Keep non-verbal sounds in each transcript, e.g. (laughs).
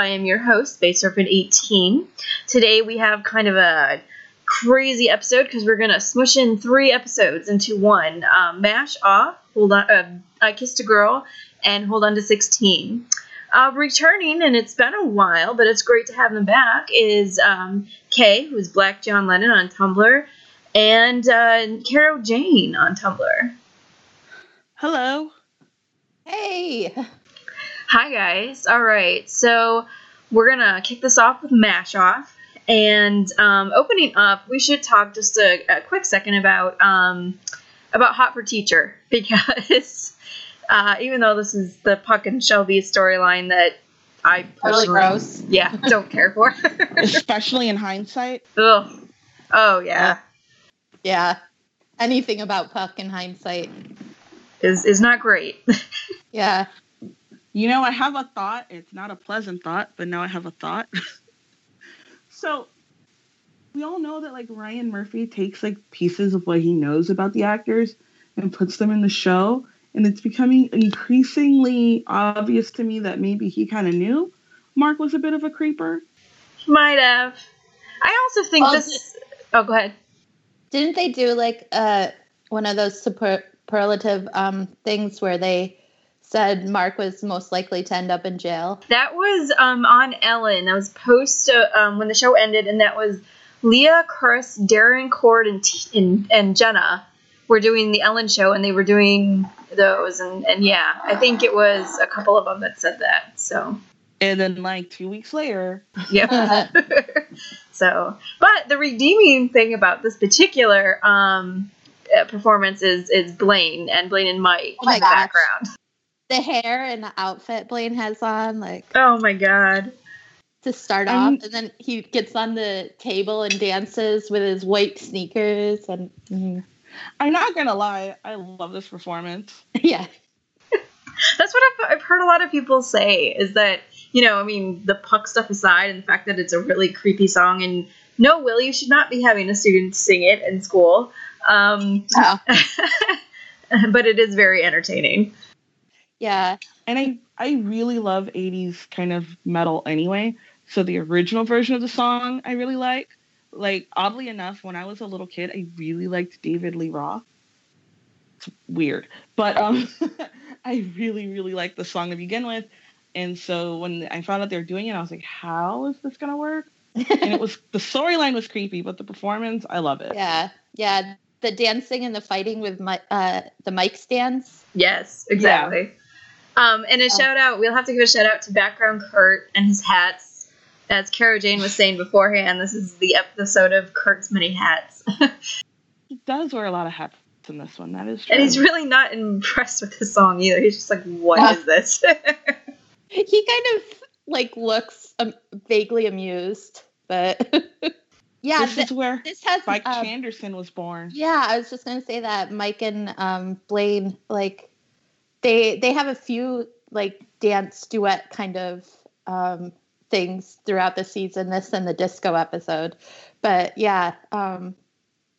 I am your host, Space Serpent 18. Today we have kind of a crazy episode because we're gonna smush in three episodes into one. Um, Mash off, hold on, uh, I kissed a girl, and hold on to 16. Uh, returning, and it's been a while, but it's great to have them back. Is um, Kay, who's Black John Lennon on Tumblr, and uh, Caro Jane on Tumblr. Hello. Hey, (laughs) Hi guys. All right, so we're gonna kick this off with Mash Off, and um, opening up, we should talk just a, a quick second about um, about Hot for Teacher (laughs) because uh, even though this is the Puck and Shelby storyline that I really personally, gross. yeah, don't care for. (laughs) Especially in hindsight. Ugh. Oh yeah, Yeah, anything about Puck in hindsight. is is not great. (laughs) Yeah, You know, I have a thought. It's not a pleasant thought, but now I have a thought. (laughs) so, we all know that like Ryan Murphy takes like pieces of what he knows about the actors and puts them in the show, and it's becoming increasingly obvious to me that maybe he kind of knew Mark was a bit of a creeper. Might have. I also think Well, this. Oh, go ahead. didn't they do like uh one of those super- superlative um things where they said Mark was most likely to end up in jail? That was um, on Ellen. That was post uh, um, when the show ended, and that was Lea, Chris, Darren, Cord, and, T- and and Jenna were doing the Ellen show, and they were doing those, and and yeah, I think it was a couple of them that said that. So And then like two weeks later, yeah. (laughs) so, but the redeeming thing about this particular um, uh, performance is is Blaine and Blaine and Mike Oh my in the gosh. background. The hair and the outfit Blaine has on, like Oh my god. to start I'm- off, and then he gets on the table and dances with his white sneakers, and mm, I'm not gonna lie, I love this performance. (laughs) (laughs) yeah, That's what I've, I've heard a lot of people say is that, you know, I mean, the puck stuff aside and the fact that it's a really creepy song, and no, Will, you should not be having a student sing it in school. Um, Oh, (laughs) but it is very entertaining. Yeah, And I, I really love 80s kind of metal anyway. So the original version of the song I really like. Like, oddly enough, when I was a little kid, I really liked David Lee Roth. It's weird. But um, (laughs) I really, really liked the song to begin with. And so when I found out they were doing it, I was like, how is this going to work? And it was, (laughs) the storyline was creepy, but the performance, I love it. yeah, yeah. The dancing and the fighting with my, uh, the mic stands. Yes, exactly. Um, and a Oh. shout out, we'll have to give a shout out to Background Kurt and his hats. As Cara Jane was saying beforehand, this is the episode of Kurt's many hats. He does wear a lot of hats in this one. That is true. (laughs) and he's really not impressed with the song either. He's just like, what is this? (laughs) He kind of like looks um, vaguely amused, but (laughs) yeah, this thi- is where this has Mike uh, Chanderson was born. Yeah, I was just gonna say that Mike and um, Blaine, like, they they have a few like dance duet kind of um, things throughout the season. This and the disco episode, but yeah, um,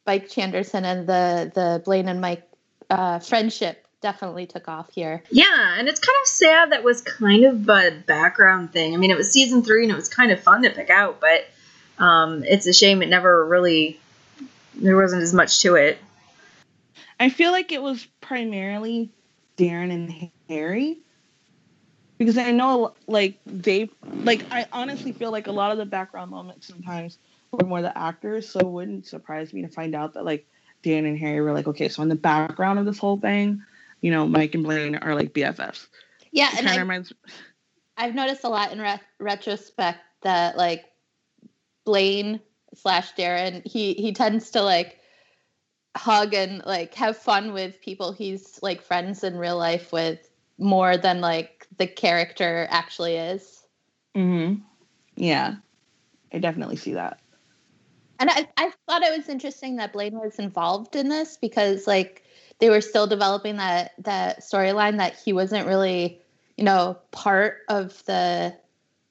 Mike Chanderson and the the Blaine and Mike uh, friendship definitely took off here. Yeah, and it's kind of sad that was kind of a background thing. I mean, it was season three and it was kind of fun to pick out, but Um, it's a shame it never really there wasn't as much to it. I feel like it was primarily Darren and Harry because I know like they like I honestly feel like a lot of the background moments sometimes were more the actors, so it wouldn't surprise me to find out that like Dan and Harry were like, okay, so in the background of this whole thing, you know, Mike and Blaine are like BFFs. Yeah, It and I, reminds I've noticed a lot in re- retrospect that like Blaine slash Darren, he he tends to like hug and like have fun with people he's like friends in real life with more than like the character actually is. hmm Yeah, I definitely see that. And I, I thought it was interesting that Blaine was involved in this because like they were still developing that that storyline that he wasn't really, you know, part of the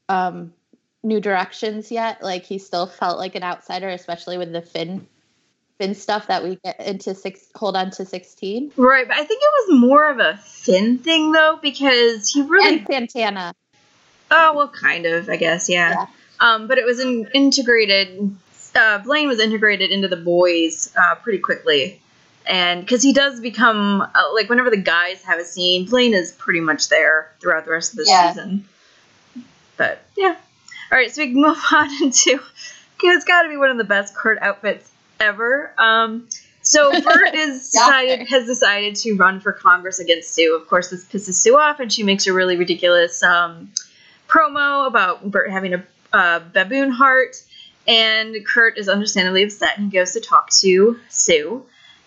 um new directions yet. Like he still felt like an outsider, especially with the Finn Finn stuff that we get into six hold on to sixteen. Right, but I think it was more of a Finn thing though because he really And Santana. Oh well, kind of, I guess, yeah. Yeah. Um, but it was in, integrated. Uh, Blaine was integrated into the boys uh, pretty quickly, and because he does become uh, like whenever the guys have a scene, Blaine is pretty much there throughout the rest of the Yeah. season. But yeah, all right, so we can move (laughs) on into. It's got to be one of the best Kurt outfits ever. Um, so Burt (laughs) is decided has decided to run for Congress against Sue. Of course, this pisses Sue off, and she makes a really ridiculous um, promo about Burt having a uh, baboon heart. And Kurt is understandably upset, and he goes to talk to Sue,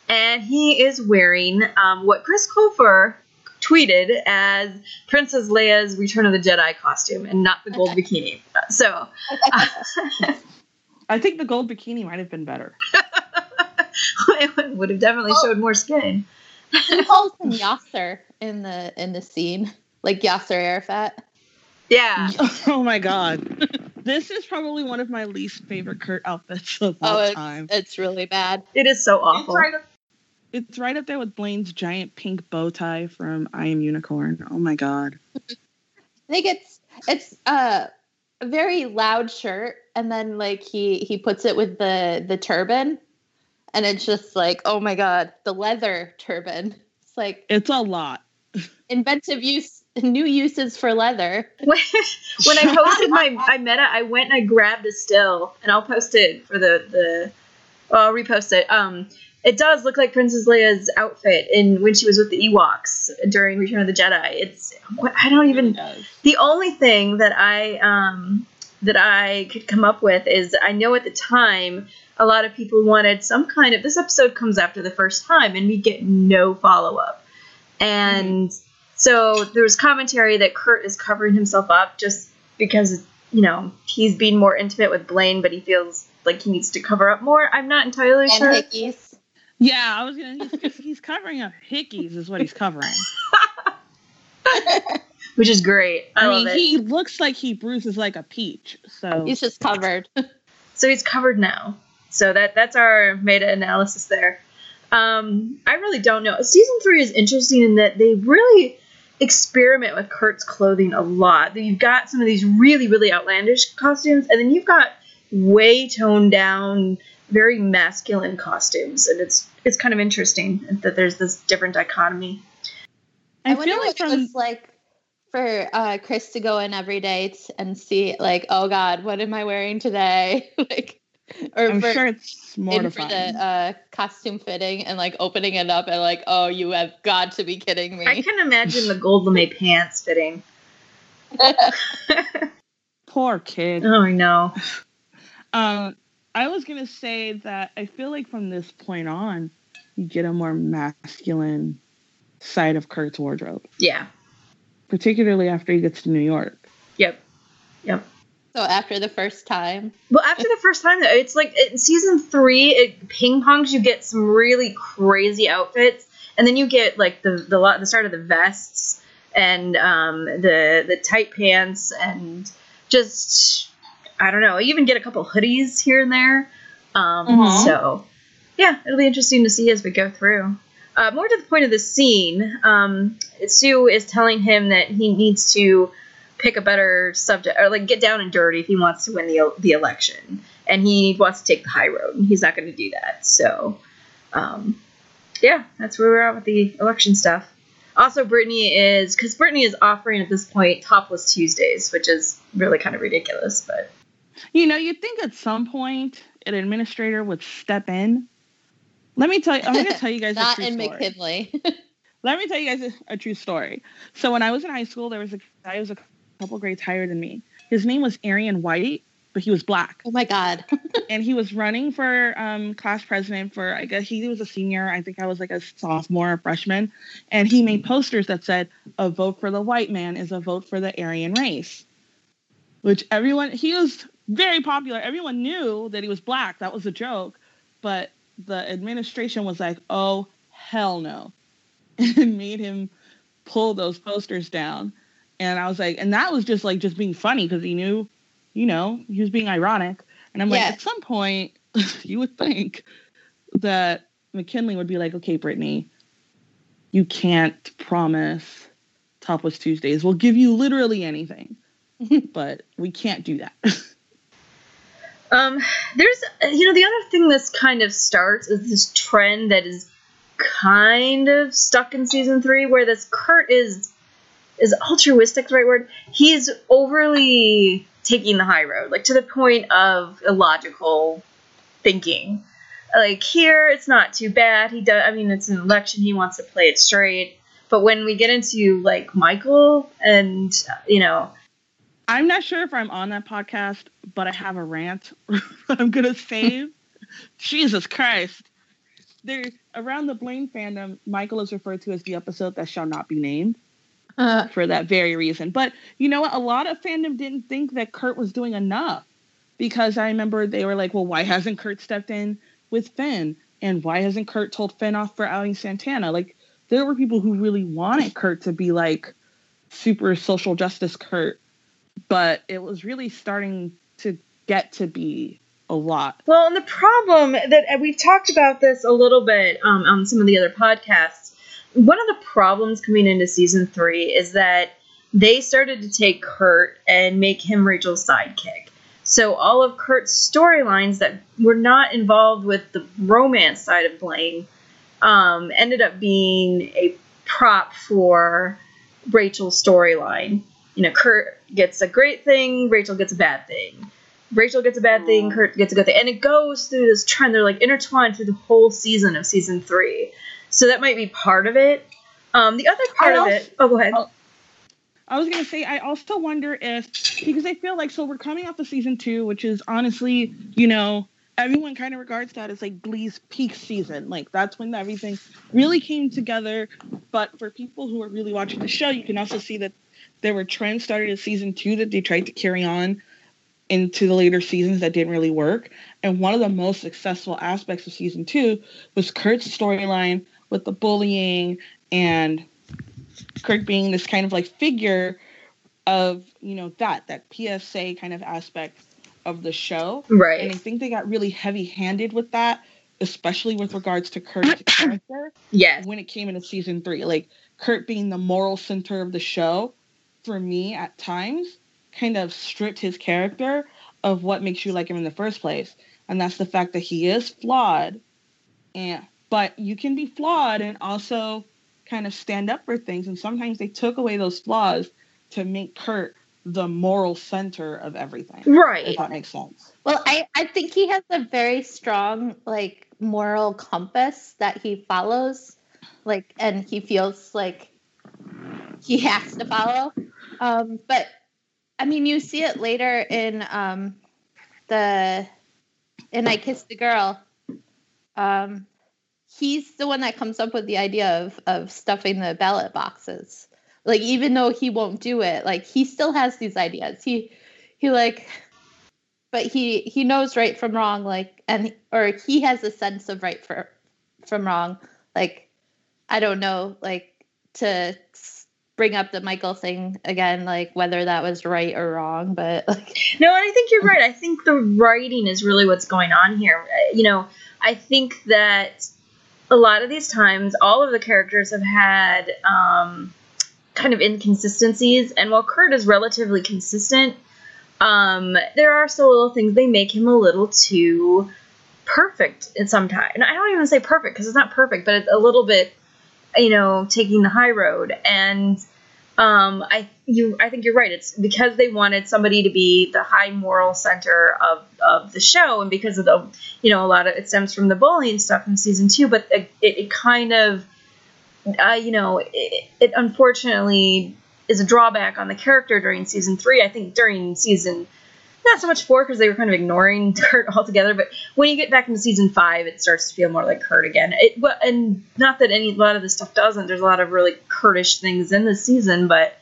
and he is wearing um, what Chris Colfer tweeted as Princess Leia's Return of the Jedi costume, and not the gold (laughs) bikini. So. (laughs) I think the gold bikini might have been better. (laughs) it would have definitely showed more skin. He calls him Yasser in the in the scene, like Yasser Arafat. Yeah. (laughs) oh my god. (laughs) this is probably one of my least favorite Kurt outfits of all Oh, it's, time. it's really bad. It is so awful. It's right up there with Blaine's giant pink bow tie from I Am Unicorn. Oh my god. I think it's it's uh, a very loud shirt, and then like he he puts it with the the turban, and it's just like oh my god, the leather turban. It's like It's a lot. (laughs) inventive use, new uses for leather. (laughs) When, when I posted my I meta, I went and I grabbed a still, and I'll post it for the the. Well, I'll repost it. Um, it does look like Princess Leia's outfit in when she was with the Ewoks during Return of the Jedi. It's I don't even. The only thing that I um that I could come up with is I know at the time a lot of people wanted some kind of this episode comes after the first time and we get no follow up. And so there was commentary that Kurt is covering himself up just because you know he's being more intimate with Blaine, but he feels like he needs to cover up more. I'm not entirely And sure. hickeys. Yeah, I was gonna. He's, he's covering up hickeys, is what he's covering. (laughs) which is great. I, I, love mean, it. he looks like he bruises like a peach. So He's just covered. (laughs) So he's covered now. So that that's our meta analysis there. Um, I really don't know. Season three is interesting in that they really experiment with Kurt's clothing a lot. You've got some of these really really outlandish costumes, and then you've got way toned down, very masculine costumes, and it's it's kind of interesting that there's this different dichotomy. I, I, wonder feel like what it was like for uh, Chris to go in every day t- and see, like, oh God, what am I wearing today? (laughs) like, or I'm for, sure it's in for the uh, costume fitting and like opening it up and like, oh, you have got to be kidding me. I can imagine the gold lame pants fitting. (laughs) (laughs) Poor kid. Oh, I know. (sighs) Um, I was gonna say that I feel like from this point on, you get a more masculine side of Kurt's wardrobe, Yeah. particularly after he gets to New York. Yep. Yep. so after the first time, Well, after the first time, though, it's like in season three, it ping pongs. You get some really crazy outfits, and then you get like the the, lo- the start of the vests and um, the the tight pants, and just I don't know. I even get a couple hoodies here and there. Um, Mhm. So yeah, it'll be interesting to see as we go through. Uh, more to the point of the scene, um, Sue is telling him that he needs to pick a better subject or like get down and dirty if he wants to win the the election. and he wants to take the high road, and he's not going to do that. So, um, yeah, that's where we're at with the election stuff. Also, Brittany is because Brittany is offering at this point topless Tuesdays, which is really kind of ridiculous. But You know, you'd think at some point an administrator would step in. Let me tell you, I'm going (laughs) to tell you guys a Not true in story. McKinley. (laughs) Let me tell you guys a, a true story. So when I was in high school, there was a guy who was a couple grades higher than me. His name was Arian White, but he was black, oh my god. (laughs) and he was running for um, class president for. I guess he was a senior. I think I was like a sophomore, or freshman, and he made posters that said, "A vote for the white man is a vote for the Aryan race," which everyone. He was very popular. Everyone knew that he was black. That was a joke, but the administration was like, "Oh hell no." (laughs) and made him pull those posters down. And I was like, and that was just like just being funny because he knew, you know, he was being ironic. And I'm like, at some point, (laughs) you would think that McKinley would be like, okay, Brittany, you can't promise Topless Tuesdays. We'll give you literally anything, (laughs) but we can't do that. Um, there's, you know, the other thing this kind of starts is this trend that is kind of stuck in season three, where this Kurt is is altruistic the right word? He's overly taking the high road, like to the point of illogical thinking. Like here, it's not too bad. He does. I mean, it's an election. He wants to play it straight. But when we get into like Michael and you know, I'm not sure if I'm on that podcast, but I have a rant (laughs) that I'm gonna save. (laughs) Jesus Christ. There around the Blaine fandom, Michael is referred to as the episode that shall not be named Uh, for that very reason. But you know what? A lot of fandom didn't think that Kurt was doing enough. Because I remember they were like, well, why hasn't Kurt stepped in with Finn? And why hasn't Kurt told Finn off for outing Santana? Like, there were people who really wanted Kurt to be like super social justice Kurt but it was really starting to get to be a lot. Well, and the problem that and we've talked about this a little bit um, on some of the other podcasts. One of the problems coming into season three is that they started to take Kurt and make him Rachel's sidekick. So all of Kurt's storylines that were not involved with the romance side of Blaine um, ended up being a prop for Rachel's storyline. You know, Kurt gets a great thing, Rachel gets a bad thing. Rachel gets a bad thing, Kurt gets a good thing. And it goes through this trend. They're like intertwined through the whole season of season three. So that might be part of it. Um, the other part I of it. Oh, go ahead. I was gonna say I also wonder if because I feel like so we're coming off of season two, which is honestly, you know, everyone kind of regards that as like Glee's peak season. Like that's when everything really came together. But for people who are really watching the show, you can also see that there were trends started in season two that they tried to carry on into the later seasons that didn't really work. And one of the most successful aspects of season two was Kurt's storyline with the bullying and Kurt being this kind of like figure of, you know, that, that PSA kind of aspect of the show. Right. And I think they got really heavy handed with that, especially with regards to Kurt's (clears throat) character Yes. when it came into season three. Like Kurt being the moral center of the show, for me at times, kind of stripped his character of what makes you like him in the first place. And that's the fact that he is flawed. And but you can be flawed and also kind of stand up for things. And sometimes they took away those flaws to make Kurt the moral center of everything. Right. If that makes sense. well, I, I think he has a very strong like moral compass that he follows, like, and he feels like he has to follow. Um, but I mean, you see it later in um, the in I Kissed the Girl. Um, he's the one that comes up with the idea of of stuffing the ballot boxes. Like even though he won't do it, like he still has these ideas. He he like but he he knows right from wrong like and or he has a sense of right for from wrong. Like I don't know like to bring up the Michael thing again like whether that was right or wrong, but (laughs) like No, and I think you're right. I think the writing is really what's going on here. Uh, You know, I think that a lot of these times, all of the characters have had um, kind of inconsistencies, and while Kurt is relatively consistent, um, there are still little things they make him a little too perfect in some time. And I don't even say perfect because it's not perfect, but it's a little bit, you know, taking the high road. And um, I you I think you're right. It's because they wanted somebody to be the high moral center of, of the show, and because of the you know a lot of it stems from the bullying stuff in season two, but it, it kind of uh, you know it, it unfortunately is a drawback on the character during season three. I think during season not so much four because they were kind of ignoring (laughs) Kurt altogether, but when you get back into season five, it starts to feel more like Kurt again. It well, and not that any a lot of this stuff doesn't. There's a lot of really Kurtish things in this season, but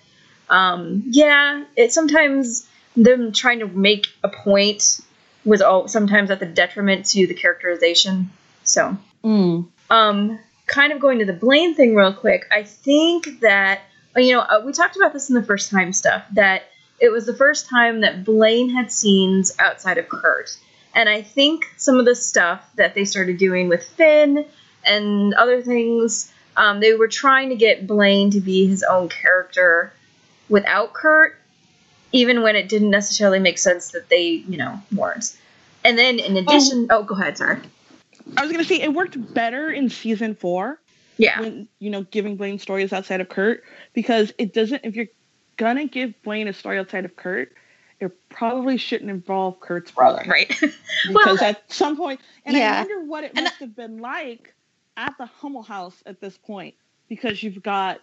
um, yeah, it sometimes them trying to make a point was all sometimes at the detriment to the characterization. So Mm. um, kind of going to the Blaine thing real quick, I think that you know uh, we talked about this in the first time stuff that it was the first time that Blaine had scenes outside of Kurt, and I think some of the stuff that they started doing with Finn and other things, um, they were trying to get Blaine to be his own character without Kurt, even when it didn't necessarily make sense that they you know weren't. And then in addition, oh, go ahead, sorry. I was gonna say it worked better in season four Yeah. when you know giving Blaine stories outside of Kurt because it doesn't. If you're gonna give Blaine a story outside of Kurt, it probably shouldn't involve Kurt's brother Right. (laughs) because at some point, and Yeah. I wonder what it And must have been like at the Hummel house at this point because you've got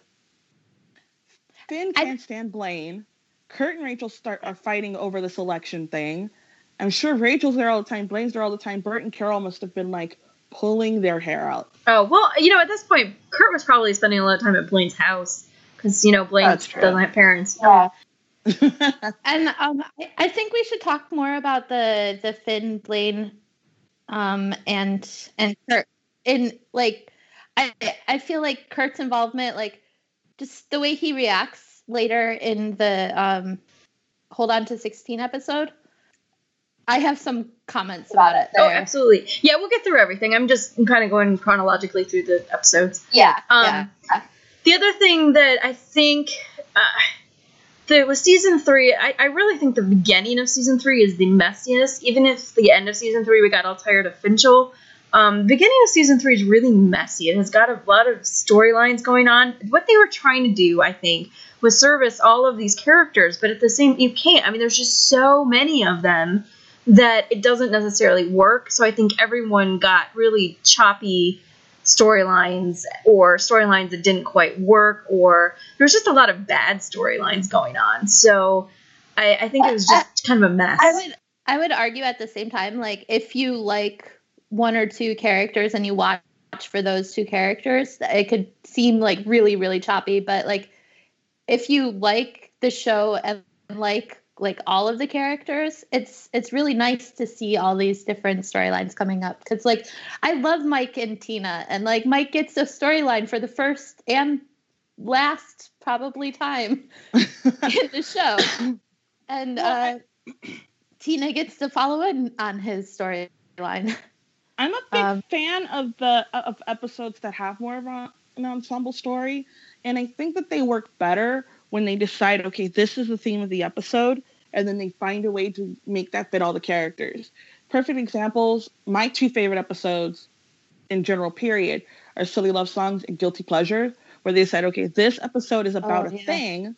Finn can't stand Blaine. Kurt and Rachel start are fighting over this election thing. I'm sure Rachel's there all the time. Blaine's there all the time. Burt and Carol must have been like pulling their hair out. Oh well, you know, at this point, Kurt was probably spending a lot of time at Blaine's house because you know Blaine doesn't have parents. Yeah. (laughs) And um, I- I think we should talk more about the the Finn Blaine, um, and and Kurt. In like, I I feel like Kurt's involvement, like, just the way he reacts later in the um, Hold On to Sixteen episode. I have some comments about it. Oh, absolutely. Yeah, we'll get through everything. I'm just kind of going chronologically through the episodes. Yeah. Um, yeah. The other thing that I think uh, the with season three, I, I really think the beginning of season three is the messiness. Even if the end of season three we got all tired of Finchel, um, beginning of season three is really messy. It has got a lot of storylines going on. What they were trying to do, I think, was service all of these characters, but at the same, you can't. I mean, there's just so many of them that it doesn't necessarily work. So I think everyone got really choppy storylines or storylines that didn't quite work or there's just a lot of bad storylines going on so I, I think it was just kind of a mess I would I would argue at the same time, like if you like one or two characters and you watch for those two characters, it could seem like really, really choppy. But like if you like the show and like like all of the characters, it's it's really nice to see all these different storylines coming up. Cause like I love Mike and Tina and like Mike gets a storyline for the first and last probably time (laughs) in the show. And Well, uh, Tina gets to follow in on his storyline. I'm a big Um, fan of the of episodes that have more of a, an ensemble story, and I think that they work better when they decide, okay, this is the theme of the episode, and then they find a way to make that fit all the characters. Perfect examples. My two favorite episodes, in general, period, are Silly Love Songs and Guilty Pleasure, where they said, okay, this episode is about Oh, a thing.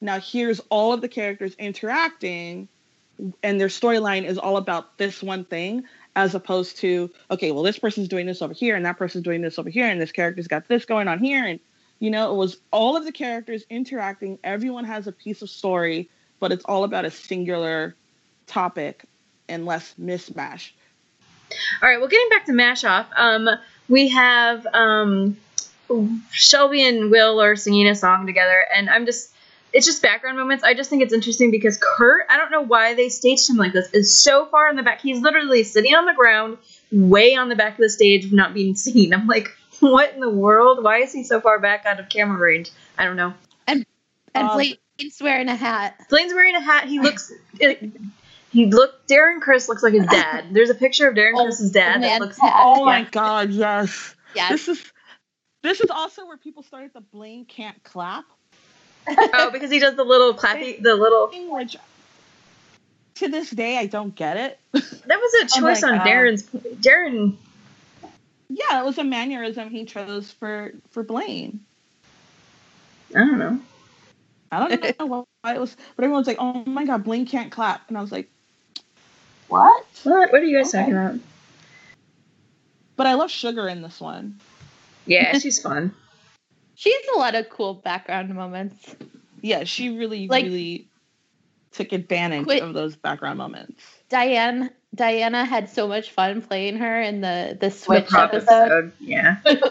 Now here's all of the characters interacting, and their storyline is all about this one thing as opposed to okay well this person's doing this over here and that person's doing this over here and this character's got this going on here and you know it was all of the characters interacting everyone has a piece of story but it's all about a singular topic and less mishmash. all right well getting back to mash off um, we have um, shelby and will are singing a song together and i'm just it's just background moments. I just think it's interesting because Kurt, I don't know why they staged him like this, is so far in the back. He's literally sitting on the ground, way on the back of the stage, not being (laughs) seen. I'm like, what in the world? Why is he so far back out of camera range? I don't know. And and Um, Blaine's wearing a hat. Blaine's wearing a hat. He looks. It, he look. Darren Criss looks like his dad. There's a picture of Darren Oh, Criss's dad that looks. hat. oh my Yeah. god yes Yeah. this is this is also where people started the Blaine can't clap Oh, because he does the little clappy, the little. which to this day I don't get it. (laughs) That was a I'm choice like, on uh, Darren's. Darren. yeah, it was a mannerism he chose for for Blaine. I don't know. I don't (laughs) know why it was, but everyone's like, "Oh my god, Blaine can't clap," and I was like, "What?" What? What are you guys Okay. talking about? But I love Sugar in this one. Yeah, (laughs) she's fun. She has a lot of cool background moments. Yeah, she really, Like- really took advantage Quit- of those background moments. Diane Diana had so much fun playing her in the the The Switch episode. episode. Yeah. (laughs)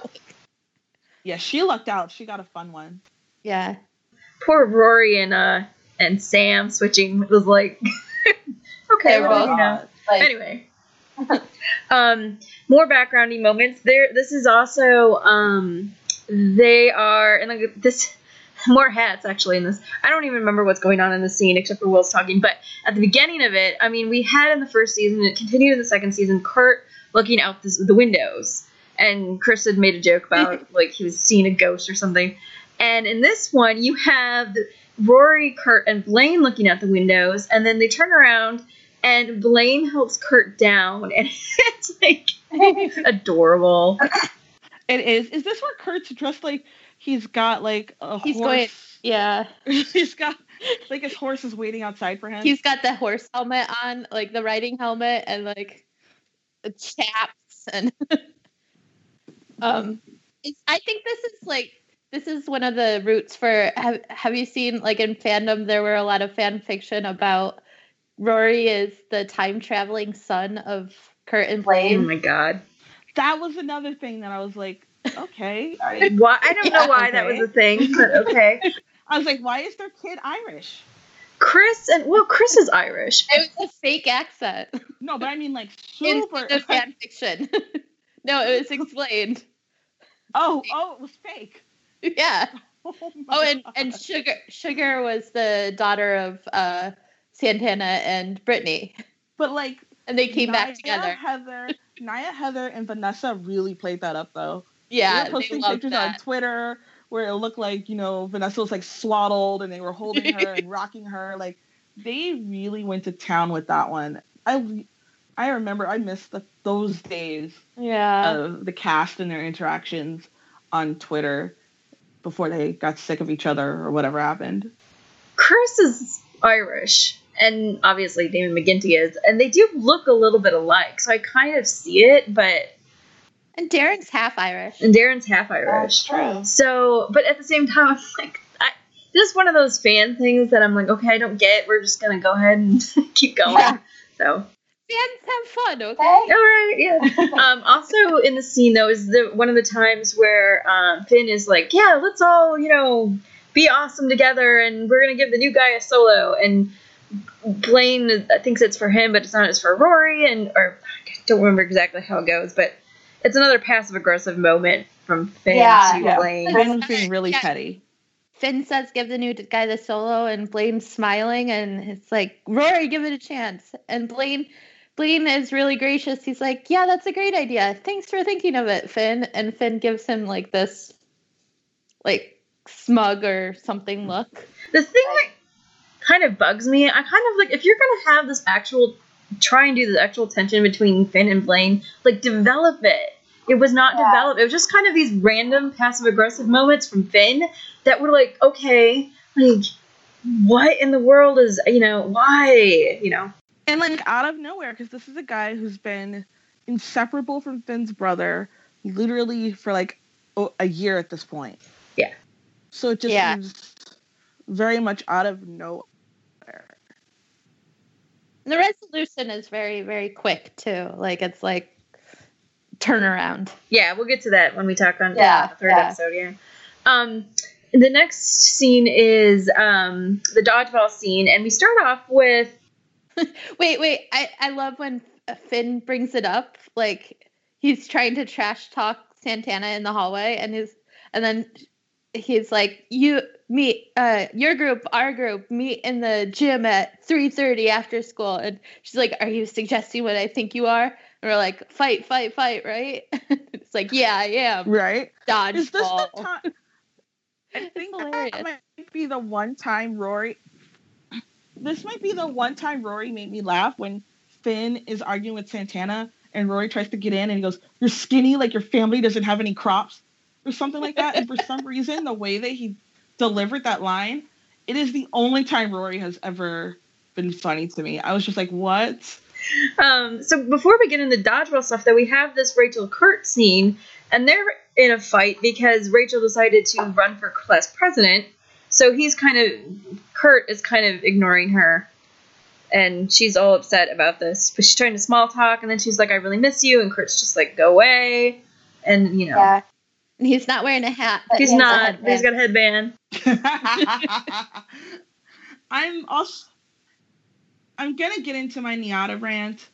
Yeah, she lucked out. She got a fun one. Yeah. Poor Rory and uh and Sam switching was like (laughs) okay, well, you know. Like, Anyway. (laughs) um more backgroundy moments. There this is also um they are and like this more hats actually in this. I don't even remember what's going on in the scene except for Will's talking, but at the beginning of it, I mean, we had in the first season, it continued in the second season, Kurt looking out this, the windows, and Chris had made a joke about (laughs) like he was seeing a ghost or something. And in this one, you have Rory, Kurt, and Blaine looking out the windows, and then they turn around and Blaine helps Kurt down, and (laughs) it's like (laughs) adorable. It is. Is this where Kurt's dressed like he's got like a He's horse? going- yeah. (laughs) he's got like his horse is waiting outside for him. He's got the horse helmet on, like the riding helmet and like chaps and um I think this is like this is one of the roots for have have you seen like in fandom there were a lot of fan fiction about Rory is the time traveling son of Kurt and Blaine. Oh my god. that was another thing that I was like, okay. (laughs) Why I don't know why that was a thing, but okay. (laughs) I was like, why is their kid Irish? Chris and well, Chris is Irish. It was a fake accent No, but I mean like (laughs) in super. the fan fiction. no, it was explained. oh, oh, it was fake. (laughs) Yeah. (laughs) Oh, Oh, and, God. and Sugar Sugar was the daughter of uh, Santana and Brittany, but like and they came Naya, back together. Heather, (laughs) Naya, Heather, and Vanessa really played that up though. Yeah, they were they posting loved pictures on. Twitter where it looked like you know Vanessa was like swaddled and they were holding her and rocking her. Like they really went to town with that one. I I remember I missed the, those days Yeah, of the cast and their interactions on Twitter before they got sick of each other or whatever happened. Chris is Irish, and obviously Damian McGinty is, and they do look a little bit alike. So I kind of see it, but and Darren's half Irish. and Darren's half Irish. true. So, but at the same time, (laughs) I'm like, I, this is one of those fan things that I'm like, okay, I don't get. We're just gonna go ahead and (laughs) keep going. Yeah. So, Fans have fun, okay? all right, yeah. (laughs) um, also in the scene though is the one of the times where um, Finn is like, yeah, let's all you know be awesome together, and we're gonna give the new guy a solo, and Blaine thinks it's for him, but it's not. It's for Rory, and or I don't remember exactly how it goes, but it's another passive aggressive moment from Finn Yeah. to Yeah. Blaine. Finn was being really Yeah. petty. Finn says, "Give the new guy the solo," and Blaine's smiling, and it's like, "Rory, give it a chance." And Blaine, Blaine is really gracious. He's like, "Yeah, that's a great idea. Thanks for thinking of it, Finn." And Finn gives him like this, like smug or something look. The thing that kind of bugs me, I kind of like if you're gonna have this actual try and do the actual tension between Finn and Blaine, like develop it. It was not Yeah. developed. It was just kind of these random passive aggressive moments from Finn that were like, okay, like what in the world is you know why you know And like out of nowhere, because this is a guy who's been inseparable from Finn's brother literally for like a year at this point. Yeah. So it just Yeah. seems very much out of nowhere. And the resolution is very, very quick too. Like it's like turnaround. yeah we'll get to that when we talk on Yeah, the third yeah. episode yeah um the next scene is um the dodgeball scene and we start off with (laughs) Wait, wait. I, I love when Finn brings it up. Like he's trying to trash talk Santana in the hallway, and he's and then he's like, "You meet, uh, your group, our group, meet in the gym at three thirty after school." And she's like, "Are you suggesting what I think you are?" And we're like, "Fight, fight, fight!" Right? (laughs) it's like, "Yeah, I am." Right? Dodgeball. Is this the time? I think that might be the one time Rory this might be the one time Rory made me laugh when Finn is arguing with Santana and Rory tries to get in and he goes, You're skinny, like your family doesn't have any crops, or something like that. and for some (laughs) reason, the way that he delivered that line, it is the only time Rory has ever been funny to me. I was just like, What? Um, so before we get into dodgeball stuff, though, we have this Rachel Kurt scene, and they're in a fight because Rachel decided to run for class president. So he's kind of Kurt is kind of ignoring her, and she's all upset about this. But she's trying to small talk, and then she's like, "I really miss you," and Kurt's just like, "Go away," and you know, Yeah. And he's not wearing a hat. but he's he has a not. But he's got a headband. (laughs) I'm also I'm gonna get into my NYADA rant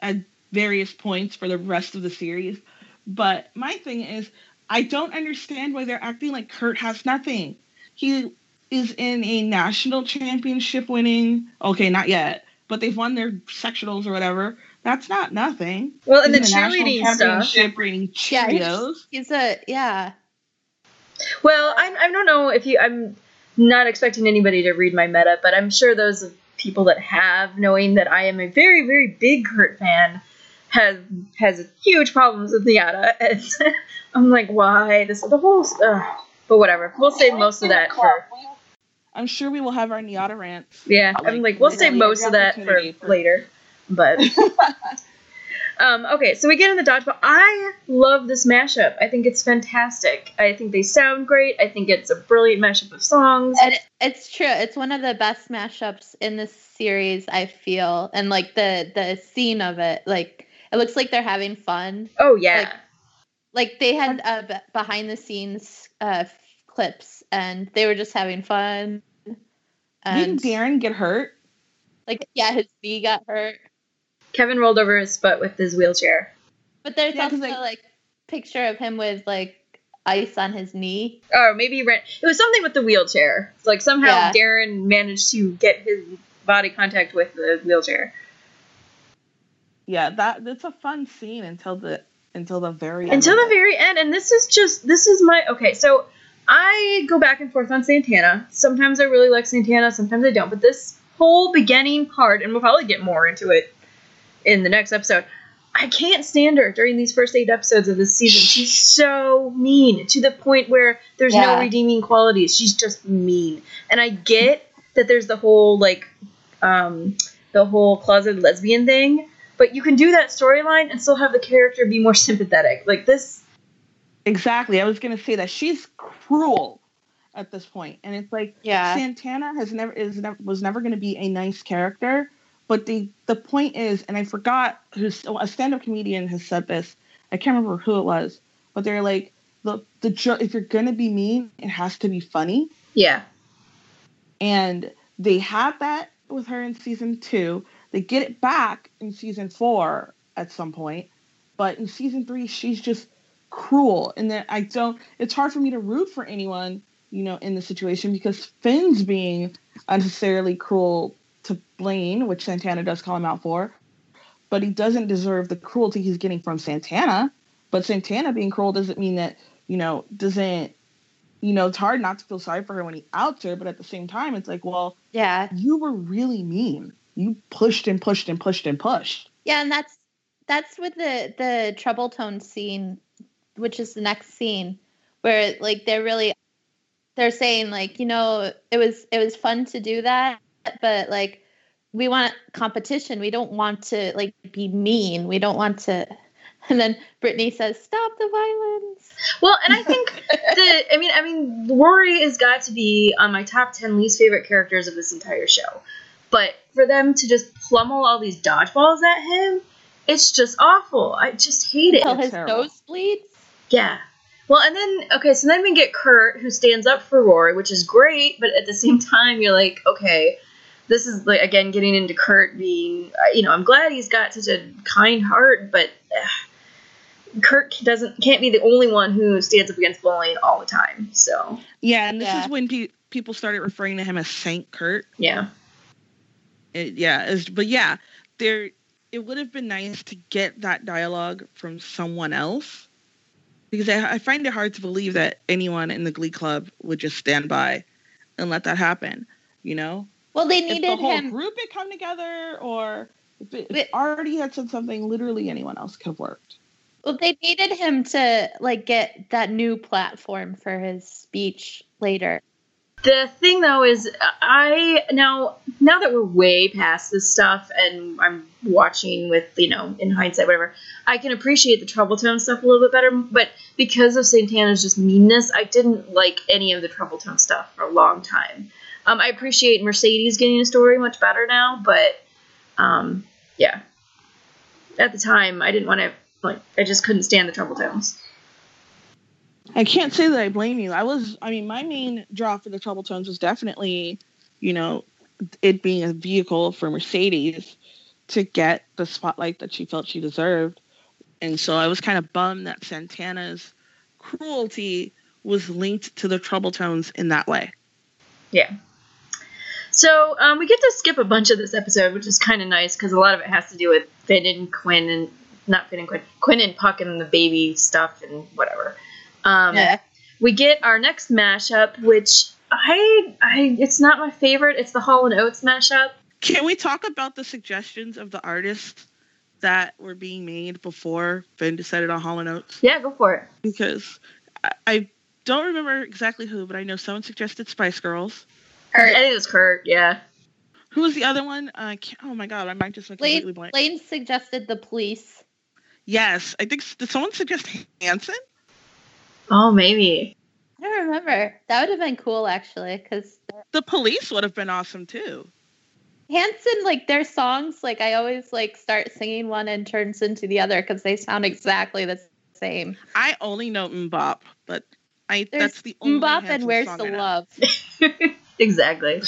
at various points for the rest of the series, but my thing is I don't understand why they're acting like Kurt has nothing. He is in a national championship winning. Okay, not yet, but they've won their sectionals or whatever. That's not nothing. Well, and the He's in national cheerleading championship winning Yeah, he's- Cheerios. He's a yeah. Well, I, I don't know if you. I'm not expecting anybody to read my meta, but I'm sure those people that have, knowing that I am a very, very big Kurt fan, has has huge problems with NYADA. And (laughs) I'm like, why? This is the whole. Uh, but whatever. We'll save most of that for. I'm sure we will have our NYADA rants. Yeah, Like, I'm like, we'll literally save most of that for opportunity for- later. But. (laughs) Um, okay, so we get in the dodgeball. I love this mashup. I think it's fantastic. I think they sound great. I think it's a brilliant mashup of songs. And it's true. It's one of the best mashups in this series, I feel. And like the the scene of it, like it looks like they're having fun. Oh yeah. Like, Like they had uh, be- behind the scenes uh, f- clips, and they were just having fun. And Didn't Darren get hurt? like, yeah, his knee got hurt. Kevin rolled over his butt with his wheelchair. But there's Yeah, 'cause, also like- like picture of him with like ice on his knee. Or maybe he ran. It was something with the wheelchair. It's like somehow Yeah. Darren managed to get his body contact with the wheelchair. Yeah, that that's a fun scene until the until the very Until of the it. very end. And this is just, this is my. Okay, so I go back and forth on Santana. Sometimes I really like Santana, sometimes I don't. But this whole beginning part, and we'll probably get more into it in the next episode. I can't stand her during these first eight episodes of this season. She's so mean to the point where there's no redeeming qualities. She's just mean. And I get that there's the whole like um the whole closet lesbian thing, but you can do that storyline and still have the character be more sympathetic. Like this Exactly. I was gonna say that she's cruel at this point, and it's like Yeah. Santana has never is never was never gonna be a nice character. But the the point is, and I forgot who's a stand up comedian has said this. I can't remember who it was, but they're like the the jo- if you're gonna be mean, it has to be funny. yeah. and they had that with her in season two. They get it back in season four at some point, but in season three, she's just cruel, and that I don't. It's hard for me to root for anyone, you know, in the situation because Finn's being unnecessarily cruel to Blaine, which Santana does call him out for, but he doesn't deserve the cruelty he's getting from Santana. But Santana being cruel doesn't mean that you know doesn't you know, it's hard not to feel sorry for her when he outs her, but at the same time, it's like, well, Yeah. you were really mean. You pushed and pushed and pushed and pushed. Yeah, and that's that's with the the Troubletone scene, which is the next scene, where like they're really they're saying like you know it was it was fun to do that, but like we want competition. We don't want to like be mean. We don't want to. (laughs) And then Brittany says, "Stop the violence." Well, and I think (laughs) the I mean I mean Rory has got to be on my top ten least favorite characters of this entire show. But for them to just pummel all these dodgeballs at him, it's just awful. I just hate it. Until his terrible. nose bleeds. Yeah. Well, and then okay, so then we get Kurt who stands up for Rory, which is great, but at the same time you're like, okay, this is like again getting into Kurt being, uh, you know, I'm glad he's got such a kind heart, but uh, Kurt doesn't can't be the only one who stands up against bullying all the time. So Yeah, and this Yeah. is when pe- people started referring to him as Saint Kurt. yeah, It, yeah, it's, but yeah, there. It would have been nice to get that dialogue from someone else, because I, I find it hard to believe that anyone in the Glee Club would just stand by and let that happen. You know, Well, they if the whole him. group had come together, or if it, if Wait. already had said something, literally anyone else could have worked. Well, they needed him to like get that new platform for his speech later. The thing though is, I now now that we're way past this stuff, and I'm watching with you know in hindsight, whatever, I can appreciate the Troubletone stuff a little bit better. But because of Santana's just meanness, I didn't like any of the Troubletone stuff for a long time. Um, I appreciate Mercedes getting a story much better now, but um, yeah, at the time I didn't want to like I just couldn't stand the Troubletones. I can't say that I blame you. I was, I mean, my main draw for the Troubletones was definitely, you know, it being a vehicle for Mercedes to get the spotlight that she felt she deserved. And so I was kind of bummed that Santana's cruelty was linked to the Troubletones in that way. Yeah. So um, we get to skip a bunch of this episode, which is kind of nice because a lot of it has to do with Finn and Quinn and not Finn and Quinn, Quinn and Puck and the baby stuff and whatever. Um, We get our next mashup, which I, I, it's not my favorite. It's the Hall and Oates mashup. Can we talk about the suggestions of the artists that were being made before Finn decided on Hall & Oates? Yeah, go for it. Because I, I don't remember exactly who, but I know someone suggested Spice Girls. I think it was Kurt. Yeah. Who was the other one? Uh, I can't- oh my god, I might just went completely Blaine, blank. Blaine suggested the police. Yes, I think did someone suggest Hanson? Oh, maybe. I don't remember. That would have been cool actually, because The police would have been awesome too. Hanson, like their songs, like I always like start singing one and turns into the other because they sound exactly the same. I only know MMMBop, but I There's that's the only MMMBop Hanson and Where's song the I. Love? (laughs) exactly.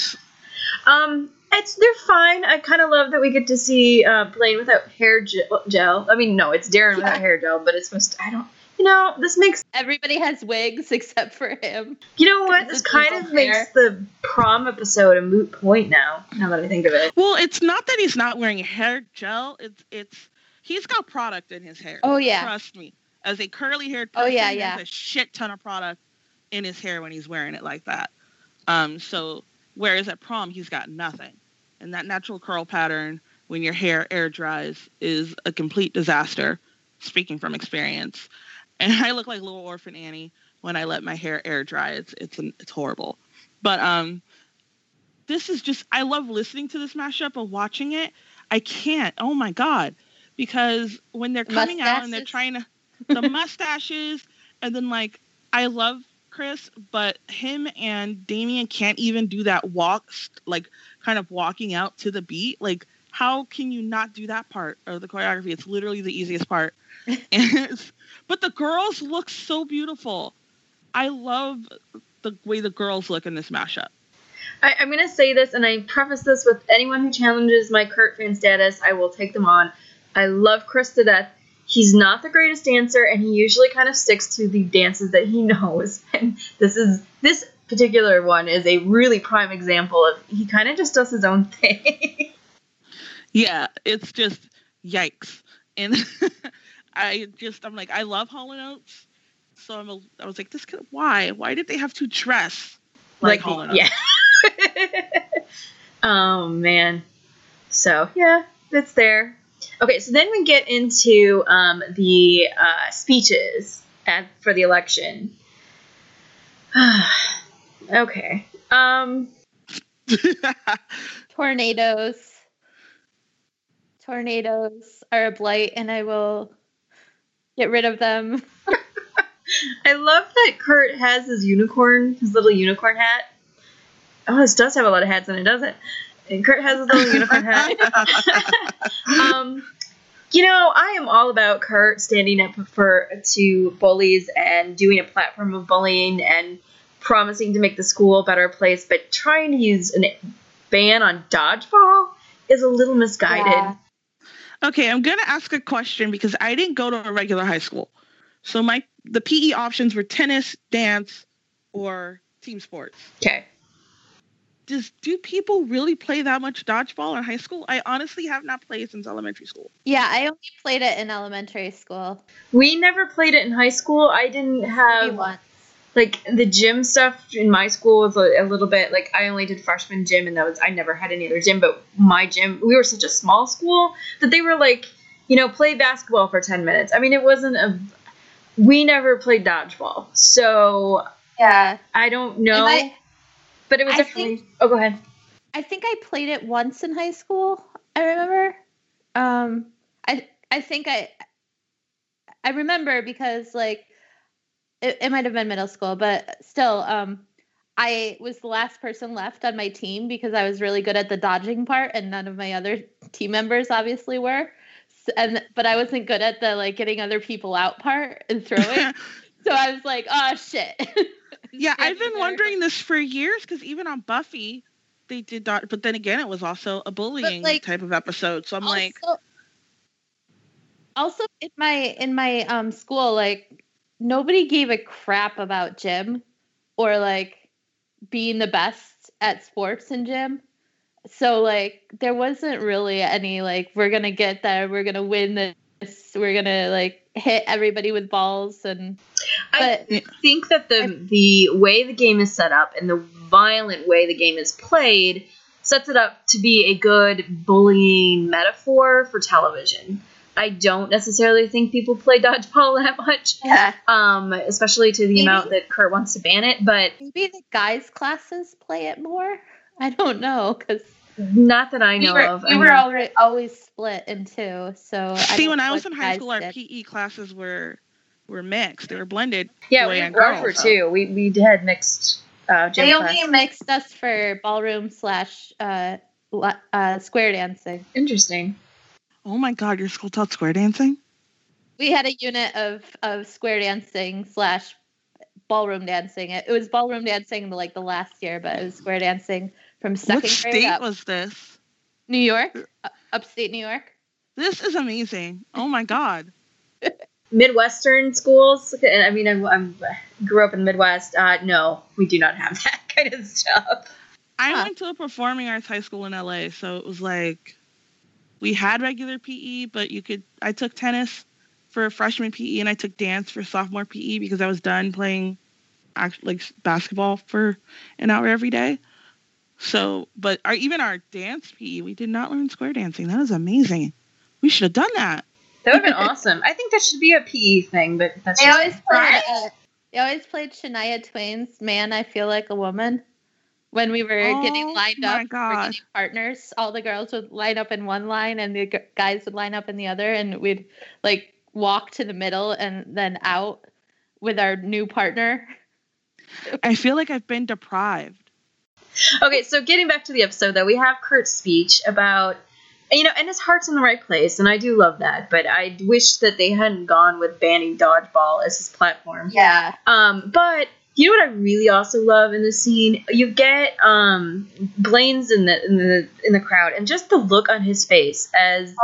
Um, it's they're fine. I kind of love that we get to see uh, Blaine without hair gel, gel. I mean, no, it's Darren without hair gel, but it's most I don't. You know, this makes. Everybody has wigs (laughs) except for him. You know what? This kind different of makes the prom episode a moot point now. Now that I think of it. Well, it's not that he's not wearing hair gel. It's it's he's got product in his hair. Oh, yeah. trust me. As a curly haired Oh, person, yeah, there's yeah. a shit ton of product in his hair when he's wearing it like that. Um, so whereas at prom he's got nothing, and that natural curl pattern when your hair air dries is a complete disaster. Speaking from experience, and I look like little orphan Annie when I let my hair air dry. It's it's it's horrible. But um, this is just I love listening to this mashup and watching it. I can't. Oh my god, because when they're coming out and they're trying to the (laughs) mustaches and then like I love Chris, but him and Damian can't even do that walk, like kind of walking out to the beat. Like, how can you not do that part of the choreography? It's literally the easiest part. (laughs) and it's, but the girls look so beautiful. I love the way the girls look in this mashup. I, I'm gonna say this, and I preface this with anyone who challenges my Kurt fan status, I will take them on. I love Chris to death. He's not the greatest dancer, and he usually kind of sticks to the dances that he (laughs) knows. And this is this particular one is a really prime example of he kind of just does his own thing. (laughs) Yeah, it's just yikes. And (laughs) I just I'm like I love Hall and Oates, so I'm a, I was like this could why why did they have to dress like, Hall and Oates? yeah. (laughs) oh man. So yeah, that's there. Okay, so then we get into um, the uh, speeches at, for the election. (sighs) okay. Um, (laughs) Tornadoes. Tornadoes are a blight, and I will get rid of them. (laughs) I love that Kurt has his unicorn, his little unicorn hat. Oh, this does have a lot of hats in it, doesn't it? And Kurt has his little unicorn hat. (laughs) um, you know, I am all about Kurt standing up for to bullies and doing a platform of bullying and promising to make the school a better place, but trying to use a ban on dodgeball is a little misguided. Yeah. Okay, I'm gonna ask a question because I didn't go to a regular high school. So my the PE options were tennis, dance, or team sports. Okay. Does do people really play that much dodgeball in high school? I honestly have not played since elementary school. Yeah, I only played it in elementary school. We never played it in high school. I didn't Maybe have once. Like the gym stuff in my school was a, a little bit like I only did freshman gym and that was I never had any other gym but my gym we were such a small school that they were like you know play basketball for 10 minutes I mean it wasn't a we never played dodgeball so Yeah. I don't know I- but it was I definitely think- oh go ahead I think I played it once in high school. I remember. Um, I I think I I remember because like it, it might have been middle school, but still, um, I was the last person left on my team because I was really good at the dodging part, and none of my other team members obviously were. S- And but I wasn't good at the like getting other people out part and throwing. (laughs) so I was like, oh shit. (laughs) yeah, I've been wondering this for years because even on Buffy, they did not. But then again, it was also a bullying like, type of episode. So I'm like, also, also in my in my um school like nobody gave a crap about gym or like being the best at sports in gym so like there wasn't really any like we're gonna get there we're gonna win this we're gonna like hit everybody with balls and I but think that the the way the game is set up and the violent way the game is played sets it up to be a good bullying metaphor for television. I don't necessarily think people play dodgeball (laughs) that much, yeah um, especially to the Maybe. amount that Kurt wants to ban it. But maybe the guys classes play it more i don't know because not that I we know were, of. we I were already always split in two so see, don't when I was in high guys school, our did. PE classes were were mixed. They were blended. yeah, boy we and ours girl, were so- too. We we had mixed uh, gym They class. only mixed us for ballroom slash uh, uh, square dancing. Interesting. Oh my God, your school taught square dancing? We had a unit of of square dancing slash ballroom dancing. It, it was ballroom dancing like the last year, but it was square dancing from second what grade state up. was this? New York, uh, upstate New York. This is amazing. Oh my God. (laughs) Midwestern schools. and I mean, I'm, I'm grew up in the Midwest. Uh, no, we do not have (laughs) that kind of stuff. I Huh. went to a performing arts high school in LA, so it was like we had regular PE, but you could. I took tennis for freshman PE, and I took dance for sophomore PE because I was done playing like basketball for an hour every day. So, but our, even our dance PE, we did not learn square dancing. That is amazing. We should have done that. That would have been awesome. I think that should be a PE thing, but that's They just always played. Uh, they always played Shania Twain's "Man, I Feel Like a Woman." When we were getting Oh lined up, for God. getting partners, all the girls would line up in one line, and the g- guys would line up in the other, and we'd like walk to the middle and then out with our new partner. I feel like I've been deprived. Okay, so getting back to the episode, though, we have Kurt's speech about, you know, and his heart's in the right place, and I do love that, but I wish that they hadn't gone with banning dodgeball as his platform. Yeah, Um, but you know what I really also love in this scene? You get um Blaine's in the in the in the crowd, and just the look on his face as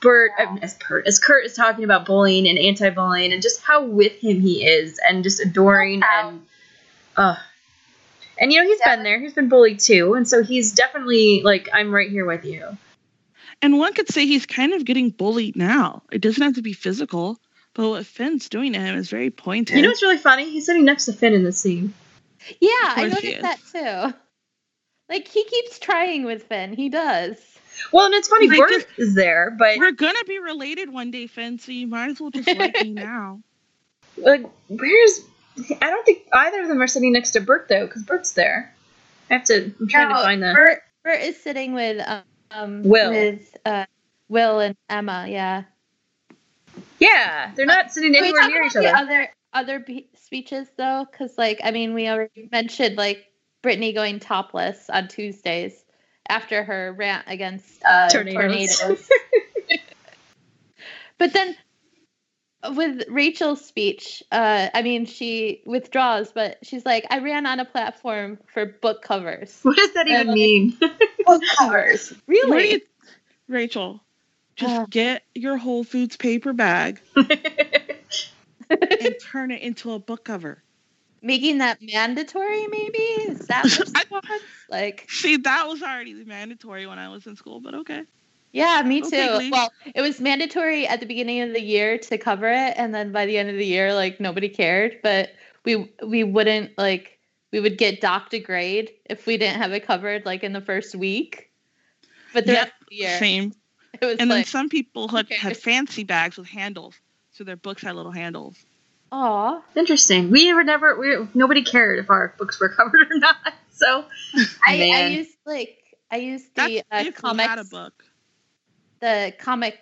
Bert uh, as Bert as Kurt is talking about bullying and anti-bullying, and just how with him he is, and just adoring and uh and you know he's been there, he's been bullied too, and so he's definitely like I'm right here with you. And one could say he's kind of getting bullied now. It doesn't have to be physical, but what Finn's doing to him is very pointed. You know what's really funny? He's sitting next to Finn in this scene. yeah, Of I course he noticed that too. Like he keeps trying with Finn. He does. Well, and it's funny, Like, Burt is there, but We're gonna be related one day, Finn, so you might as well just like me (laughs) now. like where's I don't think either of them are sitting next to Burt though, because Burt's there. I have to. I'm trying to find the. Burt, Burt is sitting with um Will. with uh Will and Emma. Yeah. Yeah, they're not sitting Can we anywhere talk near about each other. the other other be- speeches though? Because like I mean, we already mentioned like Brittany going topless on Tuesdays after her rant against uh, Tornadoes. tornadoes. (laughs) but then with Rachel's speech, uh, I mean, she withdraws, but she's like, "I ran on a platform for book covers." What does that even like- mean? (laughs) Book covers, really? Rachel? Just Uh. get your Whole Foods paper bag (laughs) and turn it into a book cover. Making that mandatory, maybe? Is that (laughs) what I- like? See, that was already mandatory when I was in school, but okay. Yeah, me too. Okay, well, it was mandatory at the beginning of the year to cover it, and then by the end of the year, like nobody cared. But we we wouldn't like we would get docked a grade if we didn't have it covered like in the first week. But the Yep, rest of the year, Same. It was And then some people had, had fancy bags with handles, so their books had little handles. aw. Interesting. We were never. We nobody cared if our books were (laughs) covered or not. So (laughs) I, I used like I used That's the uh, if had a comics book. the comic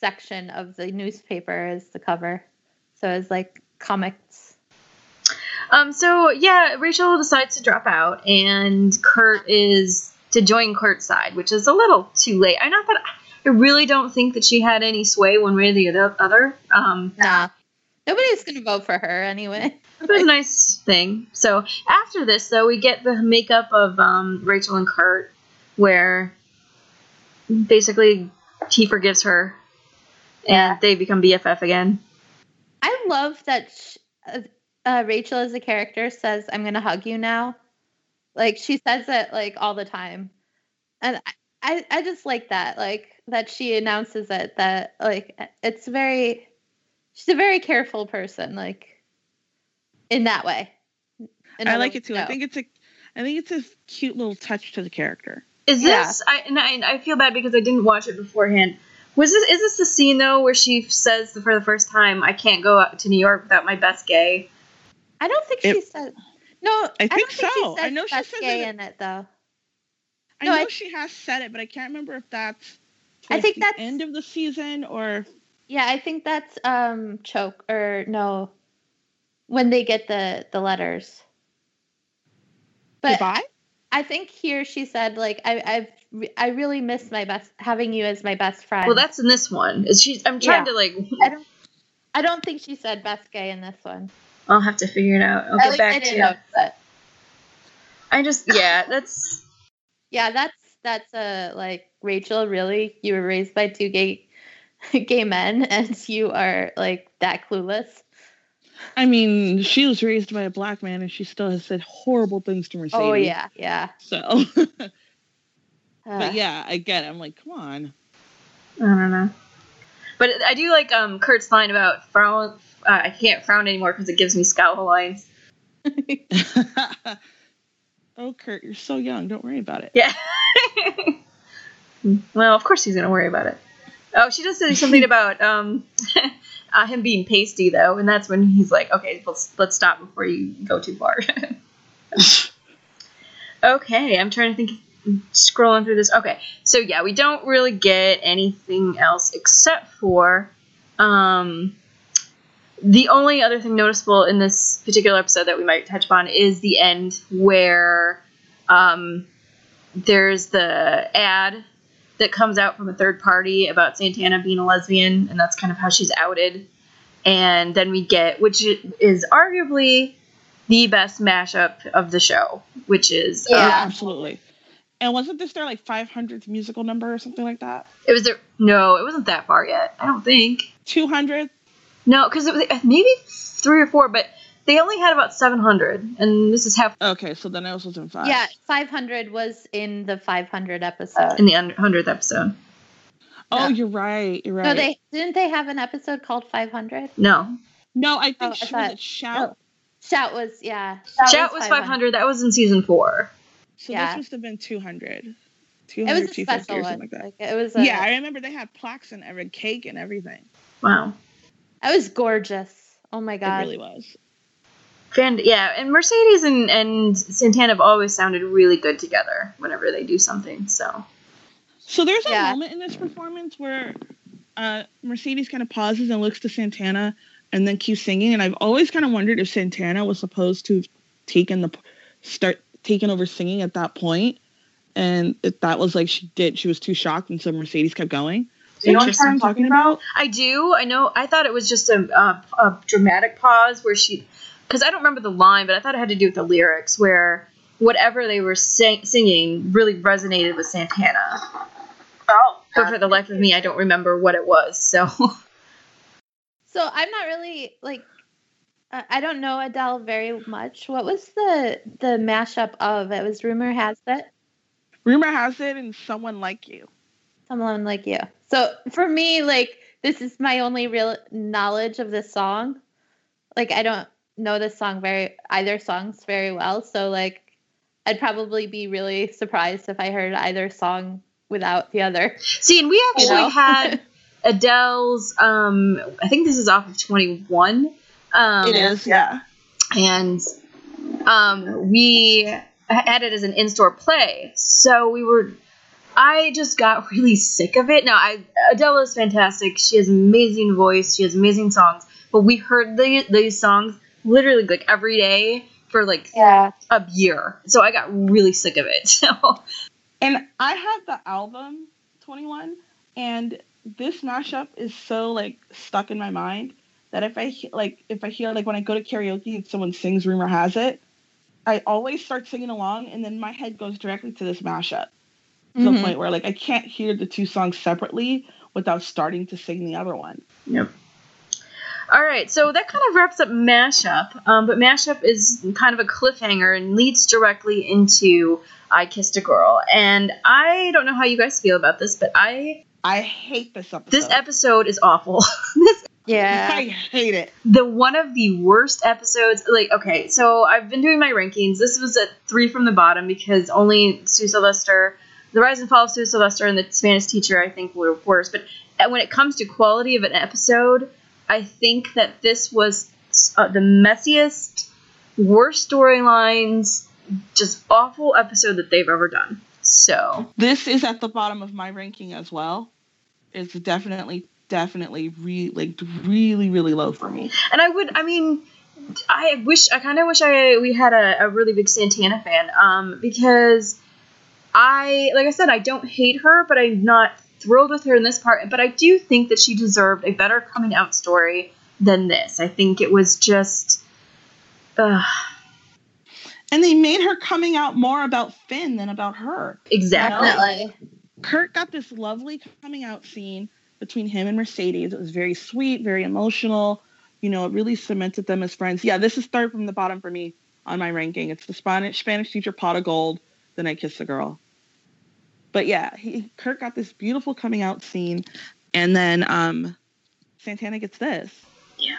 section of the newspaper as the cover. So it's like comics. Um, so yeah, Rachel decides to drop out, and Kurt is to join Kurt's side, which is a little too late. I not that I really don't think that she had any sway one way or the other-. Um, Nah. Nobody's gonna vote for her anyway. it was a nice thing. So after this, though, we get the makeup of um, Rachel and Kurt, where basically he forgives her, Yeah. and they become BFF again. I love that sh- uh, uh, Rachel as a character says, "I'm gonna hug you now." Like she says it like all the time, and I, I, I just like that. Like that she announces it. That like it's very. She's a very careful person. Like in that way. In I like it too. I think it's a, I think it's a cute little touch to the character. Is Yeah. this? I, and I I feel bad because I didn't watch it beforehand. Was this? Is this the scene though where she says for the first time, "I can't go out to New York without my best gay"? I don't think It- she said. No, I, I don't think think so. She I says know she best says gay it- in it though. I No, know I- she has said it, but I can't remember if that's. I think the that's- end of the season or Yeah, I think that's um choke or no when they get the the letters. But goodbye. I think here she said like I I've I really miss my best having you as my best friend. Well, that's in this one. Is she? I'm trying Yeah. to like. I don't I don't think she said best gay in this one. I'll have to figure it out. I'll At get least I back to you. notice it. I just yeah, that's Yeah, that's that's a like Rachel. Really, you were raised by two gay (laughs) gay men, and you are like that clueless. I mean, she was raised by a black man, and she still has said horrible things to Mercedes. Oh yeah, yeah. So, Uh, (laughs) but yeah, I get it. I'm like, come on. I don't know. But I do like um Kurt's line about frown. Uh, I can't frown anymore because it gives me scowl lines. (laughs) oh, Kurt, you're so young. Don't worry about it. Yeah. (laughs) well, of course he's gonna worry about it. Oh, she does say something (laughs) about um (laughs) uh, him being pasty though, and that's when he's like, "Okay, let's let's stop before you go too far." okay, I'm trying to think. Scrolling through this. Okay, so yeah, we don't really get anything else except for um the only other thing noticeable in this particular episode that we might touch upon is the end where um, there's the ad that comes out from a third party about Santana being a lesbian, and that's kind of how she's outed. And then we get, which is arguably the best mashup of the show, which is Yeah. absolutely. And wasn't this their like 500th musical number or something like that? it was their, no, it wasn't that far yet. I don't think 200? No, because it was maybe three or four, but they only had about seven hundred, and this is half Okay, so then I was in five. yeah, five hundred was in the five hundred episode. in the hundredth episode. Oh, Yeah. you're right. You're right. No, they didn't they have an episode called five hundred? No, No, I think Oh, I thought- was at Shout. Oh, Shout was yeah. Shout was five hundred. That was in season four. So Yeah. this must have been 200. 200 It was a special or one. like that. Like, it was a, yeah, I remember they had plaques and every cake and everything. Wow. It was gorgeous. Oh my god. It really was. Fan, yeah, and Mercedes and, and Santana have always sounded really good together whenever they do something. So So there's a Yeah. moment in this performance where uh, Mercedes kind of pauses and looks to Santana and then keeps singing. And I've always kind of wondered if Santana was supposed to have taken the start taking over singing at that point, and if that was like she did, she was too shocked, and so Mercedes kept going. Do you know what I'm talking about? I do. I know. I thought it was just a, a, a dramatic pause where she, because I don't remember the line, but I thought it had to do with the lyrics where whatever they were sing, singing really resonated with Santana. Oh. But for the life of me, I don't remember what it was. So (laughs) So I'm not really like uh, I don't know Adele very much. What was the the mashup of? It was rumor has it Rumor has it, and someone like you. someone like you. So for me, like this is my only real knowledge of this song. Like I don't know this song very either songs very well, so like I'd probably be really surprised if I heard either song without the other. See, and we You actually know? had (laughs) Adele's. Um, I think this is off of Twenty One. Um, it is, yeah. and um, we had it as an in-store play. So we were. I just got (laughs) really sick of it. Now, I Adele is fantastic. She has amazing voice. She has amazing songs. But we heard the, these songs literally like every day for like Yeah. a year. So I got really sick of it. (laughs) So And I have the album 21, and this mashup is so like stuck in my mind that if I like if I hear like when I go to karaoke and someone sings "Rumor Has It," I always start singing along, and then my head goes directly to this mashup to the Mhm. point where like I can't hear the two songs separately without starting to sing the other one. Yep. All right, so that kind of wraps up mashup. Um, but mashup is kind of a cliffhanger and leads directly into "I Kissed a Girl." And I don't know how you guys feel about this, but I I hate this episode. this episode is awful. (laughs) this Yeah. I hate it. the one of the worst episodes. Like, okay, so I've been doing my rankings. This was at three from the bottom because only Sue Sylvester, the rise and fall of Sue Sylvester, and the Spanish teacher, I think, were worse. But when it comes to quality of an episode, I think that this was uh, the messiest, worst storylines, just awful episode that they've ever done. So This is at the bottom of my ranking as well. It's definitely, definitely, re- like really, really low for me. And I would, I mean, I wish, I kind of wish I we had a, a really big Santana fan, um, because I, like I said, I don't hate her, but I'm not thrilled with her in this part. But I do think that she deserved a better coming out story than this. I think it was just, uh, And they made her coming out more about Finn than about her. exactly. Definitely. Kurt got this lovely coming out scene between him and Mercedes. It was very sweet, very emotional. You know, it really cemented them as friends. Yeah, this is third from the bottom for me on my ranking. It's the Spanish Spanish teacher pot of gold. Then I kissed the girl. But yeah, he Kurt got this beautiful coming out scene, and then um, Santana gets this. Yeah.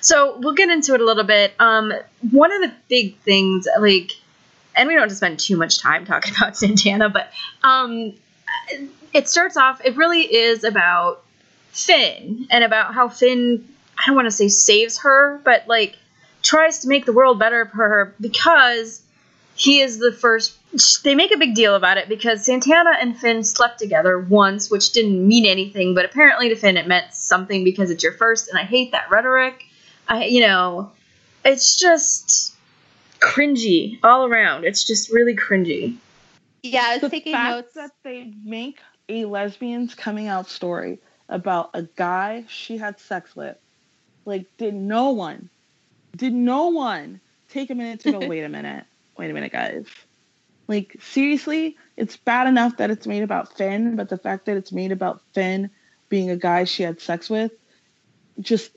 So we'll get into it a little bit. Um, one of the big things, like, and we don't have to spend too much time talking (laughs) about Santana, but um, it starts off. It really is about Finn and about how Finn. I don't want to say saves her, but like tries to make the world better for her because he is the first. They make a big deal about it because Santana and Finn slept together once, which didn't mean anything, but apparently to Finn it meant something because it's your first, and I hate that rhetoric. I, you know, it's just cringy all around. It's just really cringy. Yeah, I was the taking fact notes. that they make a lesbian's coming out story about a guy she had sex with like did no one did no one take a minute to go (laughs) wait a minute wait a minute guys like seriously it's bad enough that it's made about finn but the fact that it's made about finn being a guy she had sex with just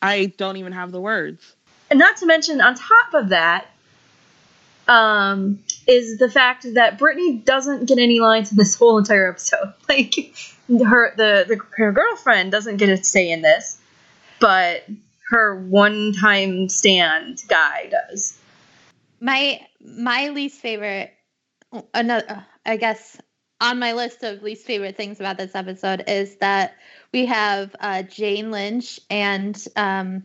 i don't even have the words And not to mention, on top of that, um, is the fact that Brittany doesn't get any lines in this whole entire episode. (laughs) Like her the, the her girlfriend doesn't get a say in this, but her one time stand guy does. my my least favorite another i guess on my list of least favorite things about this episode is that we have uh, jane lynch and um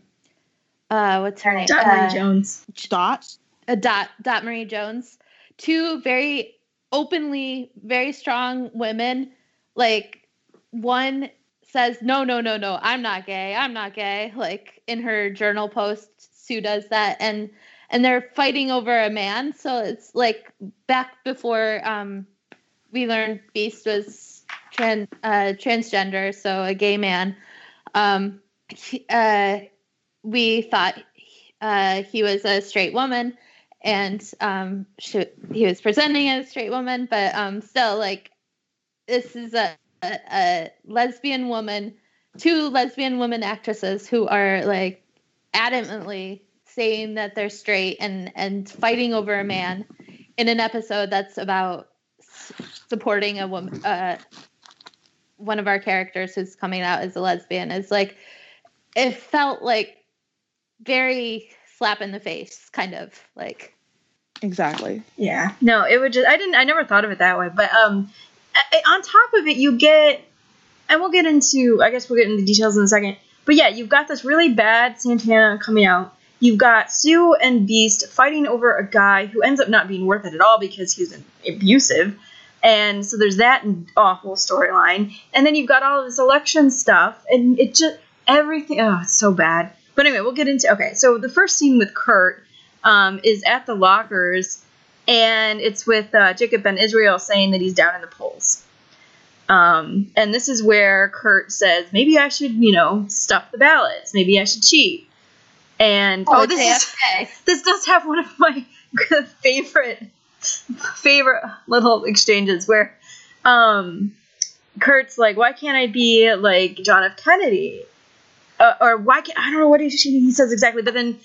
uh what's her name? Dot Marie uh, Jones. dot? Uh, dot dot marie jones. Two very openly very strong women. Like one says no no no no i'm not gay i'm not gay like in her journal post sue does that. And and they're fighting over a man. So it's like back before um we learned beast was trans uh transgender so a gay man. Um uh we thought uh he was a straight woman and um she, he was presenting as a straight woman but um still like this is a, a, a lesbian woman two lesbian women actresses who are like adamantly saying that they're straight and and fighting over a man in an episode that's about s- supporting a woman uh one of our characters who's coming out as a lesbian is like it felt like very slap in the face, kind of like. Exactly. Yeah. No, it would just I didn't I never thought of it that way. But um a- a- on top of it you get and we'll get into I guess we'll get into the details in a second. But yeah, you've got this really bad Santana coming out. You've got Sue and Beast fighting over a guy who ends up not being worth it at all because he's abusive. And so there's that awful storyline. And then you've got all of this election stuff and it just everything oh, it's so bad. But anyway, we'll get into okay, so the first scene with Kurt um, is at the lockers, and it's with uh, Jacob Ben Israel saying that he's down in the polls. Um, and this is where Kurt says, maybe I should, you know, stuff the ballots. Maybe I should cheat. And oh, this is, (laughs) this does have one of my (laughs) favorite favorite little exchanges where um, Kurt's like, why can't I be like John F. Kennedy? Uh, or why can't I don't know what he, he says exactly, but then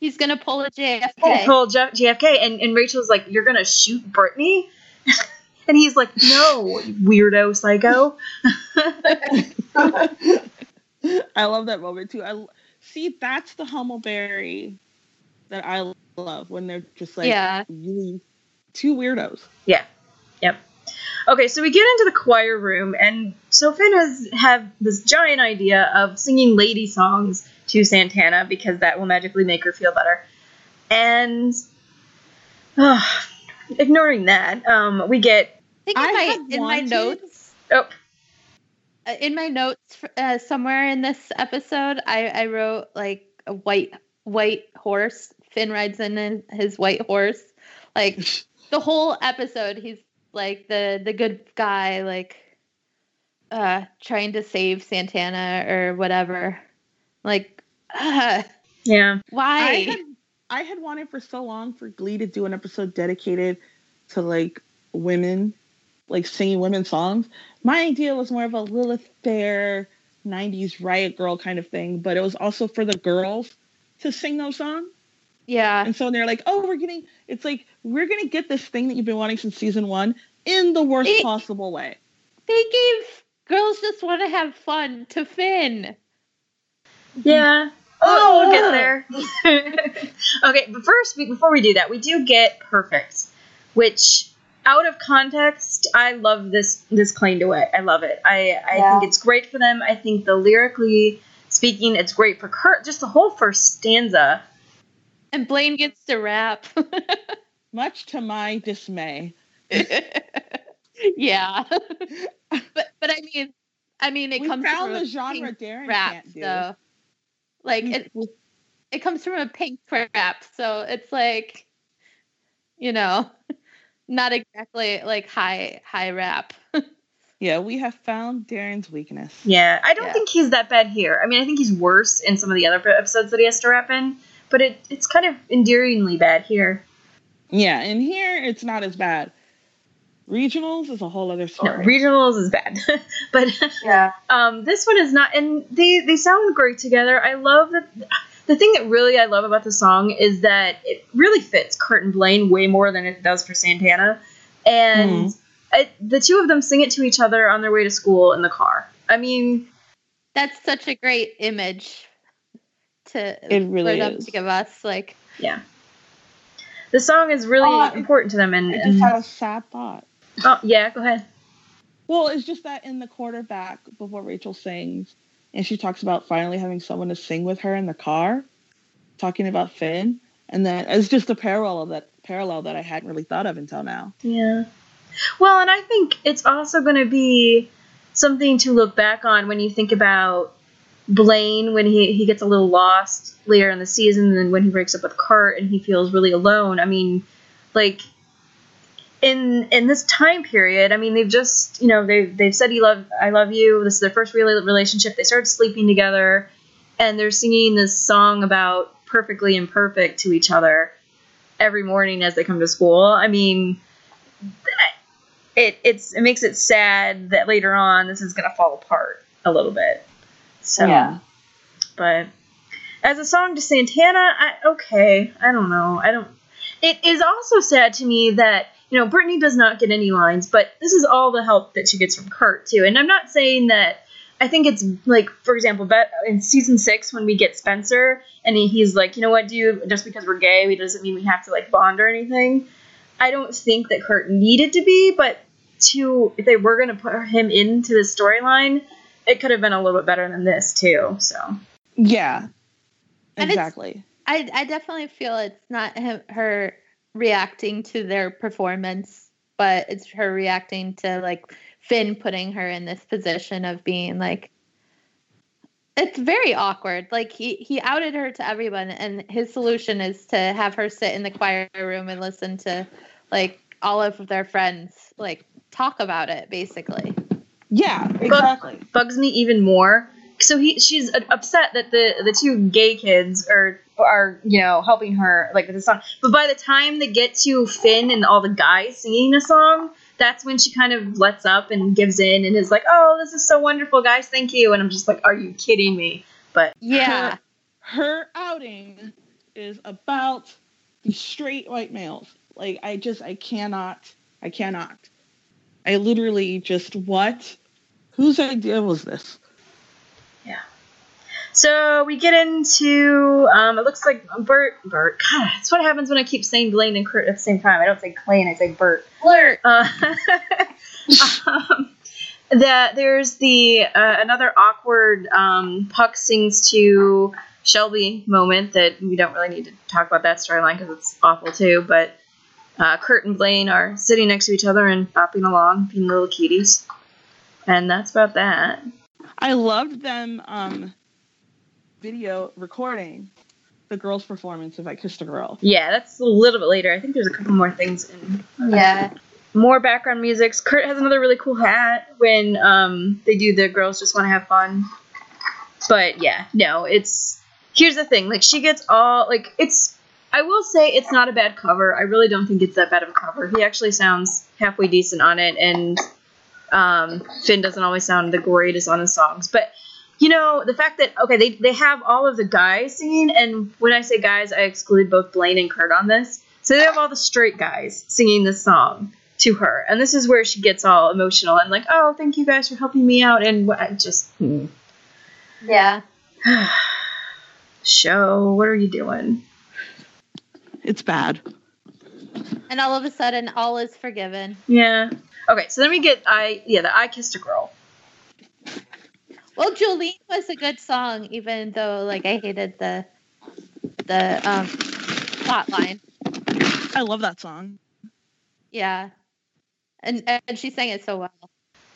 He's gonna pull a JFK. pull J- JFK, and, and Rachel's like, "You're gonna shoot Brittany," (laughs) and he's like, "No, weirdo, psycho." I love that moment too. I l- see that's the Hummelberry that I love when they're just like Yeah. really two weirdos. Yeah, yep. Okay, so we get into the choir room, and so Finn has have this giant idea of singing lady songs to Santana because that will magically make her feel better. And uh, ignoring that, um, we get I think in I my had in my notes, oh in my notes uh, somewhere in this episode, I, I wrote like a white white horse. Finn rides in in his white horse. Like (laughs) the whole episode, he's like the the good guy, like uh trying to save Santana or whatever. Like, uh, yeah, why? I had I had wanted for so long for Glee to do an episode dedicated to like women, like singing women's songs. My idea was more of a Lilith Fair 90s riot girl kind of thing, but it was also for the girls to sing those songs. yeah, And so they're like, oh, we're getting, it's like, we're going to get this thing that you've been wanting since season one in the worst It- possible way. they gave girls just want to have fun to Finn. yeah. Oh, we'll get there. (laughs) okay, but first, before we do that, we do get perfect, which out of context, I love this this claim to it. I love it. I I Yeah. think it's great for them. I think the lyrically speaking, it's great for Kurt. Just the whole first stanza. And Blaine gets to rap. (laughs) Much to my dismay. (laughs) yeah. (laughs) but but I mean I mean it we comes found from the a genre pink Darren rap, can't do. so like We- it it comes from a pink rap, so it's like you know, not exactly like high high rap. (laughs) yeah, we have found Darren's weakness. Yeah, I don't Yeah. think he's that bad here. I mean, I think he's worse in some of the other episodes that he has to rap in, but it it's kind of endearingly bad here. Yeah, and here it's not as bad. Regionals is a whole other No, story. regionals is bad, (laughs) but Yeah. um, this one is not, and they they sound great together. I love that. The thing that really I love about the song is that it really fits Kurt and Blaine way more than it does for Santana, and it, the two of them sing it to each other on their way to school in the car. I mean, That's such a great image to It really for them is. to give us. Like yeah, the song is really Uh, important to them, and, I just and had a sad thought. oh yeah, go ahead. Well, it's just that in the quarterback before Rachel sings, and she talks about finally having someone to sing with her in the car, talking about Finn, and then it's just a parallel that parallel that I hadn't really thought of until now. Yeah. Well, and I think it's also going to be something to look back on when you think about Blaine when he, he gets a little lost later in the season, and then when he breaks up with Kurt and he feels really alone. I mean, like in in this time period, I mean, they've just you know they they've said he love I love you. This is their first real relationship. They started sleeping together, and they're singing this song about perfectly imperfect to each other every morning as they come to school. I mean, it it's it makes it sad that later on this is gonna fall apart a little bit. So, Yeah. but as a song to Santana, I, okay, I don't know. I don't. It is also sad to me that you know Brittany does not get any lines, but this is all the help that she gets from Kurt too. And I'm not saying that I think it's like, for example, in season six when we get Spencer and he's like, you know what, dude, just because we're gay, it doesn't mean we have to like bond or anything. I don't think that Kurt needed to be, but to if they were going to put him into the storyline, it could have been a little bit better than this too. So Yeah. And Exactly. I I definitely feel it's not him, her reacting to their performance, but it's her reacting to like Finn putting her in this position of being like it's very awkward. Like he he outed her to everyone and his solution is to have her sit in the choir room and listen to like all of their friends like talk about it basically. Yeah, exactly. bugs me even more. So he she's upset that the the two gay kids are are you know helping her like with the song. But by the time they get to Finn and all the guys singing the song, that's when she kind of lets up and gives in and is like, "Oh, this is so wonderful, guys! Thank you." And I'm just like, "Are you kidding me?" But Yeah. Her outing is about the straight white males. Like I just I cannot I cannot. I literally just what? Whose idea was this? So we get into um, it looks like Bert Bert. God, that's what happens when I keep saying Blaine and Kurt at the same time. I don't say Klaine, I say Bert. Flirt. Uh, (laughs) um, that there's the uh, another awkward um, Puck sings to Shelby moment that we don't really need to talk about that storyline because it's awful too. But uh, Kurt and Blaine are sitting next to each other and bopping along, being little cuties, and that's about that. I loved them um video recording the girl's performance of I Kissed a Girl. Yeah, that's a little bit later. I think there's a couple more things in Yeah. more background musics. Kurt has another really cool hat when um, they do the girls just want to have fun. But yeah, no, it's here's the thing. Like she gets all like it's. I will say it's not a bad cover. I really don't think it's that bad of a cover. He actually sounds halfway decent on it, and um, Finn doesn't always sound the greatest on his songs. But you know the fact that okay, they they have all of the guys singing, and when I say guys, I exclude both Blaine and Kurt on this. So they have all the straight guys singing this song to her, and this is where she gets all emotional and like, "Oh, thank you guys for helping me out," and wh- I just hmm. Yeah. (sighs) show. What are you doing? It's bad. And all of a sudden all is forgiven. Yeah. Okay, so then we get I yeah the I kissed a girl. Well, Jolene was a good song, even though like I hated the the um plot line. I love that song. Yeah, and and she sang it so well.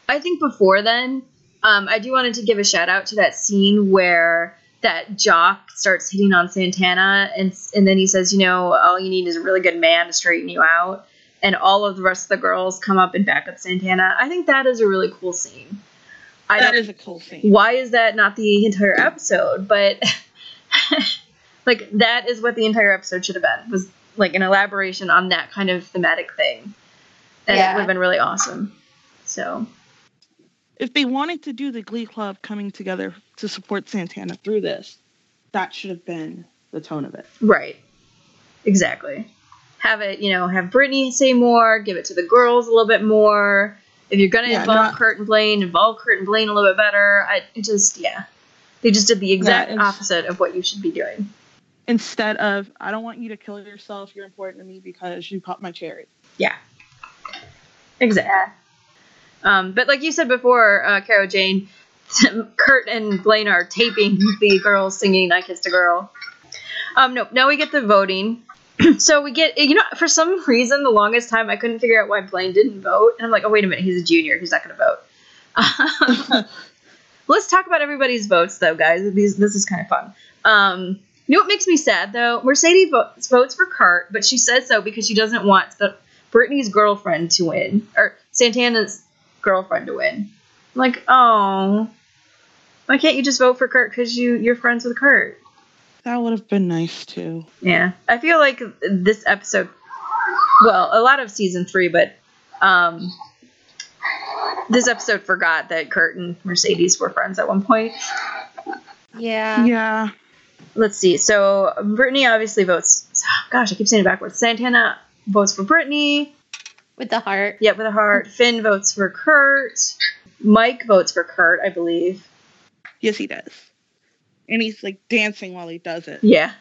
I think before then, um, I do wanted to give a shout out to that scene where that jock starts hitting on Santana, and and then he says, you know, all you need is a really good man to straighten you out, and all of the rest of the girls come up and back up Santana. I think that is a really cool scene. I That a cool scene. why is that not the entire episode? But (laughs) like that is what the entire episode should have been was like an elaboration on that kind of thematic thing, and it Yeah. would have been really awesome. So If they wanted to do the Glee Club coming together to support Santana through this, that should have been the tone of it. Right. Exactly. Have it, you know, have Brittany say more, give it to the girls a little bit more. If you're gonna Yeah, involve Kurt and Blaine, involve Kurt and Blaine a little bit better. I it just yeah. They just did the exact it's- opposite of what you should be doing. Instead of, I don't want you to kill yourself, you're important to me because you popped my cherry. Yeah. Exactly. Um, but like you said before, uh, Caro Jane, (laughs) Kurt and Blaine are taping the girls singing "I Kissed a Girl." Um, no, now we get the voting. (clears throat) so we get, you know, for some reason, the longest time I couldn't figure out why Blaine didn't vote, and I'm like, oh wait a minute, he's a junior, he's not going to vote. (laughs) Let's talk about everybody's votes, though, guys. These, this is kind of fun. Um, you know what makes me sad though? Mercedes votes, votes for Kurt, but she says so because she doesn't want the Brittany's girlfriend to win or Santana's girlfriend to win. I'm like, oh, why can't you just vote for Kurt because you you're friends with Kurt? That would have been nice too. Yeah, I feel like this episode, well, a lot of season three, but um, this episode forgot that Kurt and Mercedes were friends at one point. Yeah. Yeah. let's see. So Brittany obviously votes. Gosh, I keep saying it backwards. Santana votes for Brittany. With the heart. Yep, with a heart. Finn votes for Kurt. Mike votes for Kurt, I believe. Yes, he does. And he's like dancing while he does it. Yeah.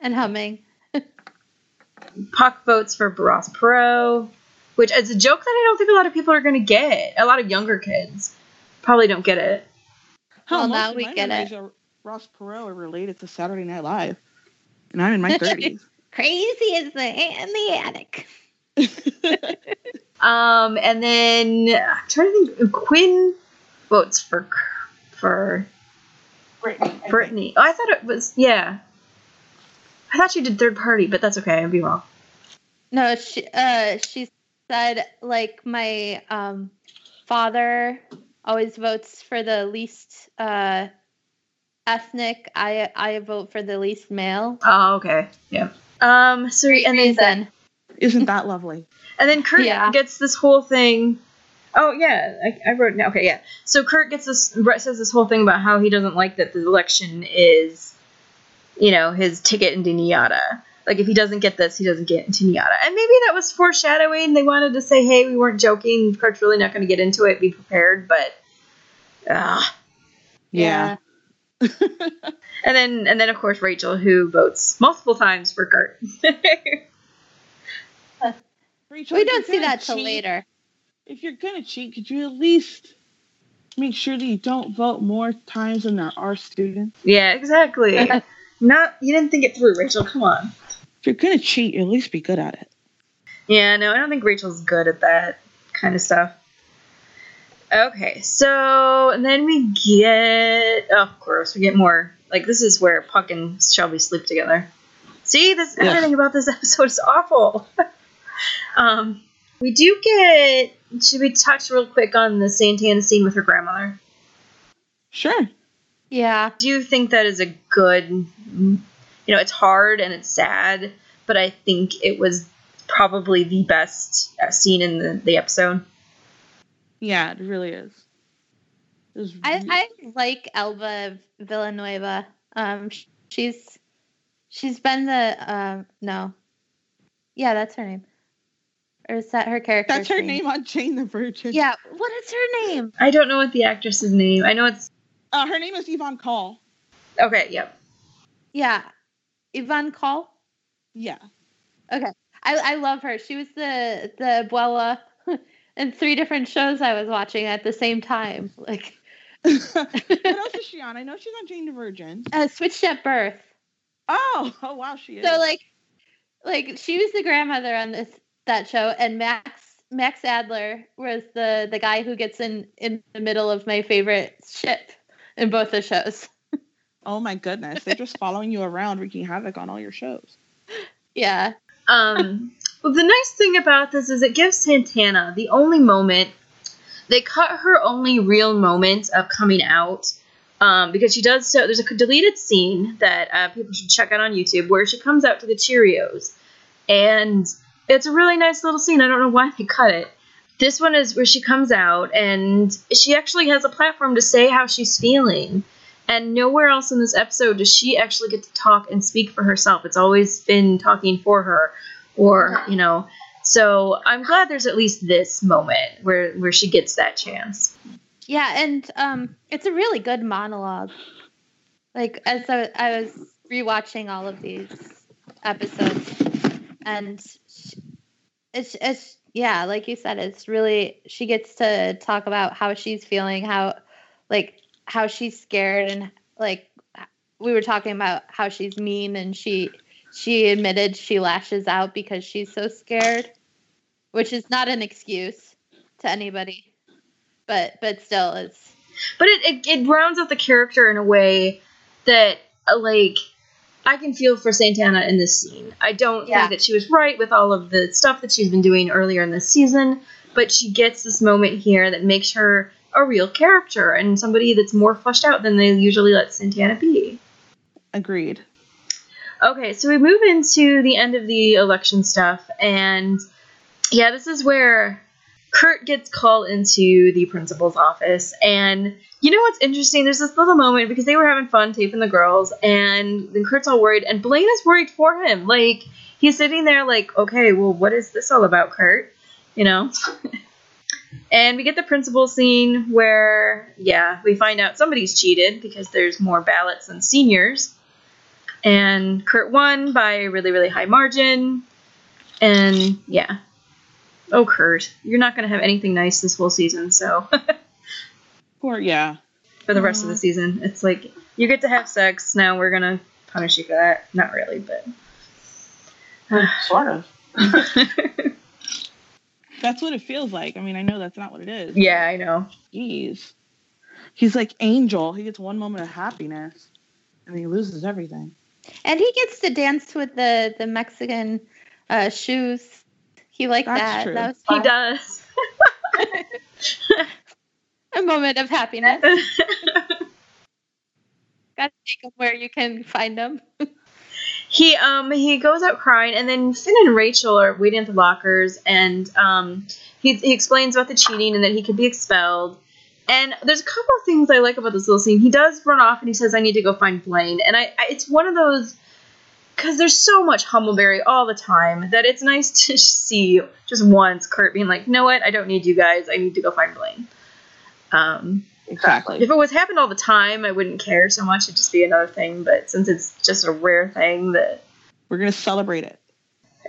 And humming. (laughs) Puck votes for Ross Perot, which is a joke that I don't think a lot of people are going to get. A lot of younger kids probably don't get it. Hell, Well, now we my get it. are Ross Perot are related to Saturday Night Live. And I'm in my (laughs) 30s. Crazy is the in the attic. (laughs) Um, and then I'm trying to think. Quinn votes for for Brittany. Brittany. Oh, I thought it was yeah. I thought she did third party, but that's okay. I'd be wrong. No, she uh she said like my um father always votes for the least uh ethnic. I I vote for the least male. Oh, okay. Yeah. Um. So and then Reason. (laughs) Isn't that lovely? and then Kurt Yeah. gets this whole thing. Oh yeah, I, I wrote. Okay, yeah. So Kurt gets this. Brett says this whole thing about how he doesn't like that the election is, you know, his ticket into NYADA. Like if he doesn't get this, he doesn't get into NYADA. And maybe that was foreshadowing. They wanted to say, "Hey, we weren't joking. Kurt's really not going to get into it. Be prepared." But, ah. Yeah. (laughs) And then and then of course Rachel, who votes multiple times for Kurt. (laughs) Rachel, We don't see that till later. If you're gonna cheat, could you at least make sure that you don't vote more times than there are students? yeah, exactly. (laughs) not you didn't think it through, Rachel. Come on. If you're gonna cheat, at least be good at it. Yeah, no, I don't think Rachel's good at that kind of stuff. Okay, so and then we get oh gross, we get more like this is where Puck and Shelby sleep together. See, this Yeah. everything about this (laughs) episode is awful. (laughs) um we do get should we touch real quick on the Santana scene with her grandmother? Sure. Yeah. Do you think that is a good you know, it's hard and it's sad, but I think it was probably the best uh, scene in the, the episode. Yeah, it really is. It was I, I like Alba Villanueva. Um, she's she's been the um no, yeah, that's her name. Or is that her character? That's her name on Jane the Virgin. Yeah, what is her name? I don't know what the actress's name. I know it's Uh, her name is Ivonne Coll. okay. Yep. Yeah, Ivonne Coll. Yeah. Okay, I I love her. She was the the abuela (laughs) in three different shows I was watching at the same time. Like (laughs) (laughs) what else is she on? I know she's on Jane the Virgin. uh, switched at birth. Oh, oh wow, she is. So like, like she was the grandmother on this that show, and Max Max Adler was the the guy who gets in in the middle of my favorite ship in both the shows. (laughs) oh my goodness, they're just following you around, wreaking havoc on all your shows. Yeah, Um. well, the nice thing about this is it gives Santana the only moment. They cut her only real moment of coming out. Um, because she does so. There's a deleted scene that uh, people should check out on YouTube where she comes out to the Cheerios, and it's a really nice little scene. I don't know why they cut it. This one is where she comes out and she actually has a platform to say how she's feeling. And nowhere else in this episode does she actually get to talk and speak for herself. It's always been talking for her, or you know. So I'm glad there's at least this moment where where she gets that chance. yeah, and um, it's a really good monologue. Like as I, I was rewatching all of these episodes, and it's it's yeah, like you said, it's really she gets to talk about how she's feeling, how like how she's scared, and like we were talking about how she's mean, and she she admitted she lashes out because she's so scared, which is not an excuse to anybody, but but still, it's But it, it, it rounds out the character in a way that, like, I can feel for Santana in this scene. I don't Yeah. think that she was right with all of the stuff that she's been doing earlier in this season, but she gets this moment here that makes her a real character and somebody that's more fleshed out than they usually let Santana be. Agreed. Okay, so we move into the end of the election stuff, and yeah, this is where Kurt gets called into the principal's office. And you know what's interesting? There's this little moment because they were having fun taping the girls, and then Kurt's all worried, and Blaine is worried for him. Like, he's sitting there, like, okay, well, what is this all about, Kurt? You know? (laughs) And we get the principal scene where, yeah, we find out somebody's cheated because there's more ballots than seniors. And Kurt won by a really, really high margin. And yeah. Oh, Kurt, you're not going to have anything nice this whole season, so (laughs) Or yeah. for the rest of the season. It's like, you get to have sex, now we're going to punish you for that. Not really, but. (sighs) Sort of. (laughs) That's what it feels like. I mean, I know that's not what it is. yeah, I know. Jeez. He's like Angel. He gets one moment of happiness and he loses everything. And he gets to dance with the the Mexican uh, shoes. He liked That's that. true. That was He does. (laughs) (laughs) a moment of happiness. Got to take them where you can find them. (laughs) he um he goes out crying and then Finn and Rachel are waiting at the lockers and um he, he explains about the cheating and that he could be expelled. And there's a couple of things I like about this little scene. He does run off and he says, "I need to go find Blaine." And I, I it's one of those because there's so much Hummelberry all the time that it's nice to (laughs) see just once Kurt being like, "You know what? I don't need you guys. I need to go find Blaine." Um, Exactly. if it was happened all the time, I wouldn't care so much. It'd just be another thing. But since it's just a rare thing that We're gonna celebrate it.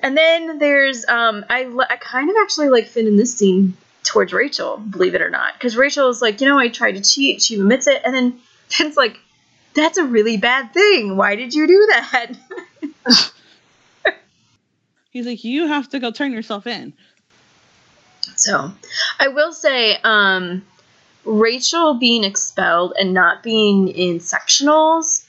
and then there's um I, I kind of actually like Finn in this scene towards Rachel, believe it or not, because Rachel is like, you know, I tried to cheat. She admits it, and then (laughs) Finn's like, that's a really bad thing. Why did you do that? (laughs) (laughs) He's like, you have to go turn yourself in. So, I will say, um, Rachel being expelled and not being in sectionals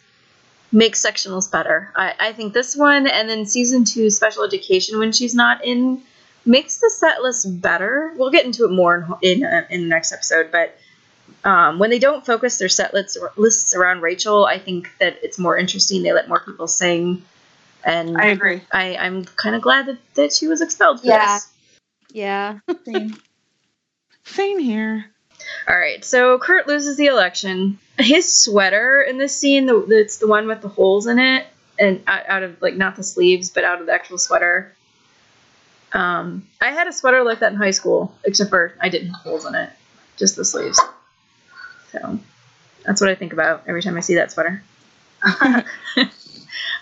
makes sectionals better. I, I think this one and then season two special education when she's not in makes the set list better. We'll get into it more in in, uh, in the next episode, but um, when they don't focus their set lists lists around Rachel, I think that it's more interesting. They let more people sing, and I agree. I, I'm kind of glad that, that she was expelled for Yeah. this. Yeah. (laughs) Same. Same here. All right, so Kurt loses the election. His sweater in this scene, the, it's the one with the holes in it, and out, out of like not the sleeves, but out of the actual sweater. Um, I had a sweater like that in high school, except for I didn't have holes in it, just the sleeves. So that's what I think about every time I see that sweater. (laughs) (laughs)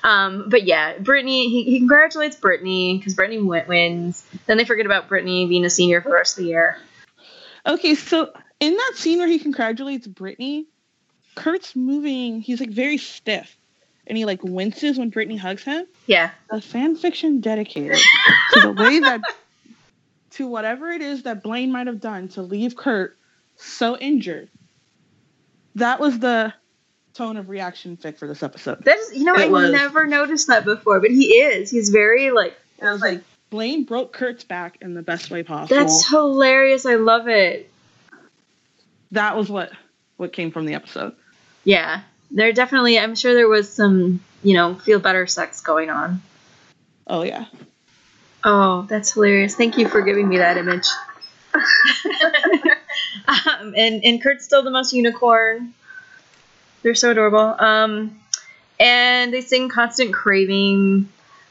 um, but yeah, Brittany, he, he congratulates Brittany because Brittany win- wins. Then they forget about Brittany being a senior for the rest of the year. Okay, so in that scene where he congratulates Brittany, Kurt's moving. He's like very stiff, and he like winces when Brittany hugs him. Yeah, A fan fiction dedicated to the way that (laughs) to whatever it is that Blaine might have done to leave Kurt so injured. That was the tone of reaction fic for this episode. That is, you know, It I was. never noticed that before, but he is. He's very like. It was like Blaine broke Kurt's back in the best way possible. That's hilarious. I love it. that was what what came from the episode. Yeah, there definitely. I'm sure there was some, you know, feel better sex going on. Oh yeah. Oh, that's hilarious. Thank you for giving me that image. (laughs) (laughs) um, and and Kurt's still the most unicorn. They're so adorable. Um, and they sing "Constant Craving."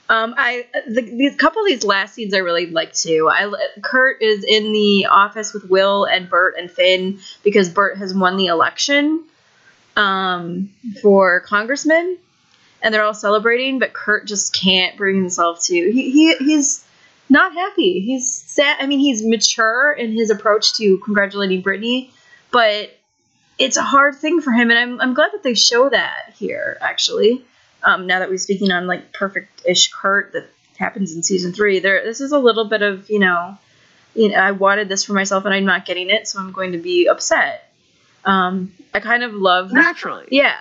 Um, I the, couple of these last scenes I really like too. I Kurt is in the office with Will and Burt and Finn because Burt has won the election um, for congressman, and they're all celebrating. But Kurt just can't bring himself to. He, he he's not happy. He's sad. I mean, he's mature in his approach to congratulating Brittany, but it's a hard thing for him, and I'm I'm glad that they show that here actually. Um, now that we're speaking on like perfect-ish Kurt that happens in season three, there this is a little bit of you know, you know, I wanted this for myself and I'm not getting it, so I'm going to be upset. Um, I kind of love Naturally. yeah.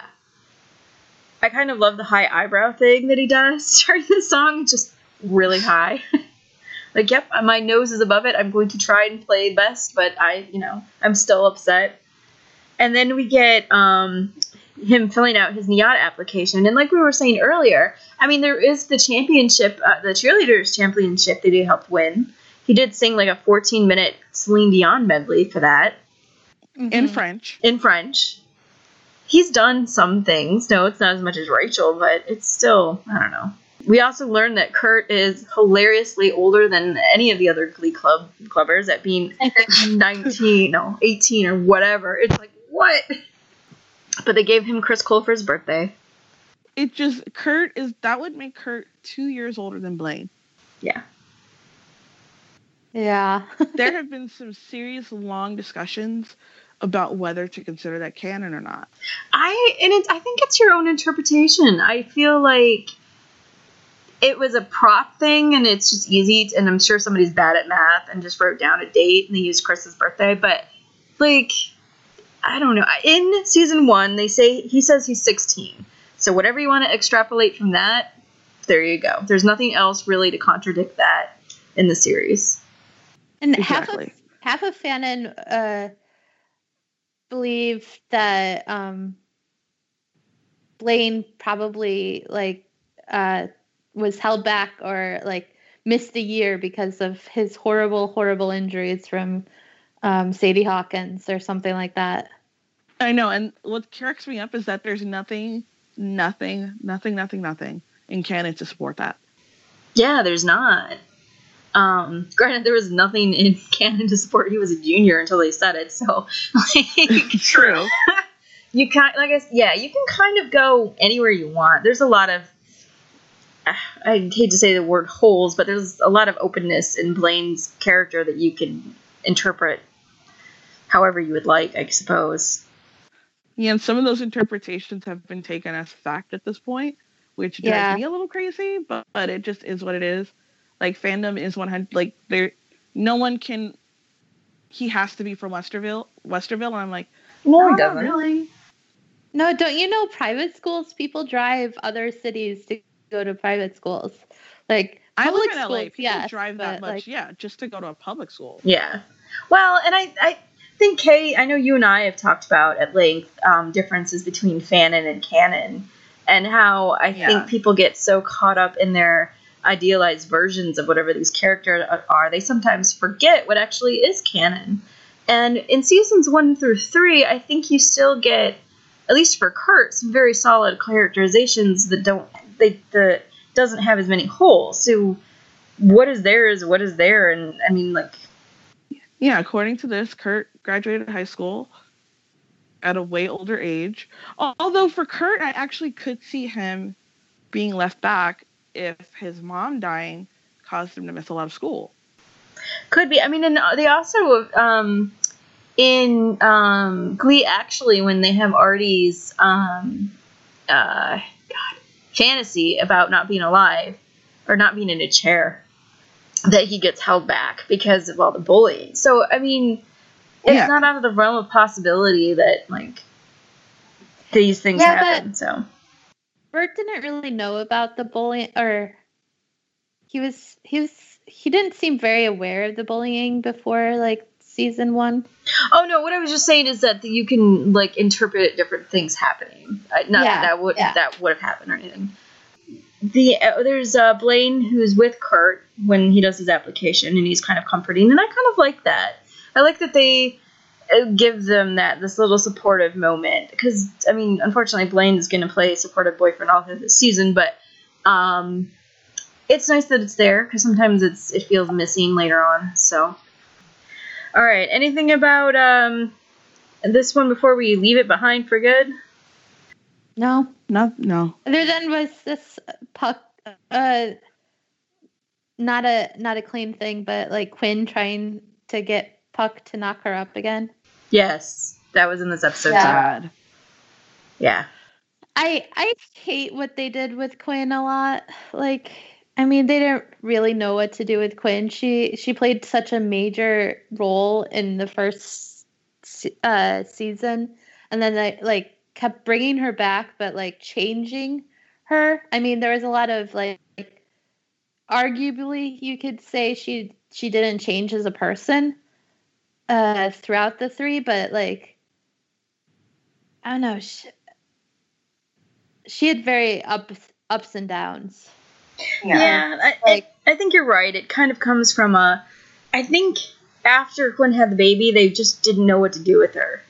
I kind of love the high eyebrow thing that he does (laughs) during the song, just really high. (laughs) like, yep, my nose is above it. I'm going to try and play best, but I, you know, I'm still upset. And then we get um, him filling out his NYADA application. And like we were saying earlier, I mean, there is the championship, uh, the cheerleaders championship that he helped win. He did sing like a 14 minute Celine Dion medley for that In Mhm. French. in French. He's done some things. No, it's not as much as Rachel, but it's still I don't know. We also learned that Kurt is hilariously older than any of the other Glee Club clubbers at being 19, no, 18 or whatever. It's like, what? But they gave him Chris Colfer his birthday. It just Kurt is that would make Kurt two years older than Blaine. Yeah. Yeah. (laughs) There have been some serious long discussions about whether to consider that canon or not. I and it, I think it's your own interpretation. I feel like it was a prop thing, and it's just easy. To, and I'm sure somebody's bad at math and just wrote down a date and they used Chris's birthday. But like, I don't know. In season one, they say he says he's 16. So whatever you want to extrapolate from that, there you go. There's nothing else really to contradict that in the series. And half of half of Fanon uh, believe that um, Blaine probably like uh, was held back or like missed a year because of his horrible, horrible injuries from um, Sadie Hawkins or something like that. I know, and what cracks me up is that there's nothing, nothing, nothing, nothing, nothing in canon to support that. Yeah, there's not. Um, granted, there was nothing in (laughs) canon to support he was a junior until they said it. So, (laughs) like, True. (laughs) you kind like I s- yeah, you can kind of go anywhere you want. There's a lot of (sighs) I hate to say the word holes, but there's a lot of openness in Blaine's character that you can interpret however you would like, I suppose. Yeah, and some of those interpretations have been taken as fact at this point, which drives Yeah. me a little crazy, but, but it just is what it is. Like fandom is 100 like there no one can he has to be from Westerville, Westerville and I'm like, No, "Oh, he ah, doesn't. really. No, don't you know private schools? People drive other cities to go to private schools. Like I live public in LA. schools, People yes, drive that much, like- yeah, just to go to a public school. Yeah. Well, and I, I think Kay, I know you and I have talked about at length um, differences between fanon and canon, and how I Yeah. think people get so caught up in their idealized versions of whatever these characters are, they sometimes forget what actually is canon. And in seasons one through three, I think you still get, at least for Kurt, some very solid characterizations that don't they the doesn't have as many holes. So what is there is what is there, and I mean like Yeah, according to this, Kurt graduated high school at a way older age. Although for Kurt, I actually could see him being left back if his mom dying caused him to miss a lot of school. Could be. I mean, and they also um, in um, Glee actually when they have Artie's um, uh, God fantasy about not being alive or not being in a chair, that he gets held back because of all the bullying. So I mean, it's Yeah. not out of the realm of possibility that like these things Yeah, happen. So Burt didn't really know about the bullying, or he was he was he didn't seem very aware of the bullying before like season one. Oh no! What I was just saying is that you can like interpret different things happening. Uh, Not Yeah, that that would yeah. that would have happened or anything. The uh, there's uh, Blaine who's with Kurt when he does his application, and he's kind of comforting, and I kind of like that. I like that they uh, give them that this little supportive moment because I mean, unfortunately, Blaine is going to play supportive boyfriend all through this season, but um, it's nice that it's there because sometimes it's it feels missing later on. So. All right. Anything about um this one before we leave it behind for good? No, No, no. other than was this puck uh not a not a clean thing, but like Quinn trying to get Puck to knock her up again. Yes, that was in this episode. Yeah. too. Yeah. I I hate what they did with Quinn a lot. Like, I mean, they didn't really know what to do with Quinn. She she played such a major role in the first uh, season, and then they like kept bringing her back, but like changing her. I mean, there was a lot of like, arguably, you could say she she didn't change as a person uh, throughout the three, but like, I don't know. She, she had very ups ups and downs. Yeah, I, Like- I, I think you're right. It kind of comes from a. I think after Quinn had the baby, they just didn't know what to do with her,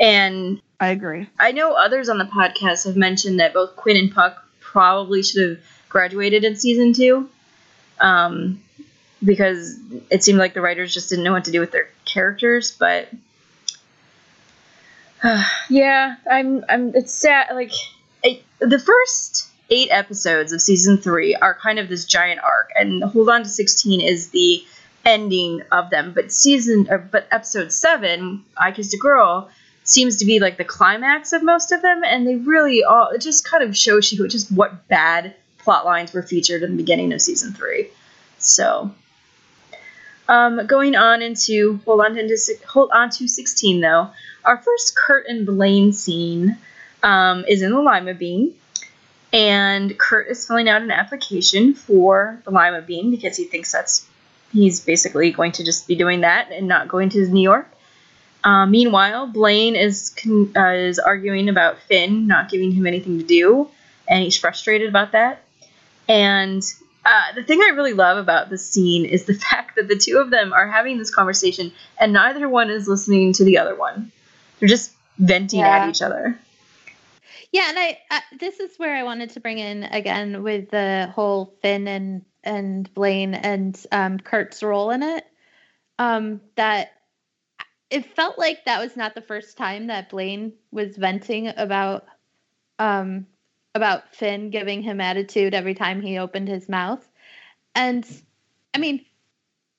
and I agree. I know others on the podcast have mentioned that both Quinn and Puck probably should have graduated in season two, um, because it seemed like the writers just didn't know what to do with their characters. But uh, yeah, I'm I'm it's sad. Like the first eight episodes of season three are kind of this giant arc, and Hold On to Sixteen is the ending of them. But season, but episode seven, I Kissed a Girl, seems to be like the climax of most of them, and they really all it just kind of shows you just what bad plot lines were featured in the beginning of season three. So, um, going on into hold on to hold on to sixteen though, our first Kurt and Blaine scene um, is in the Lima Bean, and Kurt is filling out an application for the Lima Bean because he thinks that's he's basically going to just be doing that and not going to New York. Uh, meanwhile, Blaine is con- uh, is arguing about Finn not giving him anything to do, and he's frustrated about that. And uh, the thing I really love about this scene is the (laughs) fact that the two of them are having this conversation, and neither one is listening to the other one. They're just venting Yeah. at each other. Yeah, and I, I this is where I wanted to bring in again with the whole Finn and and Blaine and um, Kurt's role in it. Um, that it felt like that was not the first time that Blaine was venting about um, about Finn giving him attitude every time he opened his mouth. And I mean,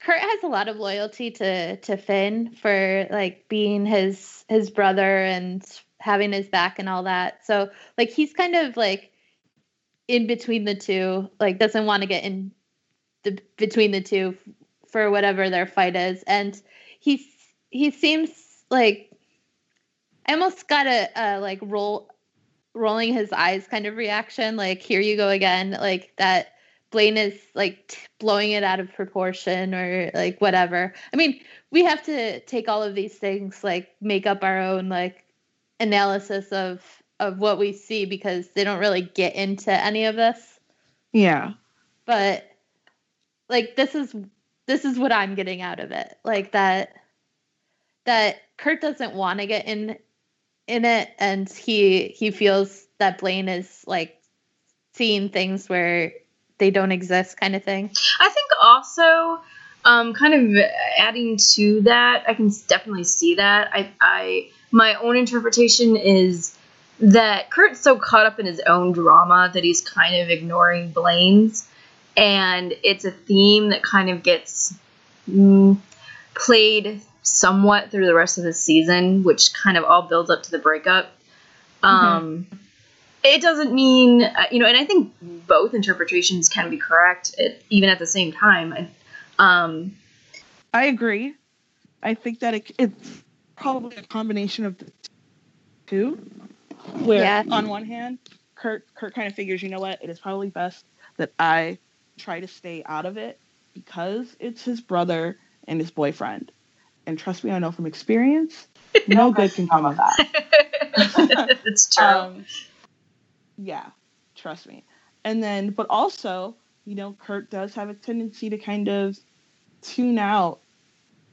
Kurt has a lot of loyalty to to Finn for like being his his brother and having his back and all that. So like he's kind of like in between the two, like doesn't want to get in the between the two for whatever their fight is. And he's he seems like I almost got a, a like roll rolling his eyes kind of reaction, like here you go again, like that Blaine is like t- blowing it out of proportion or like whatever. I mean, we have to take all of these things, like make up our own like analysis of of what we see because they don't really get into any of this. Yeah. But like this is this is what I'm getting out of it. Like that that Kurt doesn't want to get in in it and he he feels that Blaine is like seeing things where they don't exist kind of thing. I think also, um, kind of adding to that, I can definitely see that. I, I, my own interpretation is that Kurt's so caught up in his own drama that he's kind of ignoring Blaine's, and it's a theme that kind of gets mm, played somewhat through the rest of the season, which kind of all builds up to the breakup. Um, it doesn't mean uh, you know, and I think both interpretations can be correct, at, even at the same time. I- Um, I agree. I think that it, it's probably a combination of the two. Where Yeah. on one hand, Kurt Kurt kind of figures, you know what, it is probably best that I try to stay out of it because it's his brother and his boyfriend. And trust me, I know from experience, (laughs) no good can come of that. (laughs) it's true. Um, yeah, trust me. And then, but also, you know, Kurt does have a tendency to kind of tune out.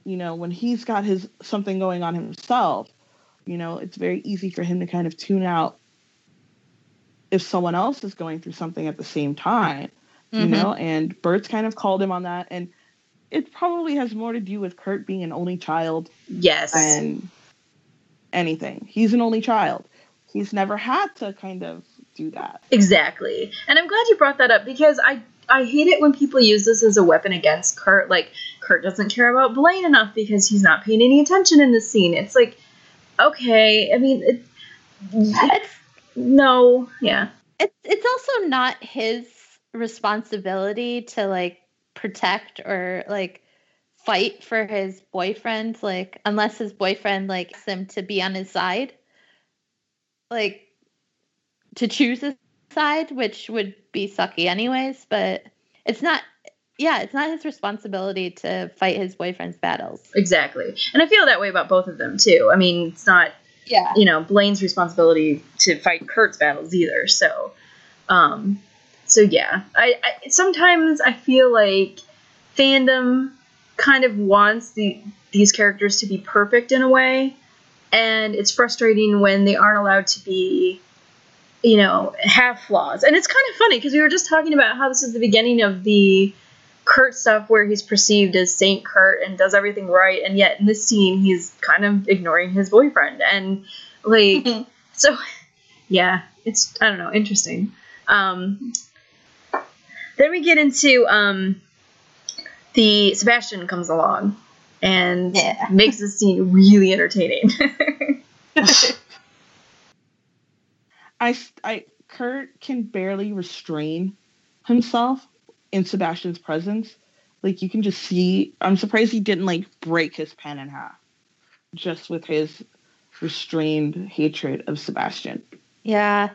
You know, when he's got his something going on himself, you know, it's very easy for him to kind of tune out if someone else is going through something at the same time. You Mhm. know, and Burt's kind of called him on that, and it probably has more to do with Kurt being an only child yes. And anything. He's an only child. He's never had to kind of do that. Exactly. And I'm glad you brought that up because I I hate it when people use this as a weapon against Kurt. Like Kurt doesn't care about Blaine enough because he's not paying any attention in this scene. It's like, okay, I mean, it, It's no, yeah, it's it's also not his responsibility to like protect or like fight for his boyfriend like unless his boyfriend likes him to be on his side like to choose his side which would be sucky anyways but it's not yeah it's not his responsibility to fight his boyfriend's battles exactly. And I feel that way about both of them too. I mean, it's not yeah you know Blaine's responsibility to fight Kurt's battles either. So, um, so yeah, I, I sometimes I feel like fandom kind of wants the these characters to be perfect in a way, and it's frustrating when they aren't allowed to be you know, have flaws. And it's kind of funny because we were just talking about how this is the beginning of the Kurt stuff where he's perceived as Saint Kurt and does everything right, and yet in this scene he's kind of ignoring his boyfriend. And like (laughs) so yeah, it's I don't know, interesting. Um then we get into um the Sebastian comes along and Yeah. makes the scene really entertaining. (laughs) I, I, Kurt can barely restrain himself in Sebastian's presence. Like you can just see. I'm surprised he didn't like break his pen in half, just with his restrained hatred of Sebastian. Yeah.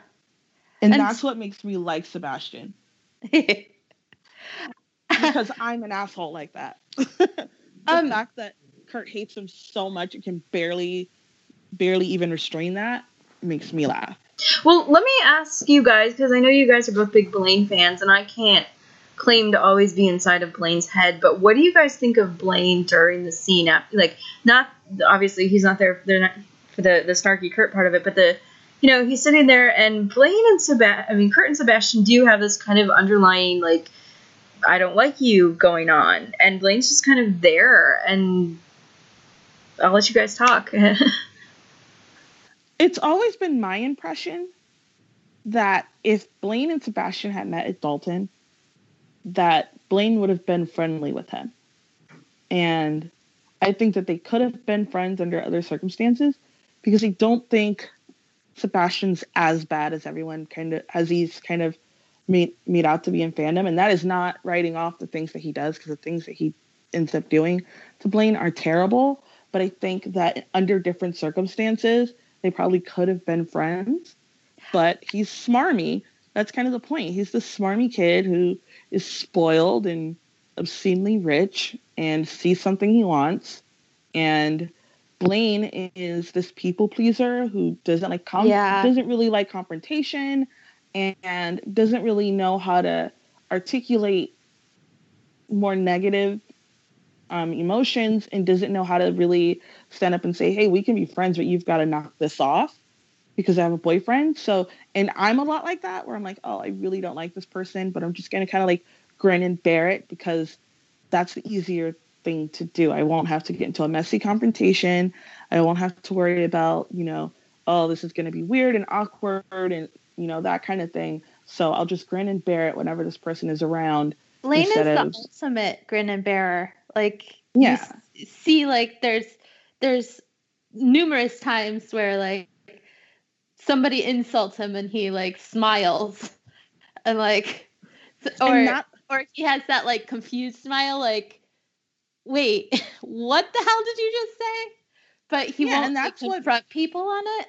And, And- that's what makes me like Sebastian because (laughs) I'm an asshole like that. (laughs) the Um, fact that Kurt hates him so much and can barely, barely even restrain that makes me laugh. Well, let me ask you guys because I know you guys are both big Blaine fans, and I can't claim to always be inside of Blaine's head. But what do you guys think of Blaine during the scene? After, like, not obviously he's not there. They're not for the the snarky Kurt part of it, but the you know he's sitting there, and Blaine and Sebastian. I mean, Kurt and Sebastian do have this kind of underlying like. I don't like you going on, and Blaine's just kind of there, and I'll let you guys talk. (laughs) it's always been my impression that if Blaine and Sebastian had met at Dalton, that Blaine would have been friendly with him. And I think that they could have been friends under other circumstances because I don't think Sebastian's as bad as everyone kind of as he's kind of made made out to be in fandom. And that is not writing off the things that he does because the things that he ends up doing to Blaine are terrible. But I think that under different circumstances, they probably could have been friends. But he's smarmy. That's kind of the point. He's the smarmy kid who is spoiled and obscenely rich and sees something he wants. And Blaine is this people pleaser who doesn't like com- Yeah. doesn't really like confrontation and doesn't really know how to articulate more negative um, emotions and doesn't know how to really stand up and say, hey, we can be friends, but you've got to knock this off because I have a boyfriend. So, and I'm a lot like that where I'm like, oh, I really don't like this person, but I'm just going to kind of like grin and bear it because that's the easier thing to do. I won't have to get into a messy confrontation. I won't have to worry about, you know, oh, this is going to be weird and awkward and, you know, that kind of thing. So I'll just grin and bear it whenever this person is around. Lane is the of- ultimate grin and bearer. Like Yeah. see, like there's there's numerous times where like somebody insults him and he like smiles and like or and not or he has that like confused smile like wait (laughs) what the hell did you just say but he Yeah, won't and like, that's what- confront people on it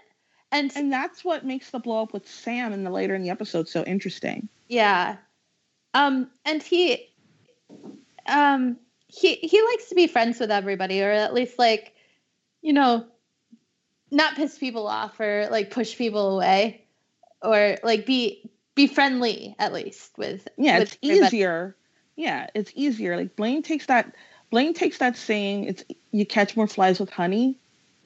and, and that's what makes the blow up with Sam in the later in the episode so interesting. yeah um and he um he he likes to be friends with everybody or at least like you know not piss people off or like push people away or like be be friendly at least with Yeah, with it's everybody. easier. Yeah, it's easier. Like Blaine takes that Blaine takes that saying it's you catch more flies with honey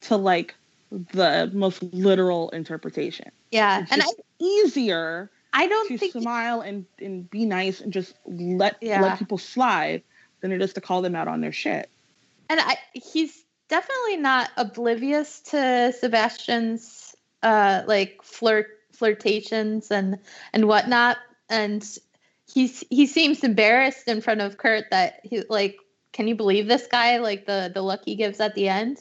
to like the most literal interpretation. yeah It's and I, easier I don't to think smile and, and be nice and just let Yeah. let people slide than it is to call them out on their shit. and I he's definitely not oblivious to Sebastian's uh like flirt flirtations and and whatnot and he's he seems embarrassed in front of Kurt that he like can you believe this guy like the the look he gives at the end?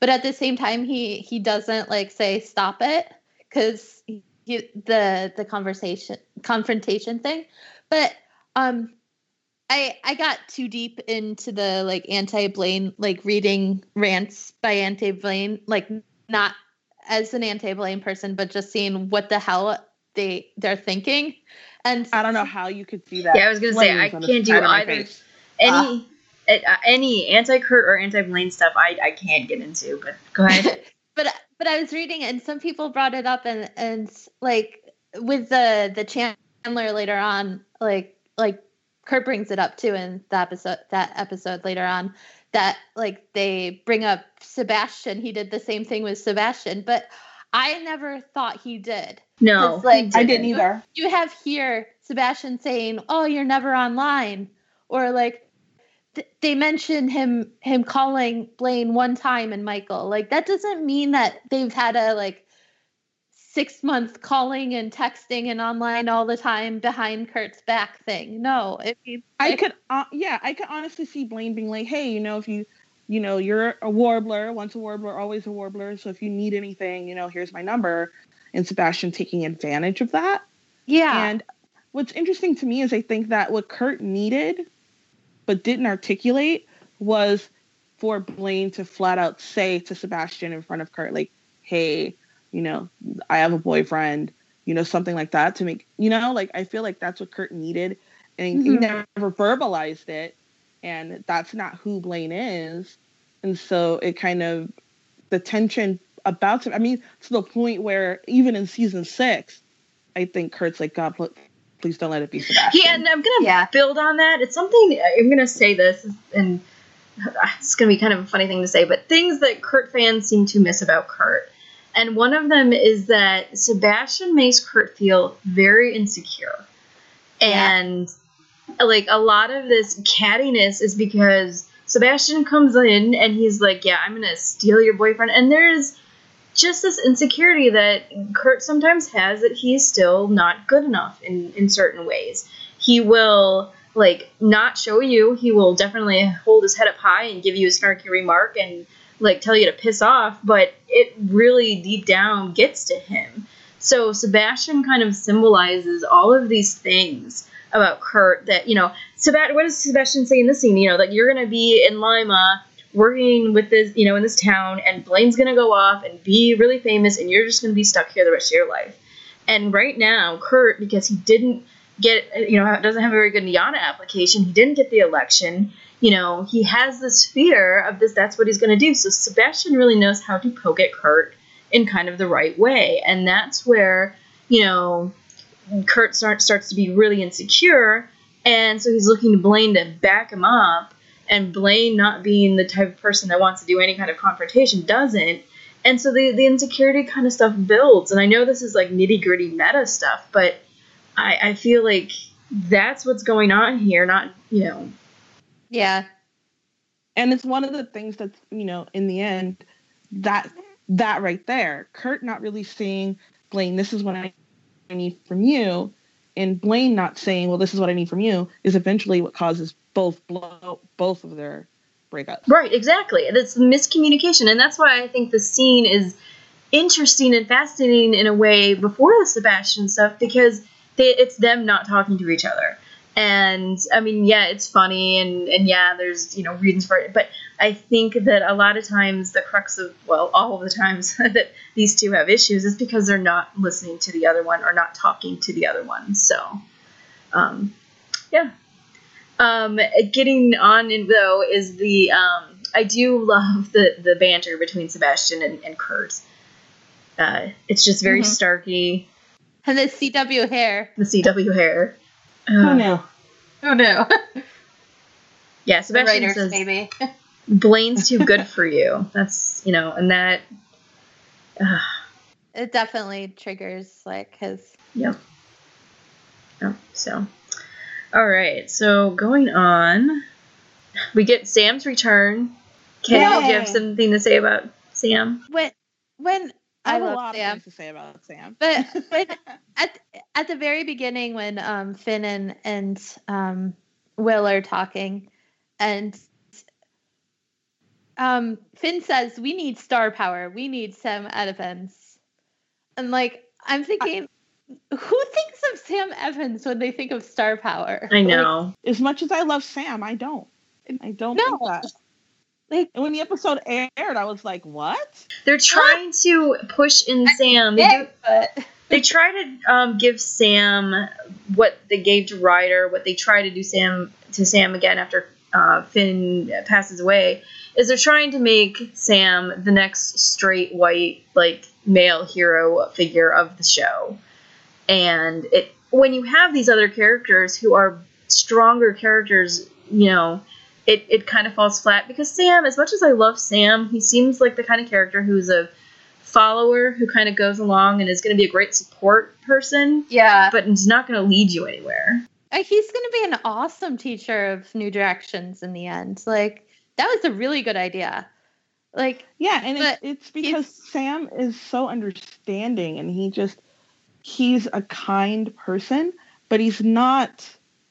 But at the same time he he doesn't like say stop it because the the conversation confrontation thing. But um I I got too deep into the like anti Blaine like reading rants by anti Blaine like not as an anti Blaine person but just seeing what the hell they they're thinking. And I don't know how you could see that. Yeah, I was gonna say, I flames on the can't do side of my either. any uh, Uh, any anti Kurt or anti Blaine stuff I, I can't get into. But go ahead. (laughs) but but I was reading and some people brought it up and and like with the the Chandler later on like like Kurt brings it up too in the episode that episode later on that like they bring up Sebastian he did the same thing with Sebastian but I never thought he did. No, like- I didn't either. You have here Sebastian saying, "Oh, you're never online," or like th- they mention him him calling Blaine one time and Michael. Like that doesn't mean that they've had a like six month calling and texting and online all the time behind Kurt's back thing. No, it means I like, could, uh, yeah, I could honestly see Blaine being like, "Hey, you know, if you, you know, you're a warbler, once a warbler, always a warbler. So if you need anything, you know, here's my number." And Sebastian taking advantage of that. yeah, And what's interesting to me is I think that what Kurt needed, but didn't articulate, was for Blaine to flat out say to Sebastian in front of Kurt, like, "Hey, you know, I have a boyfriend." You know, something like that to make you know, like I feel like that's what Kurt needed, and he Mhm. never verbalized it, and that's not who Blaine is, and so it kind of the tension about him. I mean, to the point where even in season six, I think Kurt's like, God, please don't let it be Sebastian. Yeah, and I'm gonna Yeah. build on that. It's something I'm gonna say this, and it's gonna be kind of a funny thing to say, but things that Kurt fans seem to miss about Kurt. And one of them is that Sebastian makes Kurt feel very insecure. Yeah. And like a lot of this cattiness is because Sebastian comes in and he's like, Yeah, I'm gonna steal your boyfriend. And there's just this insecurity that Kurt sometimes has that he's still not good enough in, in certain ways. He will like not show you, he will definitely hold his head up high and give you a snarky remark and like tell you to piss off, but it really deep down gets to him. So Sebastian kind of symbolizes all of these things about Kurt that, you know, Sebastian what does Sebastian say in this scene? You know, like you're gonna be in Lima working with this, you know, in this town, and Blaine's gonna go off and be really famous, and you're just gonna be stuck here the rest of your life. And right now, Kurt, because he didn't get, you know, doesn't have a very good NYADA application, he didn't get the election. You know, he has this fear of this. That's what he's gonna do. So Sebastian really knows how to poke at Kurt in kind of the right way, and that's where, you know, Kurt start, starts to be really insecure, and so he's looking to Blaine to back him up and Blaine not being the type of person that wants to do any kind of confrontation doesn't. And so the, the insecurity kind of stuff builds. And I know this is like nitty gritty meta stuff, but I, I feel like that's what's going on here, not, you know. yeah, and it's one of the things that's you know in the end that that right there kurt not really seeing blaine this is what i need from you and blaine not saying well this is what i need from you is eventually what causes both blow both of their breakups Right, exactly. It's miscommunication. And that's why I think the scene is interesting and fascinating in a way before the Sebastian stuff because they, it's them not talking to each other. And I mean, yeah, it's funny and, and yeah, there's, you know, reasons for it. But I think that a lot of times the crux of, well, all of the times (laughs) that these two have issues is because they're not listening to the other one or not talking to the other one. So, um, yeah. Um, getting on in though is the um, I do love the the banter between Sebastian and, and Kurt. Uh, it's just very Mhm. starky. and the CW hair. The CW hair. Oh Uh, no Oh no, (laughs) Yeah, Sebastian says maybe. (laughs) Blaine's too good for you. That's you know, and that. Uh, (sighs) It definitely triggers like his. Yep. Oh, so, all right. So going on, we get Sam's return. Kay, do you have something to say about Sam? When when i I, have a lot Sam, of things to say about sam but (laughs) when at at the very beginning when um Finn and and um Will are talking, and um Finn says we need star power, we need Sam Evans, and like I'm thinking. who thinks of Sam Evans when they think of star power? I know. as much as i love sam i don't i don't think No. Like, when the episode aired i was like what They're trying to push in Sam. They, do, but (laughs) they try to um, give Sam what they gave to Ryder, what they try to do Sam to Sam again after uh, Finn passes away, is they're trying to make Sam the next straight white like male hero figure of the show. And it when you have these other characters who are stronger characters, you know, it, it kind of falls flat because Sam, as much as I love Sam, he seems like the kind of character who's a follower who kind of goes along and is going to be a great support person, Yeah. but is not going to lead you anywhere. Uh, He's going to be an awesome teacher of new directions in the end. Like, that was a really good idea. Like, Yeah, and But it's, it's because Sam is so understanding and he just he's a kind person, but he's not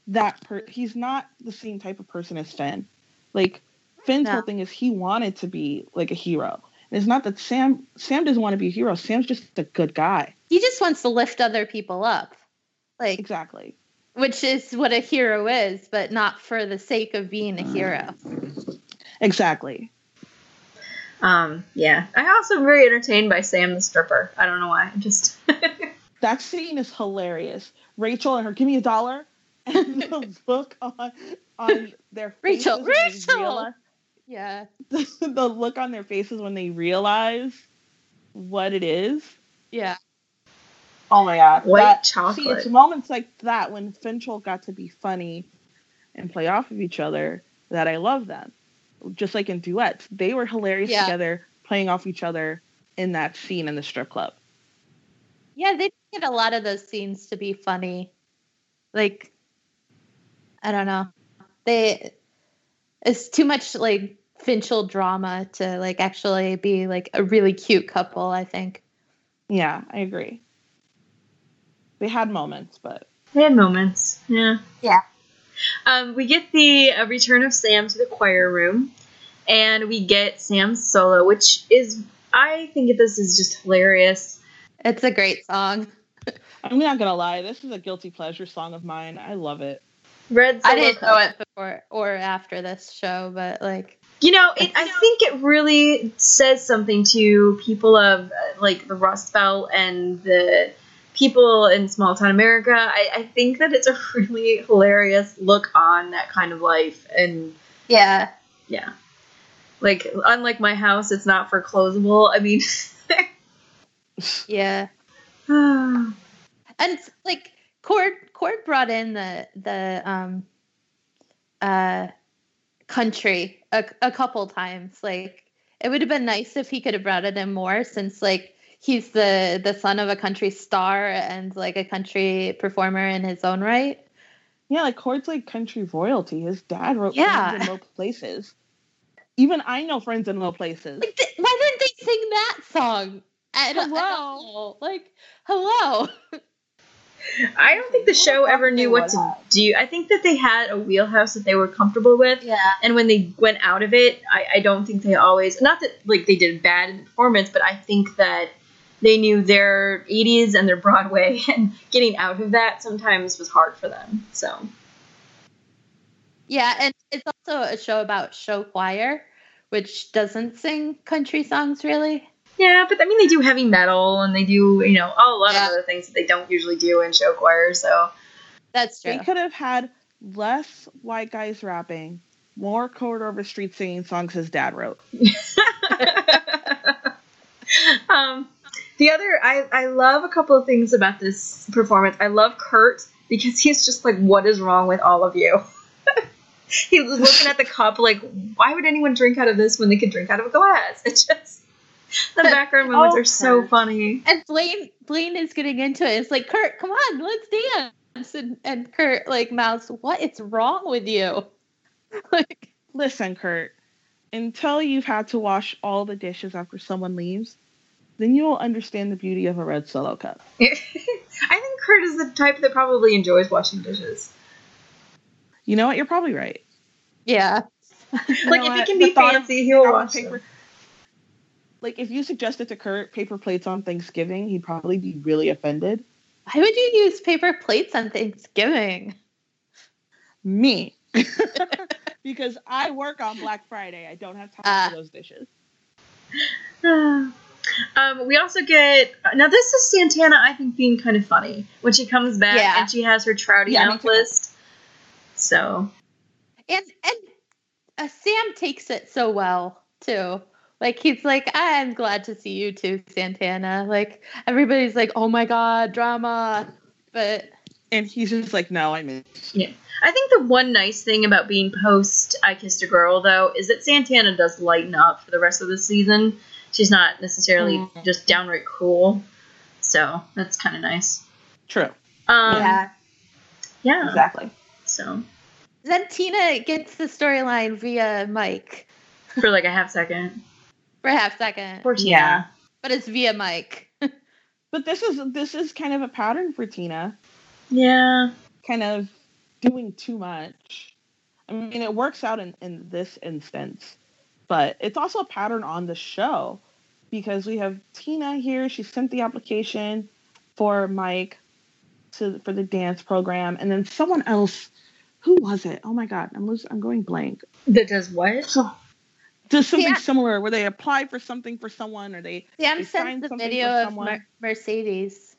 that per he's not the same type of person as Finn. Like Finn's No. whole thing is he wanted to be like a hero. And it's not that Sam Sam doesn't want to be a hero. Sam's just a good guy. he just wants to lift other people up. Like, Exactly. which is what a hero is, but not for the sake of being a hero. Exactly. Um, yeah. I also am very entertained by Sam the stripper. I don't know why. I'm (laughs) just That scene is hilarious. Rachel and her give me a dollar and (laughs) the look on on their (laughs) faces Rachel, when they Rachel! realize- Yeah. (laughs) the look on their faces when they realize what it is. Yeah. Oh my god. White That- chocolate. See, it's moments like that when Finchel got to be funny and play off of each other that I love them. Just like in duets. They were hilarious Yeah. together, playing off each other in that scene in the strip club. Yeah, they get a lot of those scenes to be funny. Like, I don't know. They, it's too much like Finchel drama to like actually be like a really cute couple, I think. Yeah, I agree. They had moments, but They had moments. Yeah. Yeah. Um, we get the uh, return of Sam to the choir room, and we get Sam's solo, which is, I think this is just hilarious. It's a great song. I'm not gonna lie, this is a guilty pleasure song of mine. I love it. Red solo I didn't cup. know it before or after this show, but like, You know, it, I think it really says something to people of uh, like the Rust Belt and the people in small town America. I, I think that it's a (laughs) really hilarious look on that kind of life, and yeah, yeah, like unlike my house, it's not foreclosable. I mean, (laughs) yeah. (sighs) and like Chord Chord brought in the the um uh country a, a couple times. Like it would have been nice if he could have brought it in more since like he's the the son of a country star and like a country performer in his own right. Yeah, like Chord's like country royalty. His dad wrote Yeah. Friends in Low Places. Even I know Friends in Low Places. Like th- why didn't they sing that song? I don't, I Hello? Like hello. (laughs) I don't think the show ever knew what to do. I think that they had a wheelhouse that they were comfortable with. Yeah. and when they went out of it I, I don't think they always not that like they did bad in the performance but i think that they knew their 80s and their broadway (laughs) and getting out of that sometimes was hard for them so Yeah, and it's also a show about show choir, which doesn't sing country songs really. Yeah but i mean they do heavy metal and they do you know a lot Yeah. of other things that they don't usually do in show choir so That's true. They could have had less white guys rapping, more Chord Overstreet singing songs his dad wrote. (laughs) um, the other, I, I love a couple of things about this performance. I love Kurt because he's just like, what is wrong with all of you? (laughs) he was looking at the cup like, why would anyone drink out of this when they could drink out of a glass? (laughs) It just, the background moments Oh, are so Kurt. funny. and Blaine Blaine is getting into it. It's like, Kurt, come on, let's dance. And and Kurt like mouths, What is wrong with you? (laughs) like Listen, Kurt, until you've had to wash all the dishes after someone leaves, then you will understand the beauty of a red solo cup. (laughs) I think Kurt is the type that probably enjoys washing dishes. You know what? You're probably right. Yeah. (laughs) like, know if what? it can be thought fancy, he'll wash paper- them. Like if you suggested to Kurt paper plates on Thanksgiving, he'd probably be really offended. Why would you use paper plates on Thanksgiving? Me. (laughs) (laughs) because I work on Black Friday. I don't have time Ah. for those dishes. (sighs) um, we also get now. This is Santana. I think being kind of funny when she comes back Yeah. and she has her trouty Yeah, mouth list. So And and uh, Sam takes it so well too. Like he's like, I'm glad to see you too, Santana. Like everybody's like, oh my god, drama. But And he's just like, no, I mean, yeah. I think the one nice thing about being post I Kissed a Girl though is that Santana does lighten up for the rest of the season. She's not necessarily Mm. just downright cruel. So that's kind of nice. True. Um, yeah. yeah. Exactly. So Then Tina gets the storyline via Mike for like a half second. For a half second, Poor Tina. Yeah. but it's via Mike. (laughs) But this is this is kind of a pattern for Tina. Yeah. kind of doing too much. I mean, it works out in, in this instance, but it's also a pattern on the show because we have Tina here. She sent the application for Mike to for the dance program, and then someone else. Who was it? Oh my god, I'm losing. I'm going blank. That does what? So, does something Yeah. similar where they apply for something for someone, or they Sam They sent find the something video of someone. Mer- Mercedes.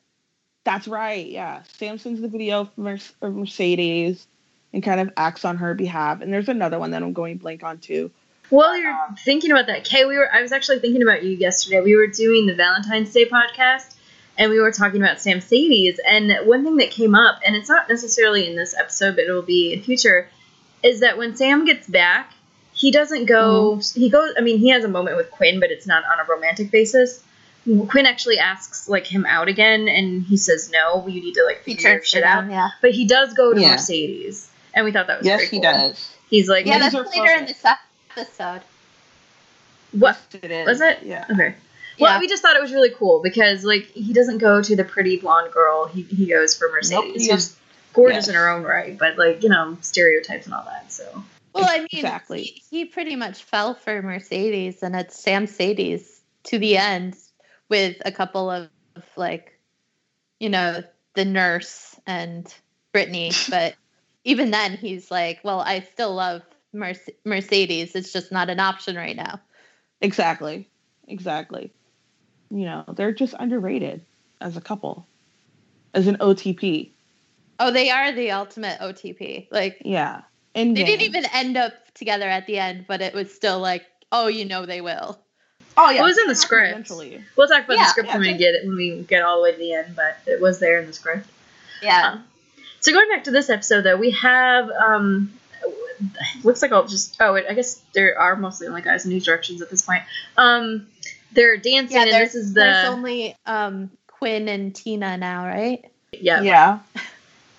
That's right. Yeah. Sam sends the video of, Mer- of Mercedes and kind of acts on her behalf. And there's another one that I'm going blank on too. While you're thinking about that, Kay, we were I was actually thinking about you yesterday. We were doing the Valentine's Day podcast and we were talking about Samcedes and one thing that came up, and it's not necessarily in this episode, but it'll be in future, is that when Sam gets back, he doesn't go mm-hmm. he goes I mean, he has a moment with Quinn, but it's not on a romantic basis. Quinn actually asks like him out again and he says no, you need to like He figure your shit out. on, yeah. But he does go to Yeah. Mercedes. And we thought that was Yes, very he does. He's like Yeah, that's are later in focused. this episode. what Yes, it is. Was it? Yeah. Okay. Well, Yeah. we just thought it was really cool because like he doesn't go to the pretty blonde girl. He he goes for Mercedes, he who's gorgeous yes. in her own right, but like you know stereotypes and all that. So Well, I mean, Exactly. he, he pretty much fell for Mercedes, and it's Samcedes to the end with a couple of, of like, you know, the nurse and Brittany. (laughs) but even then, he's like, well, I still love Merce- Mercedes. It's just not an option right now. Exactly. Exactly. You know, they're just underrated as a couple, as an OTP. Oh, they are the ultimate OTP. Like, Yeah. And they didn't even end up together at the end, but it was still like, oh, you know, they will. Oh yeah. It was in the script. Eventually. we'll talk about Yeah, the script yeah, when we get it when we get all the way to the end, but it was there in the script. Yeah. Um, so going back to this episode though, we have um looks like I'll just oh I guess there are mostly only guys in these directions at this point. Um they're dancing yeah, and there's, this is there's the only um, Quinn and Tina now, right? yeah. Yeah.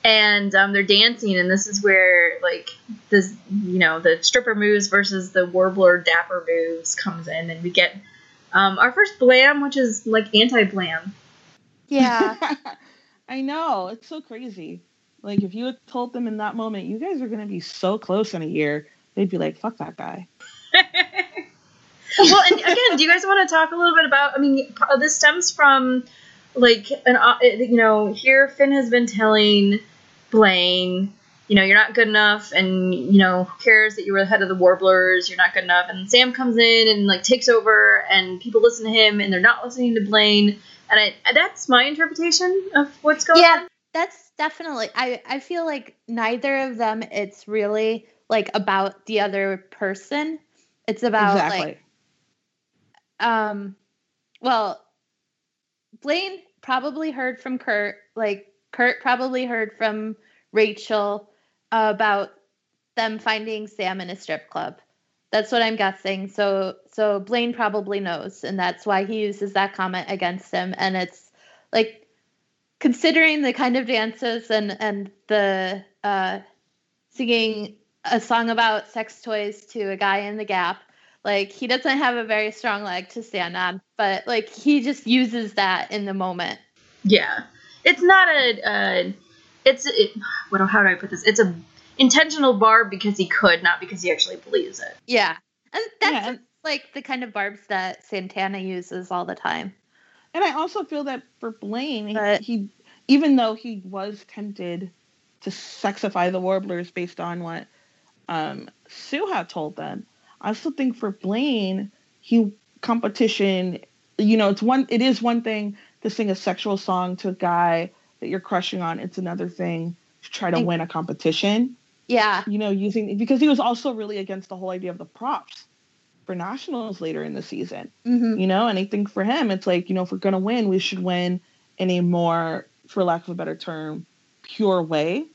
And um, they're dancing and this is where like this you know the stripper moves versus the warbler dapper moves comes in and we get um, our first blam which is like anti-blam Yeah. (laughs) I know. It's so crazy. Like if you had told them in that moment, you guys are gonna be so close in a year, they'd be like, "Fuck that guy." (laughs) well and again do you guys want to talk a little bit about i mean this stems from like an uh, you know here finn has been telling blaine you know you're not good enough and you know who cares that you were the head of the warblers you're not good enough and sam comes in and like takes over and people listen to him and they're not listening to blaine and I, that's my interpretation of what's going yeah, on Yeah, that's definitely. I I feel like neither of them. It's really like about the other person. It's about exactly. like um, well, Blaine probably heard from Kurt. Like Kurt probably heard from Rachel about them finding Sam in a strip club. That's what I'm guessing. So so Blaine probably knows, and that's why he uses that comment against him. And it's like considering the kind of dances and and the uh, singing a song about sex toys to a guy in the Gap. Like he doesn't have a very strong leg to stand on, but like he just uses that in the moment. Yeah, it's not a. Uh, it's it, what? How do I put this? It's a intentional barb because he could, not because he actually believes it. Yeah, and that's Yeah, like the kind of barbs that Santana uses all the time. And I also feel that for Blaine, he- But- he, even though he was tempted to sexify the Warblers based on what um, Sue had told them, I also think for Blaine, he competition. You know, it's one. It is one thing to sing a sexual song to a guy that you're crushing on. It's another thing to try to win a competition. Yeah, You know, using because he was also really against the whole idea of the props for nationals later in the season hmm you know and i think for him it's like you know if we're going to win we should win in a more for lack of a better term pure way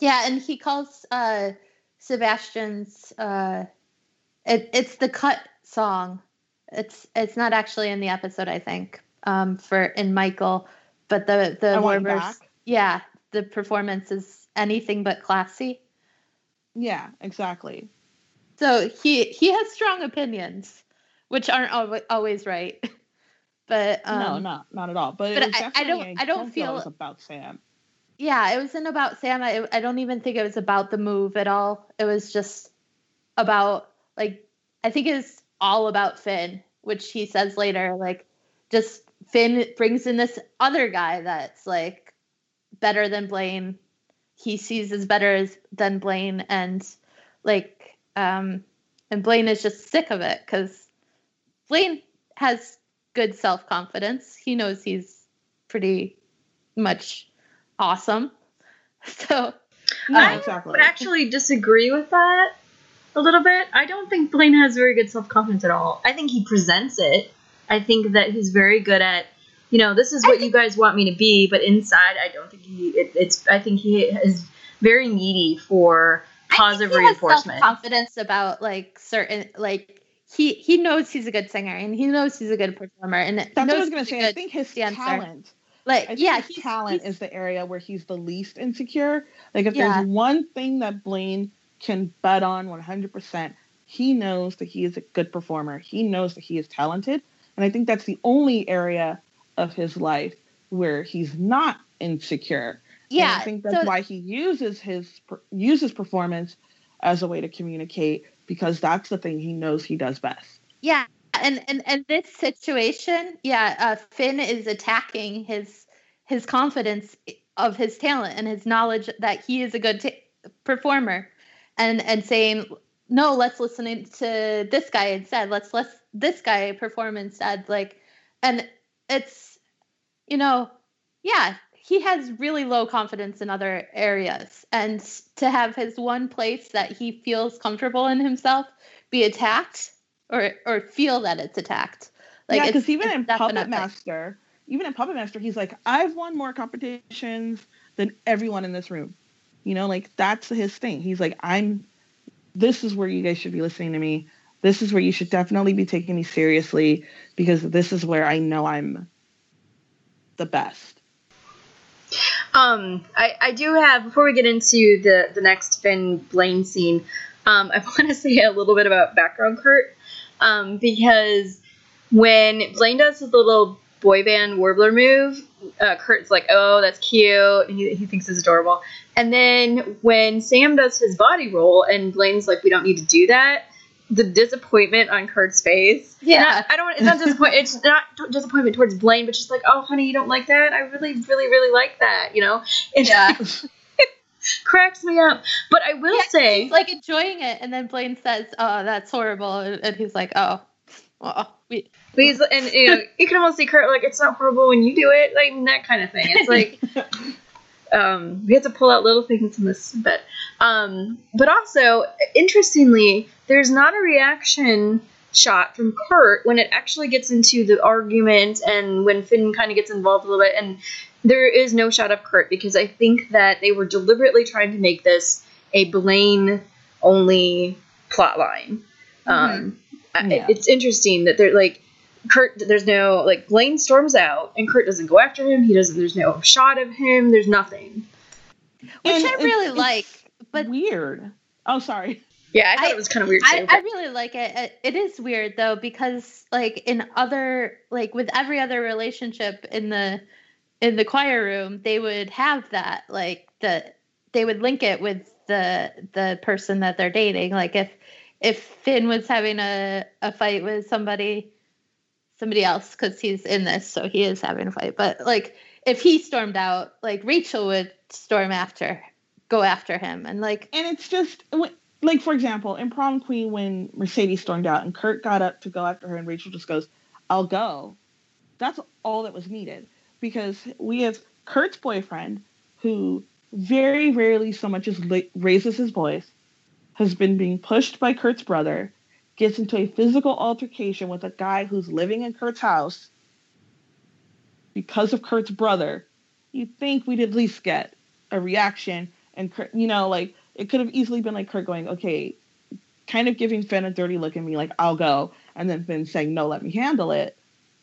yeah, and he calls uh, Sebastian's. Uh, it, it's the cut song. it's it's not actually in the episode. I think um, for in Michael, but the the I Want Warbers, Back? yeah, the performance is anything but classy. Yeah, exactly. So he he has strong opinions, which aren't always, always right. (laughs) But um, no, not not at all. But, but I- I don't- I don't feel about Sam. yeah, it wasn't about Sam. I, I don't even think it was about the move at all. It was just about like I think is all about Finn, which he says later. Like, just Finn brings in this other guy that's like better than Blaine. He sees as better as than Blaine, and like, um, and Blaine is just sick of it because Blaine has good self confidence. He knows he's pretty much awesome. (laughs) So No, I exactly. would actually disagree with that a little bit. I don't think Blaine has very good self confidence at all. I think he presents it. I think that he's very good at, you know, this is I what you guys want me to be, but inside, I don't think he. It, it's. I think he is very needy for positive reinforcement. confidence about like certain like he he knows he's a good singer and he knows he's a good performer and That's knows what I was gonna say. I think his dancer. talent. like I think yeah his he's, talent he's- is the area where he's the least insecure. Like if Yeah. there's one thing that Blaine can bet on 100%, he knows that he is a good performer. He knows that he is talented, and I think that's the only area of his life where he's not insecure. And yeah I think that's so- why he uses his uses performance as a way to communicate because that's the thing he knows he does best. Yeah, and and and this situation, yeah, uh, Finn is attacking his his confidence of his talent and his knowledge that he is a good ta performer, and and saying no, let's listen to this guy instead. Let's let this guy perform instead. Like, and it's you know, yeah, he has really low confidence in other areas, and to have his one place that he feels comfortable in himself be attacked or or feel that it's attacked. yeah, because even in Puppet Master, even in Puppet Master, he's like, I've won more competitions than everyone in this room. You know, like that's his thing. He's like, I'm. This is where you guys should be listening to me. This is where you should definitely be taking me seriously because this is where I know I'm the best. Um, I, I do have before we get into the the next Finn Blaine scene. Um, (laughs) I want to say a little bit about background Kurt, um, because when Blaine does his little boy band warbler move, uh, Kurt's like, "Oh, that's cute," and he, he thinks it's adorable. And then when Sam does his body roll, and Blaine's like, "We don't need to do that." The disappointment on Kurt's face. Yeah. Not- I don't. It's not disappointment. It's not disappointment towards Blaine, but just like, oh, honey, you don't like that. I really, really, really like that. You know. (laughs) It Yeah. cracks me up. But I will Yeah, say, He's like enjoying it, and then Blaine says, "Oh, that's horrible," and, and he's like, "Oh, well, we." but he's, and you know, you can almost see Kurt like it's not horrible when you do it, like that kind of thing. It's like. (laughs) Um, we had to pull out little things in this bit. Um, but also, interestingly, there's not a reaction shot from Kurt when it actually gets into the argument and when Finn kind of gets involved a little bit. And there is no shot of Kurt because I think that they were deliberately trying to make this a Blaine only plot line. Um, Yeah. It's interesting that they're like, Kurt, there's no like Blaine storms out and Kurt doesn't go after him. He doesn't. There's no shot of him. There's nothing. Which And I really it's like, but weird. Oh, sorry. Yeah, I thought I- it was kind of weird I, too. I but- really like it. it. It is weird though because like in other like with every other relationship in the in the choir room, they would have that like the they would link it with the the person that they're dating. Like if if Finn was having a a fight with somebody somebody else because he's in this, so he is having a fight. But like if he stormed out, like Rachel would storm after go after him and like And it's just like, for example, in Prom Queen, when Mercedes stormed out and Kurt got up to go after her, and Rachel just goes, "I'll go." That's all that was needed because we have Kurt's boyfriend, who very rarely so much as raises his voice, has been being pushed by Kurt's brother, gets into a physical altercation with a guy who's living in Kurt's house because of Kurt's brother. You'd think we'd at least get a reaction, and Kurt, you know, like it could have easily been like Kurt going, okay, kind of giving Finn a dirty look at me like, I'll go. and then Finn saying, no, let me handle it,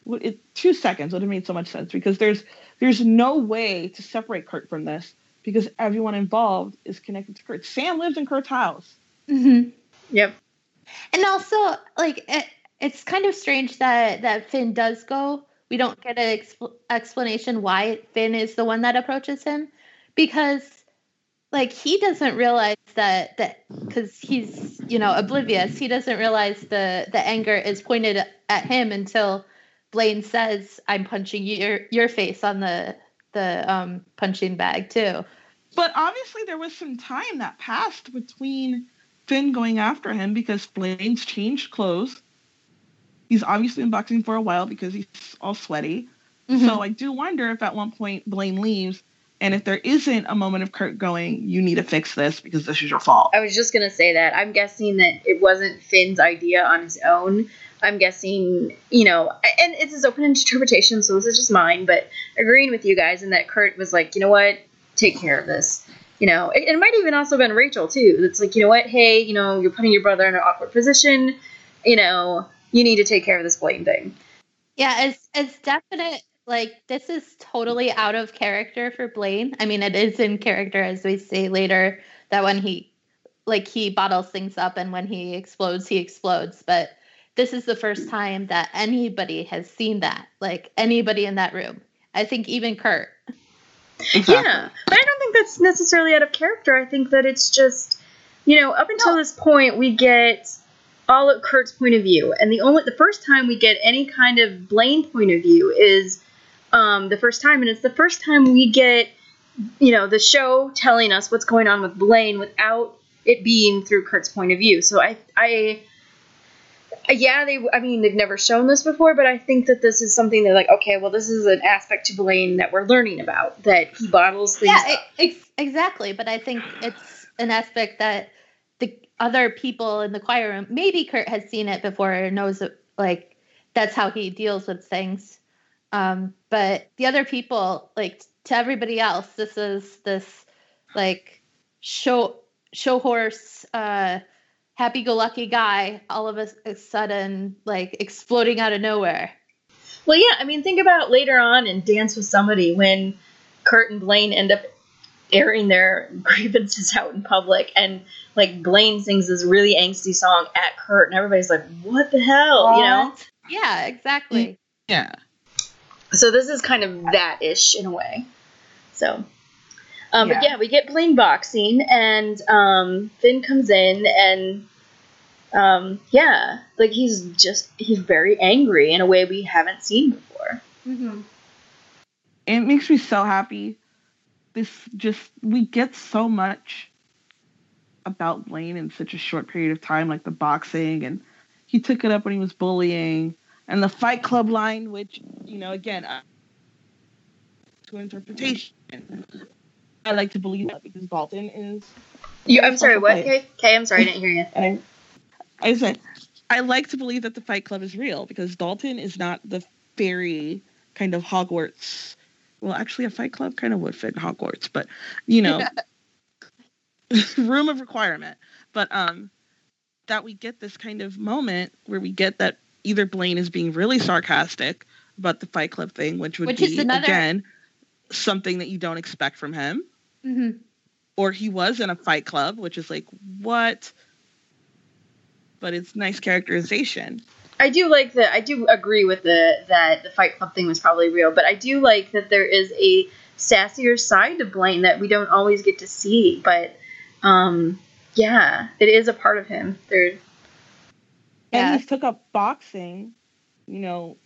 it two seconds would have made so much sense because there's there's no way to separate Kurt from this because everyone involved is connected to Kurt. Sam lives in Kurt's house. Mhm. Yep. And also, like, it, it's kind of strange that that Finn does go. We don't get an expl- explanation why Finn is the one that approaches him, because, like, he doesn't realize that that because he's you know oblivious. He doesn't realize the the anger is pointed at him until Blaine says, "I'm punching your your face on the the um, punching bag too." But obviously, there was some time that passed between Finn going after him because Blaine's changed clothes. He's obviously been boxing for a while because he's all sweaty. Mm-hmm. So I do wonder if at one point Blaine leaves, and if there isn't a moment of Kurt going, "You need to fix this because this is your fault." I was just gonna say that. I'm guessing that it wasn't Finn's idea on his own. I'm guessing, you know, and it's his open interpretation, so this is just mine. But agreeing with you guys, and that Kurt was like, you know what, take care of this. You know, it, it might even also been Rachel too. It's like, you know what, hey, you know, you're putting your brother in an awkward position. You know, you need to take care of this Blaine thing. Yeah, it's it's definite. Like this is totally out of character for Blaine. I mean, it is in character as we see later that when he like he bottles things up and when he explodes, he explodes. But this is the first time that anybody has seen that. Like anybody in that room. I think even Kurt. Exactly. Yeah, but I don't think that's necessarily out of character. I think that it's just, you know, up until No. this point, we get all of Kurt's point of view, and the only the first time we get any kind of Blaine point of view is um, the first time, and it's the first time we get, you know, the show telling us what's going on with Blaine without it being through Kurt's point of view. So I, I. Yeah, they. I mean, they've never shown this before, but I think that this is something they're like, okay, well, this is an aspect to Blaine that we're learning about. That he bottles things Yeah, up. ex- exactly. But I think it's an aspect that the other people in the choir room, maybe Kurt has seen it before or knows it, like that's how he deals with things. Um, but the other people, like to everybody else, this is this like show show horse, uh, happy go lucky guy, all of a, a sudden like exploding out of nowhere. Well, yeah, I mean, think about later on in Dance with Somebody when Kurt and Blaine end up airing their (laughs) grievances out in public, and like Blaine sings this really angsty song at Kurt, and everybody's like, "What the hell?" You know. Yeah, exactly. Yeah. So this is kind of that ish in a way. So, um, but Yeah. yeah, we get Blaine boxing, and um, Finn comes in, and um, yeah, like he's just he's very angry in a way we haven't seen before. hmm it makes me so happy. This just we get so much about Blaine in such a short period of time, like the boxing, and he took it up when he was bullying, and the Fight Club line, which you know, again, uh, to interpretation. I like to believe that because Dalton is, You, I'm sorry, what? Okay, okay, I'm sorry, I didn't hear you. (laughs) and I, I said, I like to believe that the Fight Club is real because Dalton is not the fairy kind of Hogwarts. Well, actually, a Fight Club kind of would fit in Hogwarts, but you know, (laughs) room of requirement. But um, that we get this kind of moment where we get that either Blaine is being really sarcastic about the Fight Club thing, which would Which be another- again something that you don't expect from him, hmm or he was in a Fight Club, which is like what. But it's nice characterization. I do like that. I do agree with the that the Fight Club thing was probably real, but I do like that there is a sassier side to Blaine that we don't always get to see. But um, yeah, it is a part of him. There, Yeah. And he took up boxing, you know,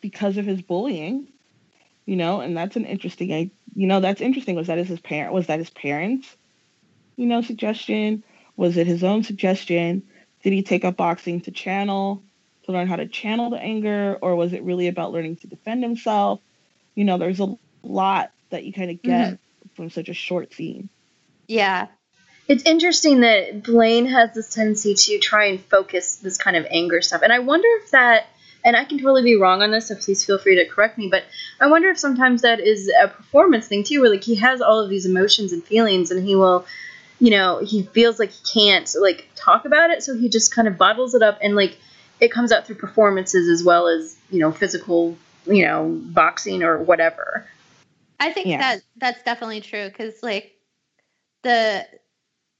because of his bullying. You know, and that's an interesting. I, you know, that's interesting. Was that his parent? Was that his parents? You know, suggestion. Was it his own suggestion? Did he take up boxing to channel, to learn how to channel the anger, or was it really about learning to defend himself? You know, there's a lot that you kind of get mm-hmm. from such a short scene. Yeah. it's interesting that Blaine has this tendency to try and focus this kind of anger stuff, and I wonder if that. And I can totally be wrong on this, so please feel free to correct me. But I wonder if sometimes that is a performance thing too, where like he has all of these emotions and feelings, and he will, you know, he feels like he can't like talk about it, so he just kind of bottles it up and like it comes out through performances as well as you know physical you know boxing or whatever. I think Yeah. that that's definitely true because like the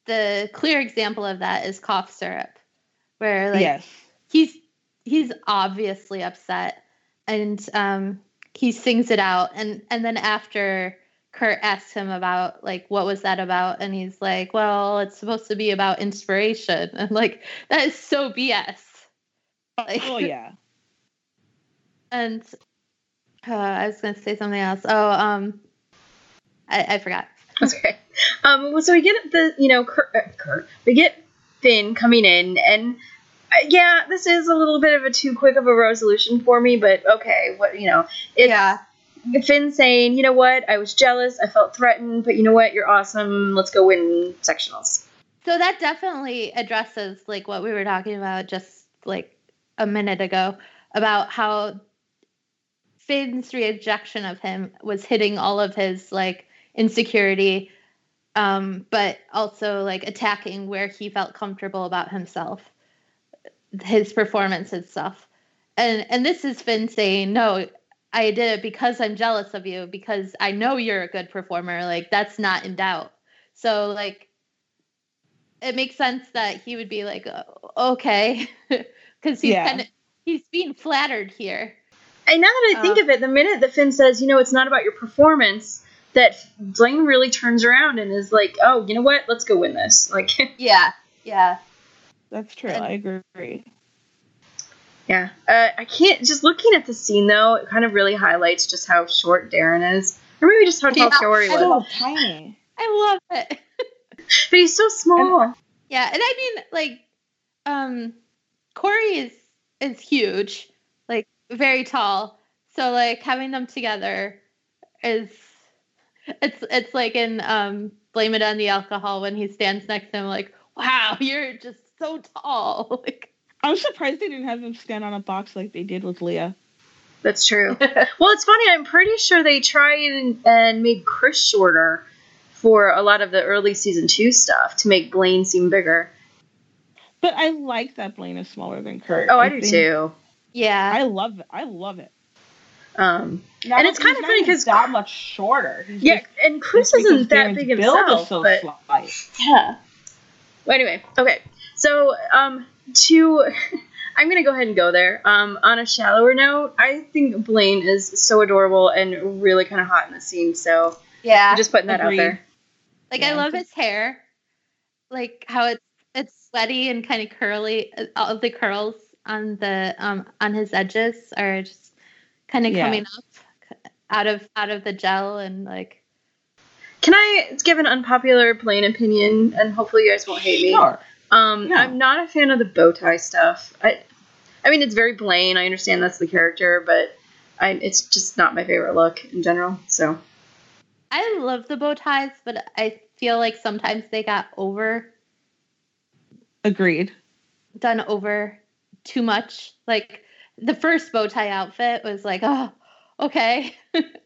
the clear example of that is cough syrup, where like yes. he's he's obviously upset and um he sings it out and and then after Kurt asks him about like what was that about and he's like well it's supposed to be about inspiration (laughs) and like that is so BS like Oh yeah. (laughs) and uh, I was gonna say something else oh um I, I forgot (laughs) That's okay. Um, so we get the you know Kurt, uh, Kurt we get Finn coming in and. Yeah, this is a little bit of a too quick of a resolution for me, but okay, what you know, it's yeah. Finn saying, you know what, I was jealous, I felt threatened, but you know what, you're awesome, let's go win sectionals. So that definitely addresses like what we were talking about just like a minute ago about how Finn's rejection of him was hitting all of his like insecurity, um, but also like attacking where he felt comfortable about himself, his performance and stuff. And and this is Finn saying, No, I did it because I'm jealous of you, because I know you're a good performer. Like that's not in doubt. So like it makes sense that he would be like, "Oh, okay, (laughs) because he's Yeah. kind of he's being flattered here. And now that I think Uh. of it, the minute that Finn says, you know, it's not about your performance, that Blaine really turns around and is like, oh, you know what, let's go win this. Like, (laughs) Yeah, yeah, That's true. And- I agree. yeah. Uh, I can't, just looking at the scene though, it kind of really highlights just how short Darren is. Or maybe just how tall Yeah, Tori I was. know. Tiny. (laughs) I love it. (laughs) But he's so small. Yeah, and I mean, like, um, Corey is is huge, like very tall. So like having them together is it's it's like in um Blame It on the Alcohol when he stands next to him, like, wow, (laughs) you're just so tall. (laughs) Like, I'm surprised they didn't have him stand on a box like they did with Lea. That's true. (laughs) well, it's funny, I'm pretty sure they tried and, and made Chris shorter for a lot of the early season two stuff to make Blaine seem bigger. But I like that Blaine is smaller than Kurt. Oh, I do think- too. yeah, I love it. I love it. Um, Not And it's kinda funny because that much shorter. He's yeah, just- and Chris isn't that big build himself, is so but slight. yeah. Well, anyway, okay. So, um, to (laughs) I'm gonna go ahead and go there. Um, on a shallower note, I think Blaine is so adorable and really kind of hot in the scene. So, yeah. I'm just putting that Agreed. out there. Like I love his hair, like how it's it's sweaty and kind of curly. uh, All of the curls on the um on his edges are just kind of Yeah. coming up out of out of the gel and like Can I give an unpopular Blaine opinion, and hopefully you guys won't hate me? Sure. Um, No. I'm not a fan of the bow tie stuff. I, I mean, it's very plain. I understand that's the character, but I, it's just not my favorite look in general. So, I love the bow ties, but I feel like sometimes they got over Agreed. done over too much. Like the first bow tie outfit was like, oh, okay,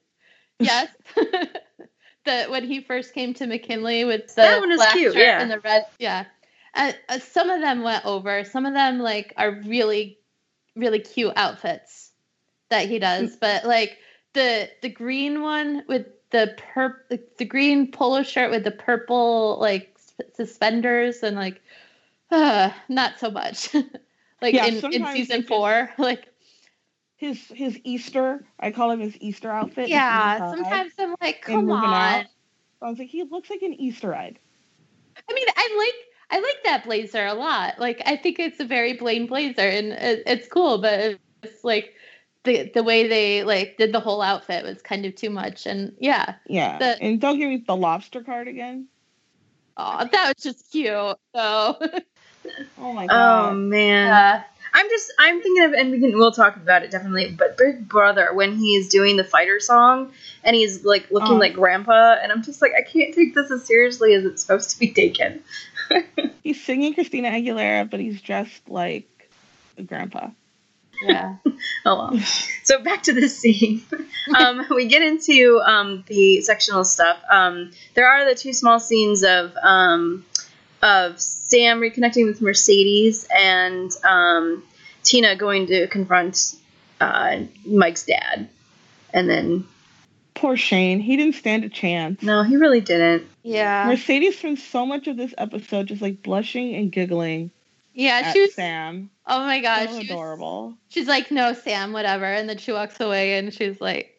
(laughs) yes. (laughs) the when he first came to McKinley with the That one is black cute, shirt yeah. and the red, yeah. Uh, uh, some of them went over. Some of them like are really, really cute outfits that he does. But like the the green one with the purp the green polo shirt with the purple like suspenders and like uh, (sighs) not so much. (laughs) like Yeah, in, in season four, (laughs) like His his Easter, I call him his Easter outfit. yeah. Sometimes I'm like, come on. out. I was like, he looks like an Easter egg. I mean, I like I like that blazer a lot. Like I think it's a very Blaine blazer, and it, it's cool. But it's like the the way they like did the whole outfit was kind of too much. And yeah, Yeah. The- and don't give me the lobster cardigan. oh, that was just cute. So (laughs) Oh my oh, god. oh man, yeah, I'm just I'm thinking of, and we can we'll talk about it definitely. But Big Brother when he's doing the fighter song and he's like looking Oh. like Grandpa, and I'm just like I can't take this as seriously as it's supposed to be taken. (laughs) He's singing Christina Aguilera, but he's dressed like a grandpa. yeah. (laughs) Oh well. so back to this scene. (laughs) um, we get into um, the sectional stuff. Um, there are the two small scenes of um, of Sam reconnecting with Mercedes and um, Tina going to confront uh, Mike's dad, and then Poor Shane. He didn't stand a chance. no, he really didn't. Yeah. Mercedes spent so much of this episode just like blushing and giggling Yeah, at she was. Sam. Oh my gosh, so she was- adorable. she's like, "No, Sam, whatever," and then she walks away, and she's like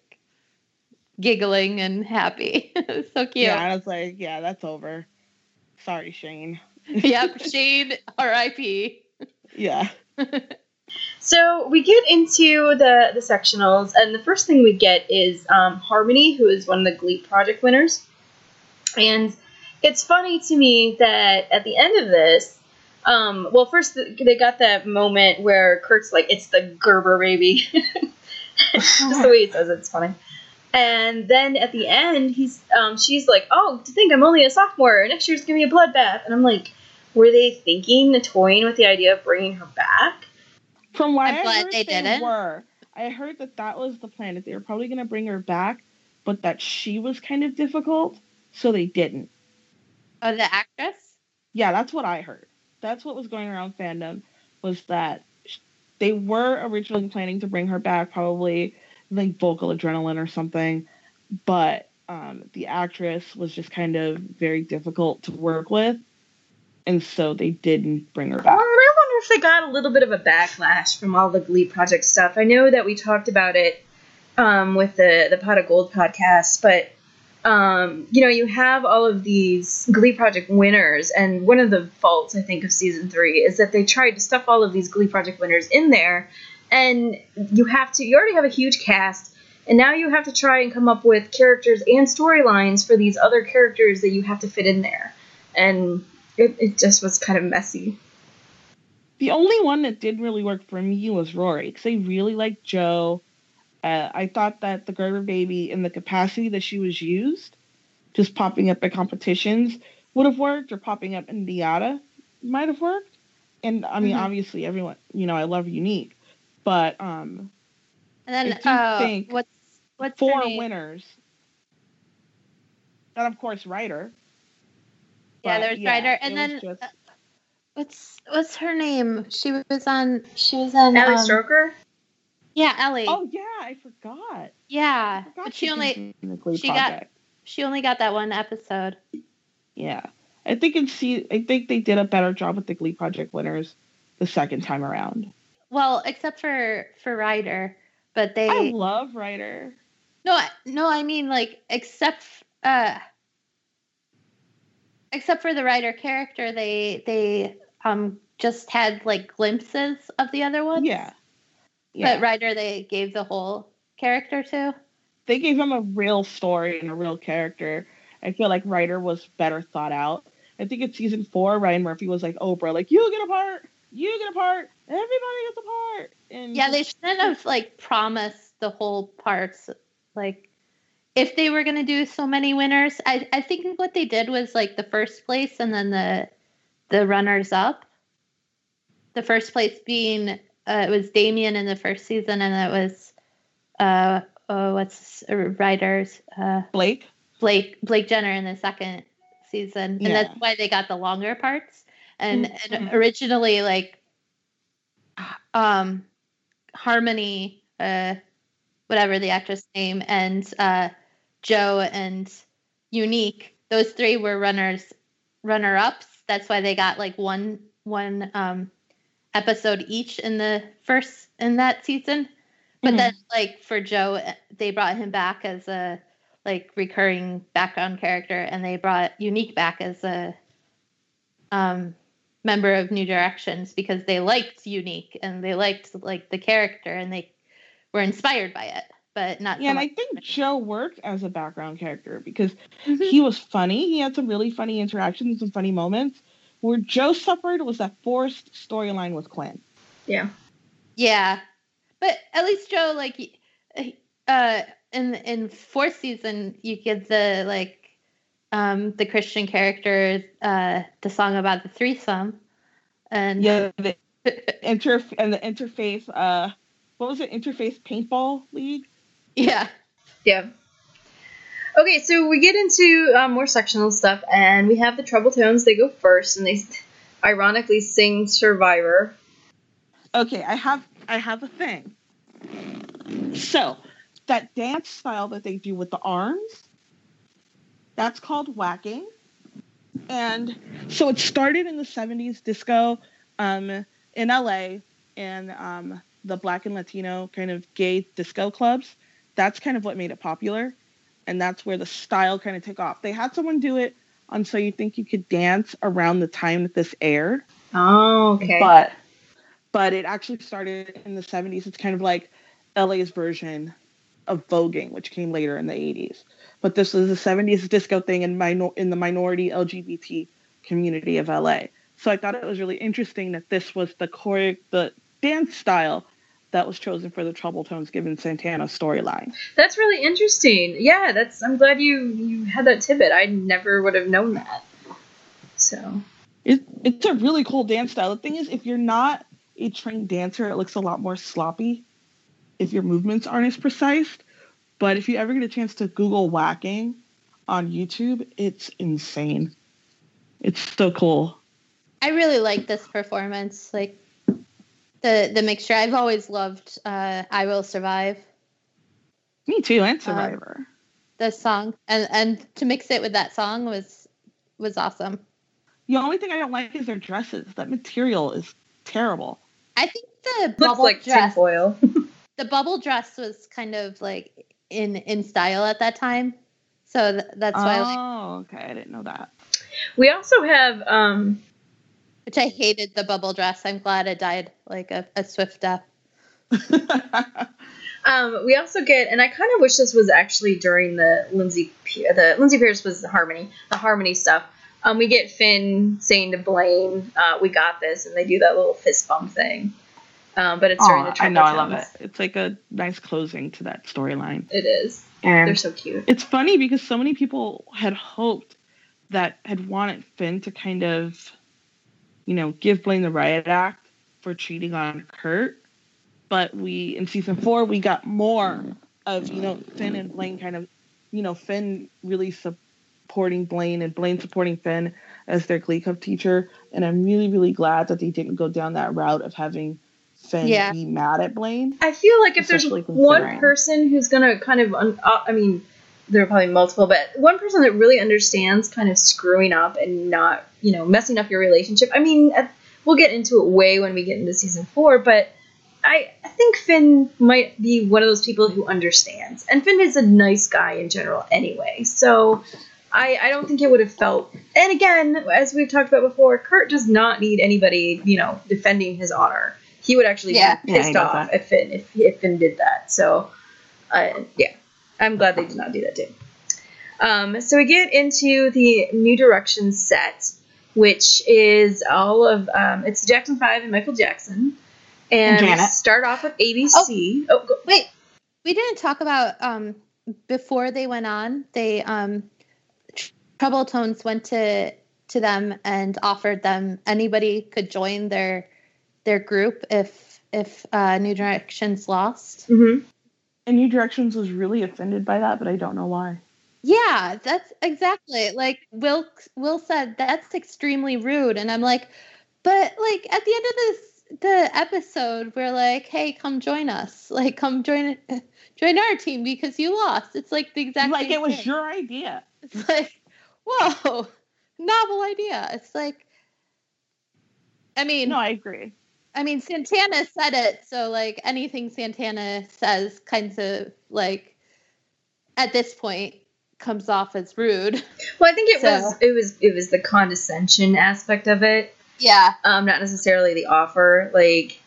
giggling and happy. (laughs) so cute. Yeah, I was like, yeah, that's over. Sorry, Shane. yep, (laughs) Shane, R.I.P. Yeah. (laughs) So we get into the the sectionals, and the first thing we get is um, Harmony, who is one of the Glee Project winners, and it's funny to me that at the end of this, um, well, first they got that moment where Kurt's like, "It's the Gerber baby," (laughs) just the way he says it, it's funny. And then at the end, he's um, she's like, "Oh, to think I'm only a sophomore. Next year's gonna be a bloodbath," and I'm like, were they thinking, toying with the idea of bringing her back? From what I'm I glad heard, they they, didn't. were. I heard that that was the plan. That they were probably going to bring her back, but that she was kind of difficult, so they didn't. Oh, the actress. Yeah, that's what I heard. That's what was going around fandom was that they were originally planning to bring her back, probably like vocal adrenaline or something, but um, the actress was just kind of very difficult to work with, and so they didn't bring her back. They got a little bit of a backlash from all the Glee Project stuff. I know that we talked about it um, with the the Pot of Gold podcast, but um, you know, you have all of these Glee Project winners, and one of the faults I think of season three is that they tried to stuff all of these Glee Project winners in there, and you have to. You already have a huge cast. And now you have to try and come up with characters and storylines for these other characters that you have to fit in there. And it, it just was kind of messy. The only one that didn't really work for me was Rory because I really liked Joe. Uh, I thought that the Gerber baby, in the capacity that she was used, just popping up at competitions, would have worked, or popping up in NYADA might have worked. And I mean, Mhm. obviously, everyone, you know, I love Unique, but um, And then, I do uh, think what's what's four winners, and of course, Ryder. Yeah, But, there's yeah, Ryder, and then just- uh, what's what's her name? She was on. She was on. Ellie um, Stroker? Yeah, Ellie. oh yeah, I forgot. yeah, I forgot but she was only in the Glee she got- she only got that one episode. Yeah, I think in see, I think they did a better job with the Glee Project winners the second time around. Well, except for for Ryder, but they I love Ryder. no I- no I mean like except uh except for the Ryder character, they they um just had like glimpses of the other ones. Yeah, yeah. But Ryder they gave the whole character to. they gave him a real story and a real character. I feel like Ryder was better thought out. I think in season four, Ryan Murphy was like Oprah, like you get a part, you get a part, everybody gets a part. And Yeah, they shouldn't have like promised the whole parts. Like, if they were gonna do so many winners, I I think what they did was like the first place and then the the runners up. The first place being uh, it was Damian in the first season, and it was uh oh what's uh, Ryder's uh Blake. Blake Blake Jenner in the second season, and Yeah. that's why they got the longer parts. And, and Mhm. originally, like, um, Harmony, uh, whatever the actress name, and uh, Joe and Unique, those three were runners, runner ups. That's why they got like one one um episode each in the first in that season. But Mhm. then, like for Joe, uh, they brought him back as a like recurring background character, and they brought Unique back as a um, member of New Directions because they liked Unique and they liked like the character and they were inspired by it, but not. Yeah, so and I think Joe worked as a background character because Mhm. he was funny. He had some really funny interactions and funny moments. Where Joe suffered was that forced storyline with Quinn. Yeah. Yeah, but at least Joe, like, uh, in in fourth season, you get the like, um, the Christian character, uh, the song about the threesome, and Yeah, the (laughs) inter and the interfaith. Uh, what was it? Interfaith paintball league. Yeah, Yeah. Okay, so we get into um, more sectional stuff, and we have the Troubletones. They go first, and they ironically sing Survivor. Okay, I have I have a thing. So, that dance style that they do with the arms, that's called waacking. And so it started in the 70s disco um, in LA and um, the black and Latino kind of gay disco clubs. That's kind of what made it popular. And that's where the style kind of took off. They had someone do it on So You Think You Could Dance around the time that this aired Oh, okay. but but it actually started in the 70s it's kind of like la's version of voguing which came later in the 80s but this was the 70s disco thing in minor in the minority lgbt community of la so i thought it was really interesting that this was the chore the dance style that was chosen for the Troubletones given santana's storyline That's really interesting. Yeah, that's. I'm glad you you had that tidbit. I never would have known that. So it, it's a really cool dance style. The thing is, if you're not a trained dancer, it looks a lot more sloppy if your movements aren't as precise. But if you ever get a chance to Google waacking on YouTube, it's insane. It's so cool. I really like this performance. Like the the mixture. I've always loved uh, "I Will Survive" Me too, and Survivor. The song, and and to mix it with that song was was awesome. the only thing I don't like is their dresses. That material is terrible. I think the looks bubble like dress, tinfoil. (laughs) the bubble dress was kind of like in in style at that time, so th- that's why. I like, oh, okay. I didn't know that. we also have um which I hated the bubble dress. I'm glad it died like a, a swift death. (laughs) Um, we also get, and I kind of wish this was actually during the Lindsay, the Lindsay Pearce was the harmony, the harmony stuff. Um, we get Finn saying to Blaine, uh, "We got this," and they do that little fist bump thing. Um, but it's during the Aw, I Triple know, I love it. It's like a nice closing to that storyline. It is. And They're so cute. it's funny because so many people had hoped that had wanted Finn to kind of, you know, give Blaine the riot act for cheating on Kurt. But we in season four we got more of you know Finn and Blaine kind of, you know, Finn really supporting Blaine and Blaine supporting Finn as their Glee Club teacher. And I'm really really glad that they didn't go down that route of having Finn Yeah. be mad at Blaine. I feel like if there's one person who's gonna kind of, un- uh, I mean, there are probably multiple, but one person that really understands kind of screwing up and not, you know, messing up your relationship. I mean, uh, we'll get into it way when we get into season four, but I, I think Finn might be one of those people who understands. And Finn is a nice guy in general anyway. So I, I don't think it would have felt. And again, as we've talked about before, Kurt does not need anybody, you know, defending his honor. He would actually Yeah. be pissed does off that. at Finn if, if Finn did that. So, uh, yeah, I'm glad they did not do that too. Um, so we get into the New Directions set, which is all of um, it's Jackson Five and Michael Jackson, and, And start off with ABC. Oh, go, Wait, we didn't talk about um before they went on. They um Troubletones went to to them and offered them anybody could join their their group if if uh, New Directions lost. mhm. And New Directions was really offended by that, but I don't know why. Yeah, that's exactly like Will. Will said that's extremely rude, and I'm like, but like at the end of this the episode, we're like, hey, come join us, like come join (laughs) join our team because you lost. It's like the exact like it was thing. your idea. It's like, whoa, (laughs) novel idea. It's like, I mean, No, I agree. I mean, Santana said it, so like anything Santana says, kinds of like, at this point, comes off as rude. Well, I think it So- was it was it was the condescension aspect of it. Yeah, um, not necessarily the offer. Like,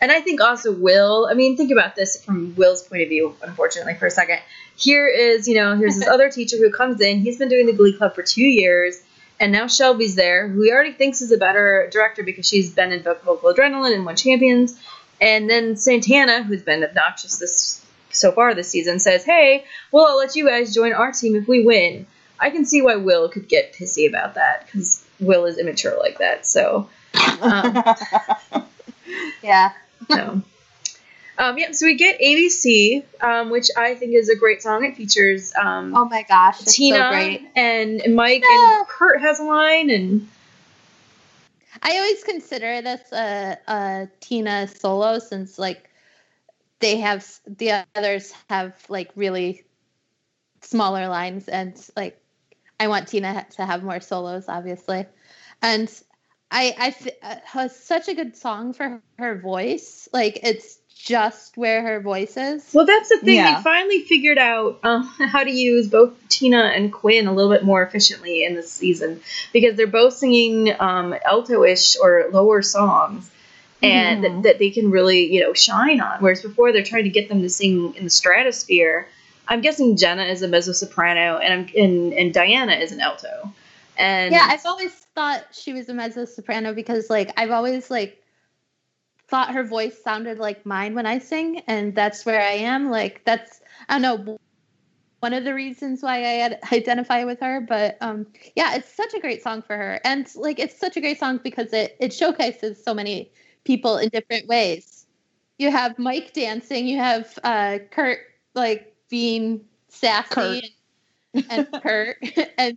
and I think also Will. I mean, think about this from Will's point of view. Unfortunately, for a second, here is you know here's this (laughs) other teacher who comes in. He's been doing the Glee Club for two years, and now Shelby's there, who he already thinks is a better director because she's been in Vocal Adrenaline and won Champions. And then Santana, who's been obnoxious this so far this season, says, "Hey, well, I'll let you guys join our team if we win." I can see why Will could get pissy about that because Will is immature like that. So. Um, (laughs) yeah. so, um, yeah, so we get ABC, um, which I think is a great song. It features um, Oh my gosh, Tina so great. and Mike No. and Kurt has a line, and I always consider this a, a Tina solo since like they have the others have like really smaller lines and like I want Tina to have more solos obviously. And I I th- uh, such a good song for her voice. Like it's just where her voice is. Well, that's the thing. Yeah. They finally figured out um, (laughs) how to use both Tina and Quinn a little bit more efficiently in this season because they're both singing um, alto-ish or lower songs, and Mhm. that, that they can really you know shine on. Whereas before they're trying to get them to sing in the stratosphere. I'm guessing Jenna is a mezzo soprano and I'm, and and Dianna is an alto. And Yeah, I've always thought she was a mezzo soprano because like I've always like thought her voice sounded like mine when I sing, and that's where I am. Like that's I don't know one of the reasons why I ad- identify with her. But um, yeah, it's such a great song for her, and like it's such a great song because it it showcases so many people in different ways. You have Mike dancing, you have uh, Kurt like being sassy Kurt. and, and Kurt (laughs) and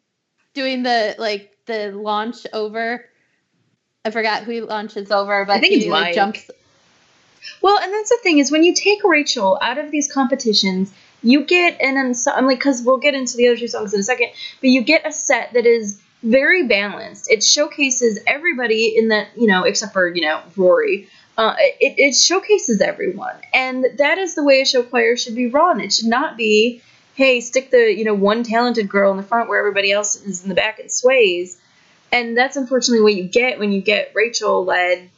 doing the like the launch over. I forgot who he launches over, but I think he it's like, Mike. jumps. Well, and that's the thing is when you take Rachel out of these competitions, you get an ensemble. Like, because we'll get into the other two songs in a second, but you get a set that is very balanced. It showcases everybody in that, you know, except for you know Rory. Uh, it, it showcases everyone, and that is the way a show choir should be run. It should not be, hey, stick the you know one talented girl in the front where everybody else is in the back and sways. And that's unfortunately what you get when you get Rachel led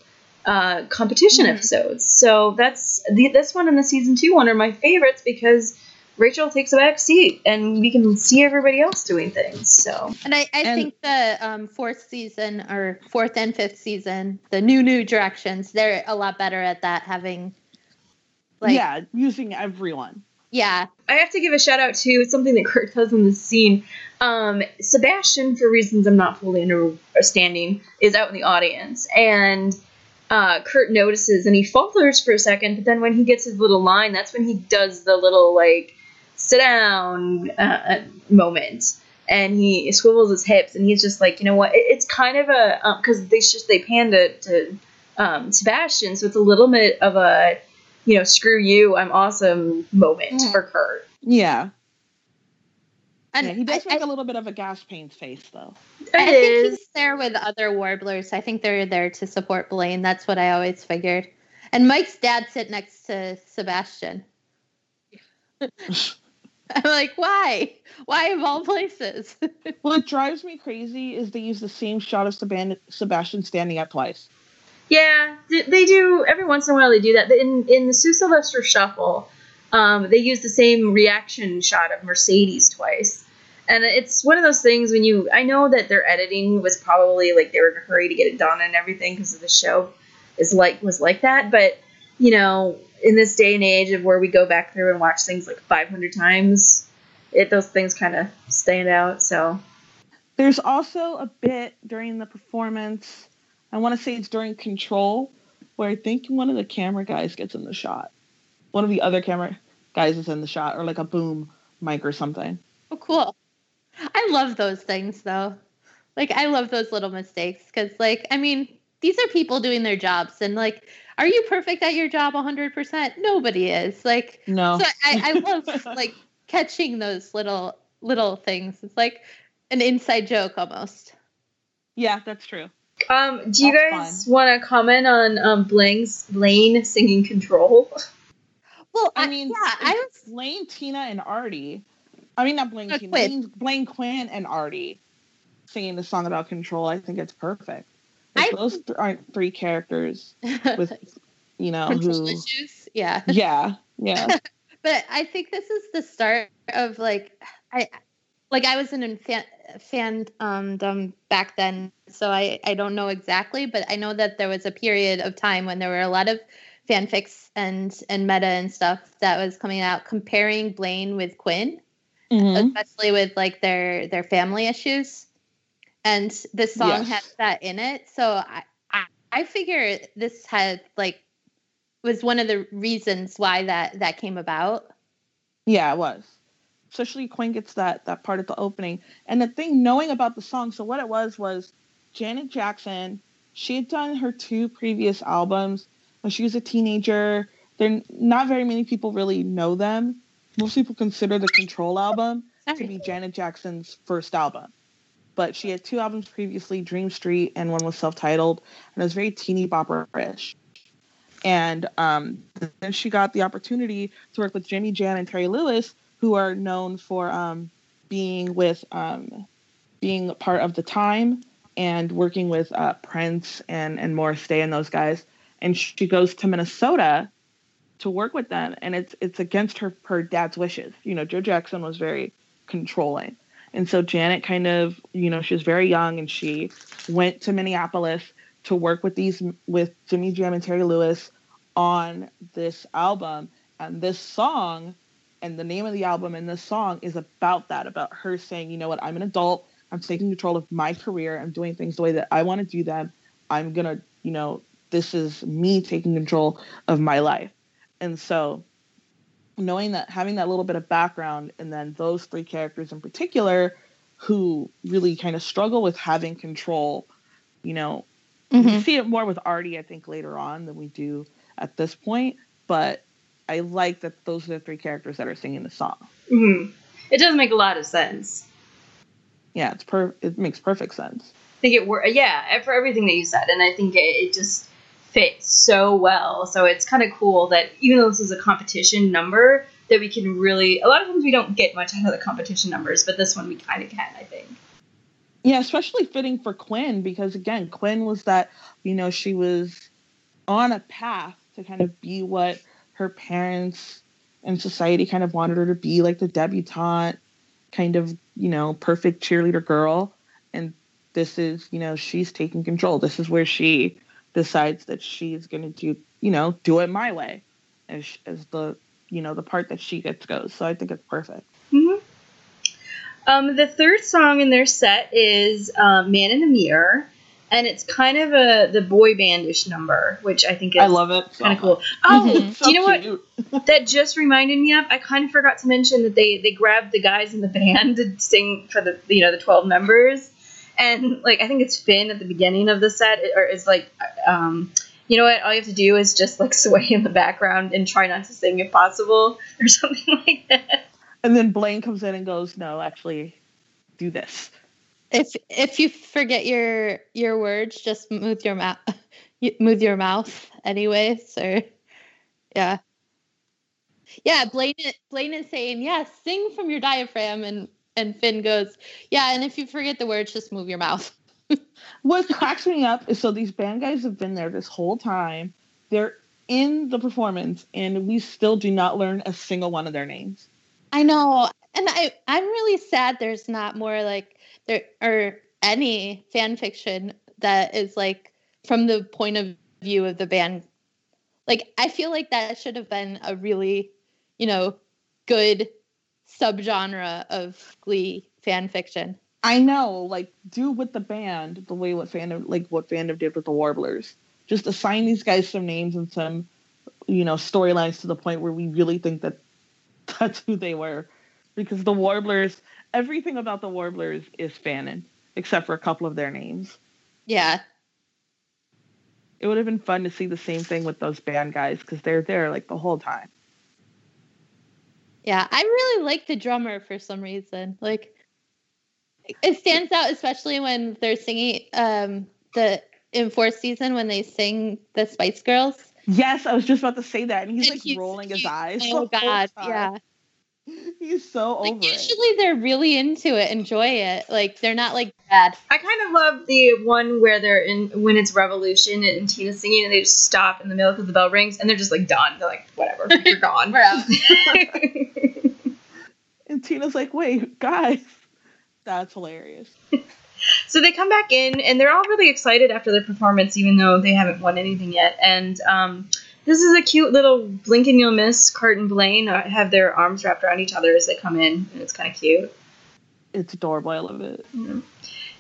uh, competition Mhm. episodes. So that's the, this one and the season two one are my favorites because Rachel takes a back seat and we can see everybody else doing things. So And I, I And- think the um, fourth season or fourth and fifth season, the new new directions, they're a lot better at that. Having like yeah, using everyone. Yeah, I have to give a shout out to something that Kurt does in this scene. Um, Sebastian, for reasons I'm not fully understanding, is out in the audience and. Uh, Kurt notices and he falters for a second, but then when he gets his little line, that's when he does the little like sit down uh, moment, and he swivels his hips, and he's just like, you know what? It, it's kind of a because they just they panned it to um, Sebastian, so it's a little bit of a you know screw you, I'm awesome moment Mhm. for Kurt. Yeah. and yeah, he does I, make I, a little bit of a gas pains face though. I It think he's there with other warblers. I think they're there to support Blaine. That's what I always figured. And Mike's dad sit next to Sebastian. (laughs) I'm like, why? Why of all places? (laughs) What drives me crazy is they use the same shot of Sebastian standing up twice. Yeah, they do. Every once in a while, they do that. In in the Sue Sylvester Shuffle, um, they use the same reaction shot of Mercedes twice, and it's one of those things when you. I know that their editing was probably like they were in a hurry to get it done and everything because of the show is like was like that, but you know, in this day and age of where we go back through and watch things like 500 times, it those things kind of stand out. So There's also a bit during the performance, I want to say it's during Control, where I think one of the camera guys gets in the shot. One of the other camera guys is in the shot, or like a boom mic or something. oh, cool. I love those things though. Like I love those little mistakes because, like, I mean, these are people doing their jobs, and like, are you perfect at your job 100%? Nobody is. Like, No. so I, I (laughs) love like catching those little little things. It's like an inside joke almost. yeah, that's true. Um, do you That's guys want to comment on um, Blaine's Blaine singing "Control"? Well, I mean, yeah, I was Blaine, Tina, and Artie. I mean, not Blaine, Tina, Quinn. Blaine, Blaine Quinn and Artie singing the song about control. I think it's perfect. I- those th- aren't three characters (laughs) with, you know, control who. issues. Yeah. Yeah, yeah. (laughs) but I think this is the start of like I like I was an fan fandom back then, so I I don't know exactly, but I know that there was a period of time when there were a lot of fanfics and and meta and stuff that was coming out comparing Blaine with Quinn, Mhm. especially with like their their family issues. And this song Yes. has that in it, so I I, I figure this had like was one of the reasons why that that came about. Yeah, it was. Especially Quinn gets that that part at the opening. And the thing knowing about the song, so what it was was Janet Jackson she had done her two previous albums when she was a teenager. There, not very many people really know them. Most people consider the Control album to be Janet Jackson's first album. But she had two albums previously, Dream Street, and one was self-titled, and it was very teeny bopper-ish. And um, then she got the opportunity to work with Jimmy Jam and Terry Lewis, who are known for um, being with um, being part of the time and working with uh, Prince and and Morris Day and those guys. And she goes to Minnesota to work with them, and it's it's against her her dad's wishes. You know, Joe Jackson was very controlling, and so Janet kind of you know she was very young, and she went to Minneapolis to work with these with Jimmy Jam and Terry Lewis on this album, and this song. And the name of the album and the song is about that, about her saying, you know what, I'm an adult. I'm taking control of my career. I'm doing things the way that I want to do them. I'm going to, you know, this is me taking control of my life. And so knowing that having that little bit of background and then those three characters in particular who really kind of struggle with having control, you know, Mm-hmm. we see it more with Artie, I think, later on than we do at this point. But I like that those are the three characters that are singing the song. Mhm. It does make a lot of sense. Yeah, it's per it makes perfect sense. I think it wor yeah for everything that you said, and I think it, it just fits so well. So it's kind of cool that even though this is a competition number, that we can really a lot of times we don't get much out of the competition numbers, but this one we kind of can. I think. Yeah, especially fitting for Quinn because again, Quinn was that, you know, she was on a path to kind of be what her parents and society kind of wanted her to be, like the debutante, kind of, you know, perfect cheerleader girl. And this is, you know, she's taking control. This is where she decides that she's going to do, you know, do it my way as, as the, you know, the part that she gets goes. So I think it's perfect. hmm Um, the third song in their set is um, "Man in the Mirror," and it's kind of a the boy bandish number, which I think is I love it. so kind of cool. Oh, Mhm. do you know what? (laughs) that just reminded me of i kind of forgot to mention that they they grabbed the guys in the band to sing for the you know the 12 members and like i think it's finn at the beginning of the set or it's like um you know what all you have to do is just like (laughs) sway in the background and try not to sing if possible or (laughs) something like that And then Blaine comes in and goes, "No, actually, do this." If if you forget your your words, just move your mouth, (laughs) move your mouth, anyways. Or yeah, yeah. Blaine Blaine is saying, "Yeah, sing from your diaphragm," and and Finn goes, "Yeah, and if you forget the words, just move your mouth." What cracks me up is so these band guys have been there this whole time. They're in the performance, and we still do not learn a single one of their names. I know, and I I'm really sad. There's not more like there or any fan fiction that is like from the point of view of the band. Like I feel like that should have been a really, you know, good subgenre of Glee fan fiction. I know, like, do with the band the way what fandom, like what fandom did with the Warblers. Just assign these guys some names and some, you know, storylines to the point where we really think that (laughs) that's who they were. Because the Warblers, everything about the Warblers is fanon, except for a couple of their names. Yeah, It would have been fun to see the same thing with those band guys because they're there like the whole time. yeah. I really like the drummer for some reason. Like it stands out, especially when they're singing um the in fourth season when they sing the Spice Girls. Yes, I was just about to say that, and he's And like he's rolling his eyes. Oh God, yeah. (laughs) He's so over Like it. usually they're really into it, enjoy it. Like they're not like bad. i kind of love the one where they're in when it's revolution and tina's singing and they just stop in the middle because the bell rings and they're just like done they're like whatever (laughs) you're gone We're out. (laughs) And Tina's like, wait, guys. That's hilarious. So they come back in and they're all really excited after their performance, even though they haven't won anything yet. And um, this is a cute little blink and you'll miss. Kurt and Blaine uh, have their arms wrapped around each other as they come in, and it's kind of cute. It's adorable. I love it.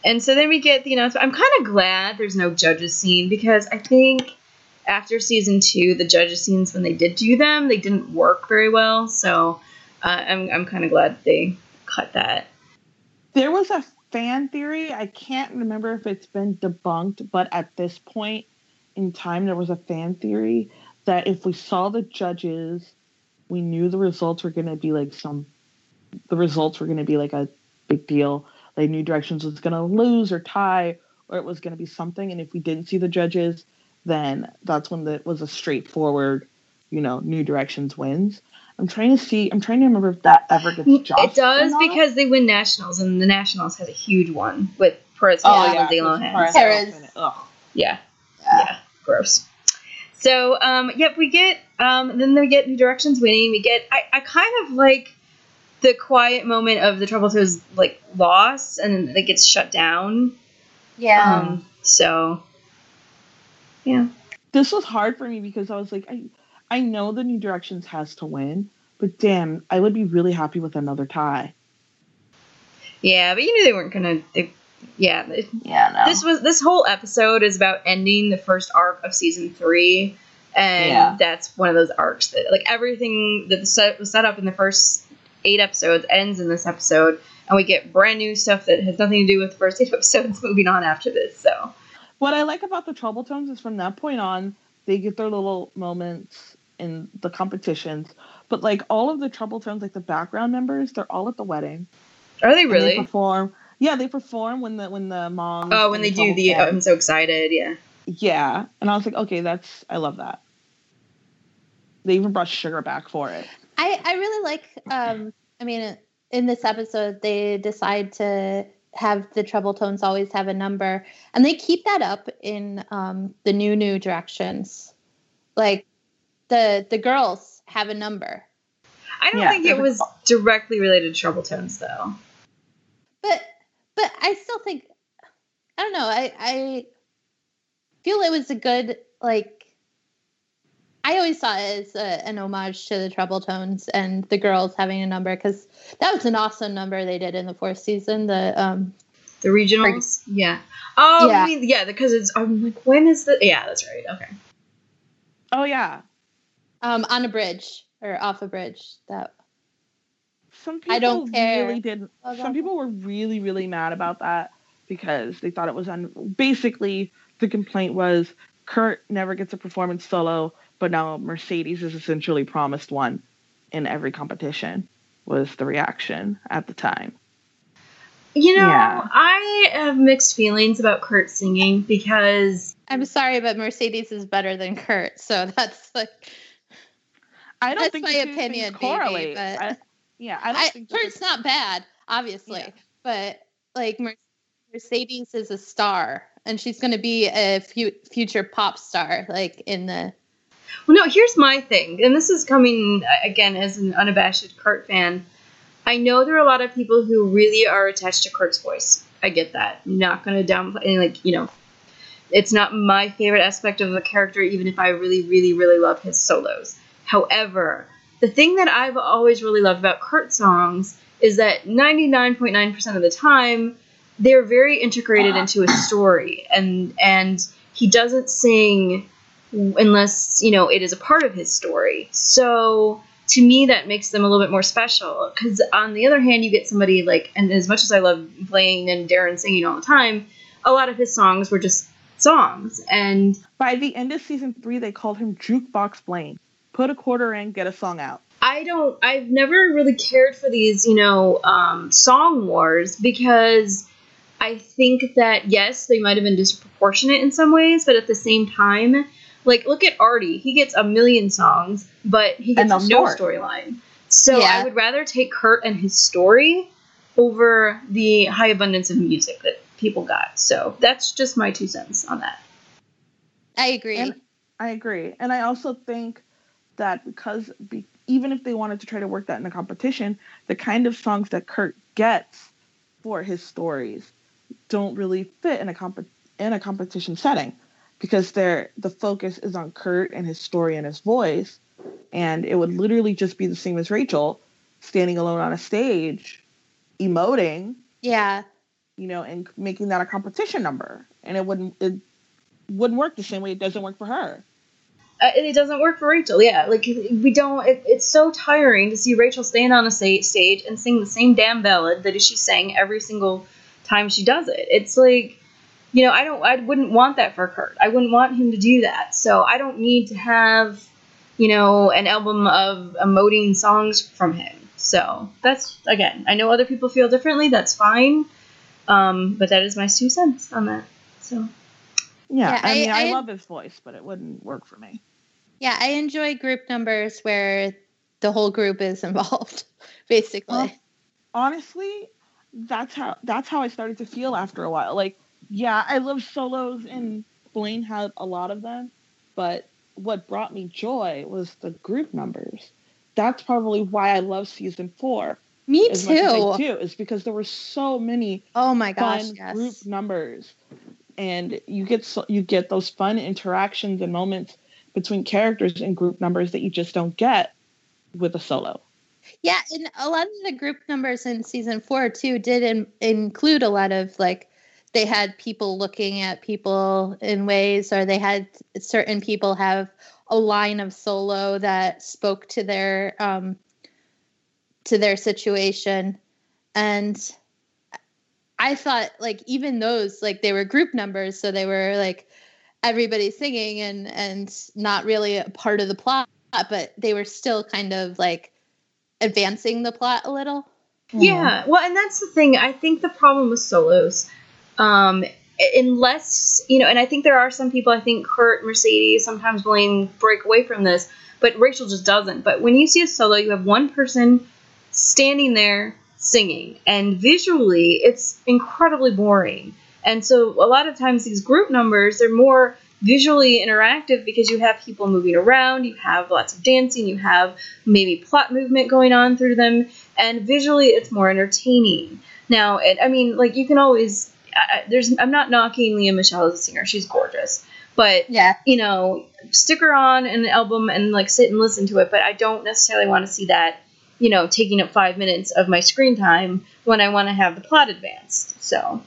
And so then we get the announcement. I'm kind of glad there's no judges scene because I think after season two, the judges scenes when they did do them, they didn't work very well. So uh, I'm I'm kind of glad they cut that. There was a fan theory. I can't remember if it's been debunked, but at this point in time, there was a fan theory that if we saw the judges, we knew the results were going to be like some, the results were going to be like a big deal. Like New Directions was going to lose or tie, or it was going to be something. And if we didn't see the judges, then that's when it was a straightforward, you know, New Directions wins. I'm trying to see. I'm trying to remember if that ever gets just It does because they win nationals, and the nationals has a huge one with Perez Oh yeah, and Lindsay because Lohan. Paris Paris. Hilton- Yeah. yeah, gross. So, um, yep, we get, um, then we get New Directions winning. We get, I, I kind of like the quiet moment of the Troubletones like loss, and then it gets shut down. Yeah. Um, so, yeah. This was hard for me because I was like, I, I know the New Directions has to win, but damn, I would be really happy with another tie. Yeah, but you knew they weren't gonna. They, yeah, it- Yeah, no. this was this whole episode is about ending the first arc of season three, and Yeah. that's one of those arcs that like everything that the set was set up in the first eight episodes ends in this episode, and we get brand new stuff that has nothing to do with the first eight (laughs) episodes moving on after this. So What I like about the Troubletones is from that point on, they get their little moments in the competitions. But like all of the Troubletones, like the background members, they're all at the wedding. are they And really? They perform. Yeah, they perform when the when the mom. oh, when they do the I'm so excited. Yeah. yeah, and I was like, okay, that's I love that. They even brought sugar back for it. I, I really like um I mean in this episode they decide to have the Troubletones always have a number and they keep that up in um the new new directions like the the girls have a number I don't Yeah, think it was directly related to Troubletones though. but but I still think I don't know I I feel it was a good like I always saw it as a, an homage to the Troubletones and the girls having a number because that was an awesome number they did in the fourth season. The um, The regionals? Yeah. Oh, Yeah. you mean, yeah, because it's, I'm like, when is the, yeah, that's right. Okay. Oh yeah, um on a bridge or off a bridge. That some people I don't care really did. about Some people were really really mad about that because they thought it was un. Basically, the complaint was Kurt never gets a performance solo, but now Mercedes is essentially promised one in every competition. Was the reaction at the time? You know, Yeah. I have mixed feelings about Kurt singing because I'm sorry, but Mercedes is better than Kurt, so (laughs) that's like I don't That's think my the two opinion, baby, correlate. but- I- yeah, I don't I, think Kurt's not bad, obviously, Yeah. but like Mercedes is a star, and she's going to be a fu- future pop star, like in the Well, no, here's my thing, and this is coming uh, again as an unabashed Kurt fan. I know there are a lot of people who really are attached to Kurt's voice. I get that. I'm not going to downplay, and like you know, it's not my favorite aspect of the character, even if I really, really, really love his solos. However, the thing that I've always really loved about Kurt songs is that 99.9% of the time they're very integrated into a story, and and he doesn't sing unless you know it is a part of his story. So to me, that makes them a little bit more special. Because on the other hand, you get somebody like, and as much as I love Blaine and Darren singing all the time, a lot of his songs were just songs, and by the end of season three, they called him Jukebox Blaine. Put a quarter in, get a song out. I don't. I've never really cared for these, you know, um, song wars because I think that yes, they might have been disproportionate in some ways, but at the same time, like look at Artie. He gets a million songs, but he gets no no storyline. So Yeah. I would rather take Kurt and his story over the high abundance of music that people got. So that's just my two cents on that. I agree. And I agree. And I also think that because be, even if they wanted to try to work that in a competition, the kind of songs that Kurt gets for his stories don't really fit in a comp- in a competition setting because they're the focus is on Kurt and his story and his voice and it would literally just be the same as Rachel standing alone on a stage emoting yeah, you know, and making that a competition number. And it wouldn't it wouldn't work the same way it doesn't work for her. Uh, it doesn't work for Rachel. Yeah, like we don't. It, it's so tiring to see Rachel stand on a stage and sing the same damn ballad that she sang every single time she does it. It's like, you know, I don't, I wouldn't want that for Kurt. I wouldn't want him to do that. So I don't need to have, you know, an album of emoting songs from him. So that's again, I know other people feel differently. That's fine. Um, but that is my two cents on that. So Yeah, Yeah, I, I- mean, I, I- love his voice, but it wouldn't work for me. Yeah, I enjoy group numbers where the whole group is (laughs) involved, basically. Well, honestly, that's how that's how I started to feel after a while. Like, yeah, I love solos, and Blaine had a lot of them, but what brought me joy was the group numbers. That's probably why I love season four Me as much as I too. do, is because there were so many Oh my gosh, fun yes. group numbers, and you get so, you get those fun interactions and moments between characters and group numbers that you just don't get with a solo. Yeah, and a lot of the group numbers in season four too did in, include a lot of like they had people looking at people in ways, or they had certain people have a line of solo that spoke to their um, to their situation, and I thought like even those like they were group numbers, so they were like everybody singing and and not really a part of the plot, but they were still kind of like advancing the plot a little. Yeah, well, and that's the thing. I think the problem with solos, um, unless you know, and I think there are some people. I think Kurt, Mercedes, sometimes Blaine break away from this, but Rachel just doesn't. But when you see a solo, you have one person standing there singing, and visually, it's incredibly boring. And so, a lot of times, these group numbers they're more visually interactive because you have people moving around, you have lots of dancing, you have maybe plot movement going on through them, and visually it's more entertaining. Now, it, I mean, like you can always I, I- there's I'm not knocking Lea Michele as a singer; she's gorgeous, but Yeah. you know, stick her on an album and like sit and listen to it. But I don't necessarily want to see that, you know, taking up five minutes of my screen time when I want to have the plot advanced. So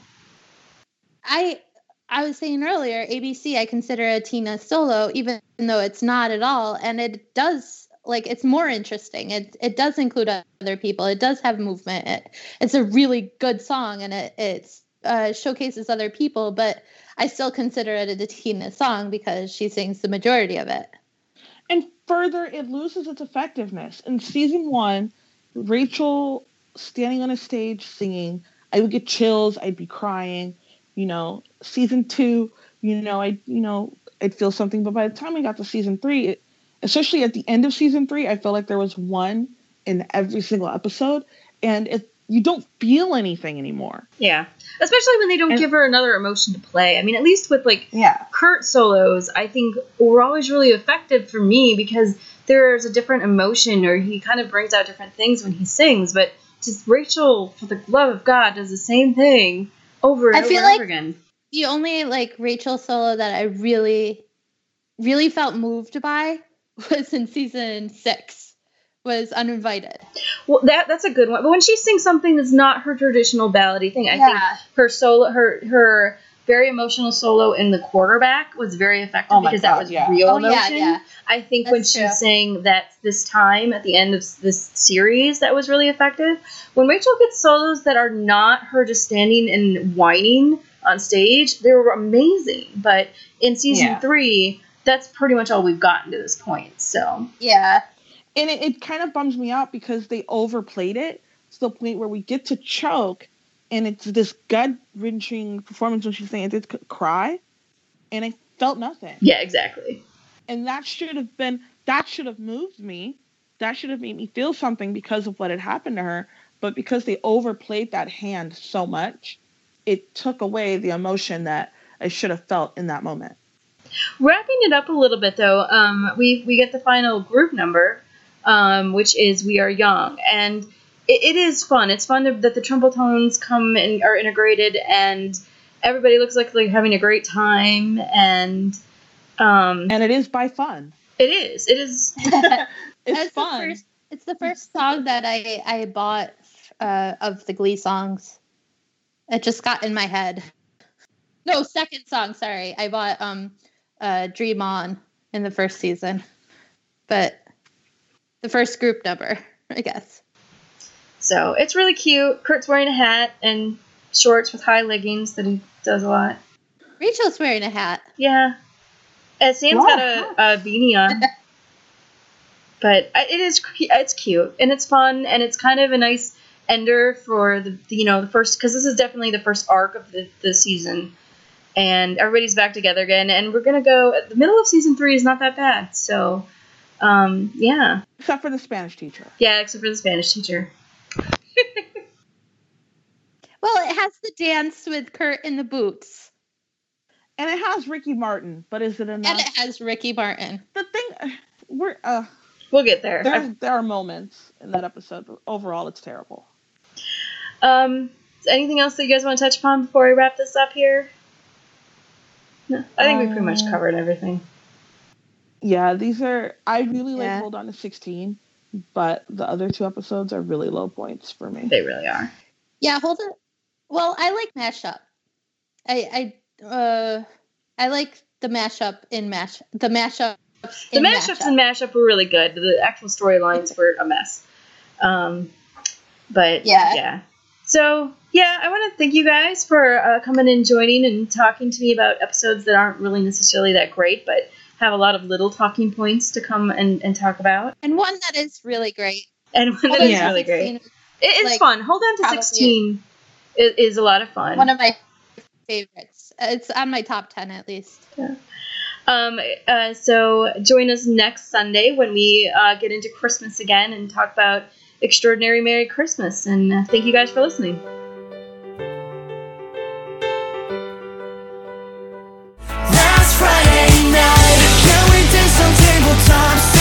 I I was saying earlier, ABC I consider a Tina solo, even though it's not at all, and it does like it's more interesting. It it does include other people. It does have movement. It, it's a really good song, and it it's uh, showcases other people. But I still consider it a Tina song because she sings the majority of it. And further, it loses its effectiveness. In season one, Rachel standing on a stage singing, I would get chills, I'd be crying. You know, season two, you know, I, you know, I'd feel something. But by the time we got to season three, it, especially at the end of season three, I felt like there was one in every single episode, and it, you don't feel anything anymore. yeah, especially when they don't And- give her another emotion to play. I mean, at least with like Yeah. Kurt solos, I think were always really effective for me because there's a different emotion or he kind of brings out different things when he sings. But just Rachel, for the love of God, does the same thing over and I over feel and like- over again. The only like Rachel solo that I really, really felt moved by (laughs) was in season six. Was uninvited. Well, that that's a good one. But when she sings something that's not her traditional ballady thing, I think her solo, her her very emotional solo in the quarterback was very effective Oh because God, that was yeah. real Oh, emotion. yeah. I think when That's she true. sang that this time at the end of this series, that was really effective. When Rachel gets solos that are not her just standing and whining on stage, they were amazing. But in season Yeah. three, that's pretty much all we've gotten to this point. So Yeah. and it, it kind of bums me out because they overplayed it to the point where we get to choke and it's this gut wrenching performance when she's saying it did cry? And i felt nothing. Yeah, exactly. and that should have been that should have moved me. That should have made me feel something because of what had happened to her. But because they overplayed that hand so much it took away the emotion that i should have felt in that moment. Wrapping it up a little bit though, um, we we get the final group number, um, which is "We Are Young," and it, it is fun. It's fun that the Troubletones come and are integrated, and everybody looks like they're having a great time. And um, and it is by fun it is, it is. (laughs) it's That's the fun first- it's the first song that I I bought uh, of the Glee songs. It just got in my head. No, second song. Sorry, I bought um, uh, "Dream On" in the first season, but the first group number, (laughs) I guess. So it's really cute. Kurt's wearing a hat, and shorts with high leggings that he does a lot. Rachel's wearing a hat. Yeah. Uh, Sam's Wow. got a, a beanie on. (laughs) but it is it's cute and it's fun and it's kind of a nice ender for the the, you know the first because this is definitely the first arc of the, the season and everybody's back together again and we're gonna go the middle of season three is not that bad so um yeah Except for the Spanish teacher. yeah except for the spanish teacher Well, it has the dance with Kurt in the boots, And it has Ricky Martin, but is it enough? and it has Ricky Martin. the thing, we're uh, we'll get there there there are moments in that episode, but overall it's terrible. um anything else that you guys want to touch upon before we wrap this up here no i think we pretty much Um, covered everything Yeah, these are I really like Yeah. Hold On to 16, but the other two episodes are really low points for me. they really are Yeah, hold it. Well, I like Mash Off. I I uh I like the mashup in mash the mashup. The mashups and mashup were really good. The actual storylines were a mess. Um, but Yeah. yeah. So yeah, I want to thank you guys for uh, coming and joining and talking to me about episodes that aren't really necessarily that great, but have a lot of little talking points to come and, and talk about. and one that is really great. And one that is really great. It's like, fun. Hold on to sixteen is, is a lot of fun. One of my favorites. It's on my top ten at least. Um, uh, so join us next Sunday when we uh, get into Christmas again and talk about Extraordinary Merry Christmas. And uh, thank you guys for listening. Last Friday night, yeah, we danced on tabletops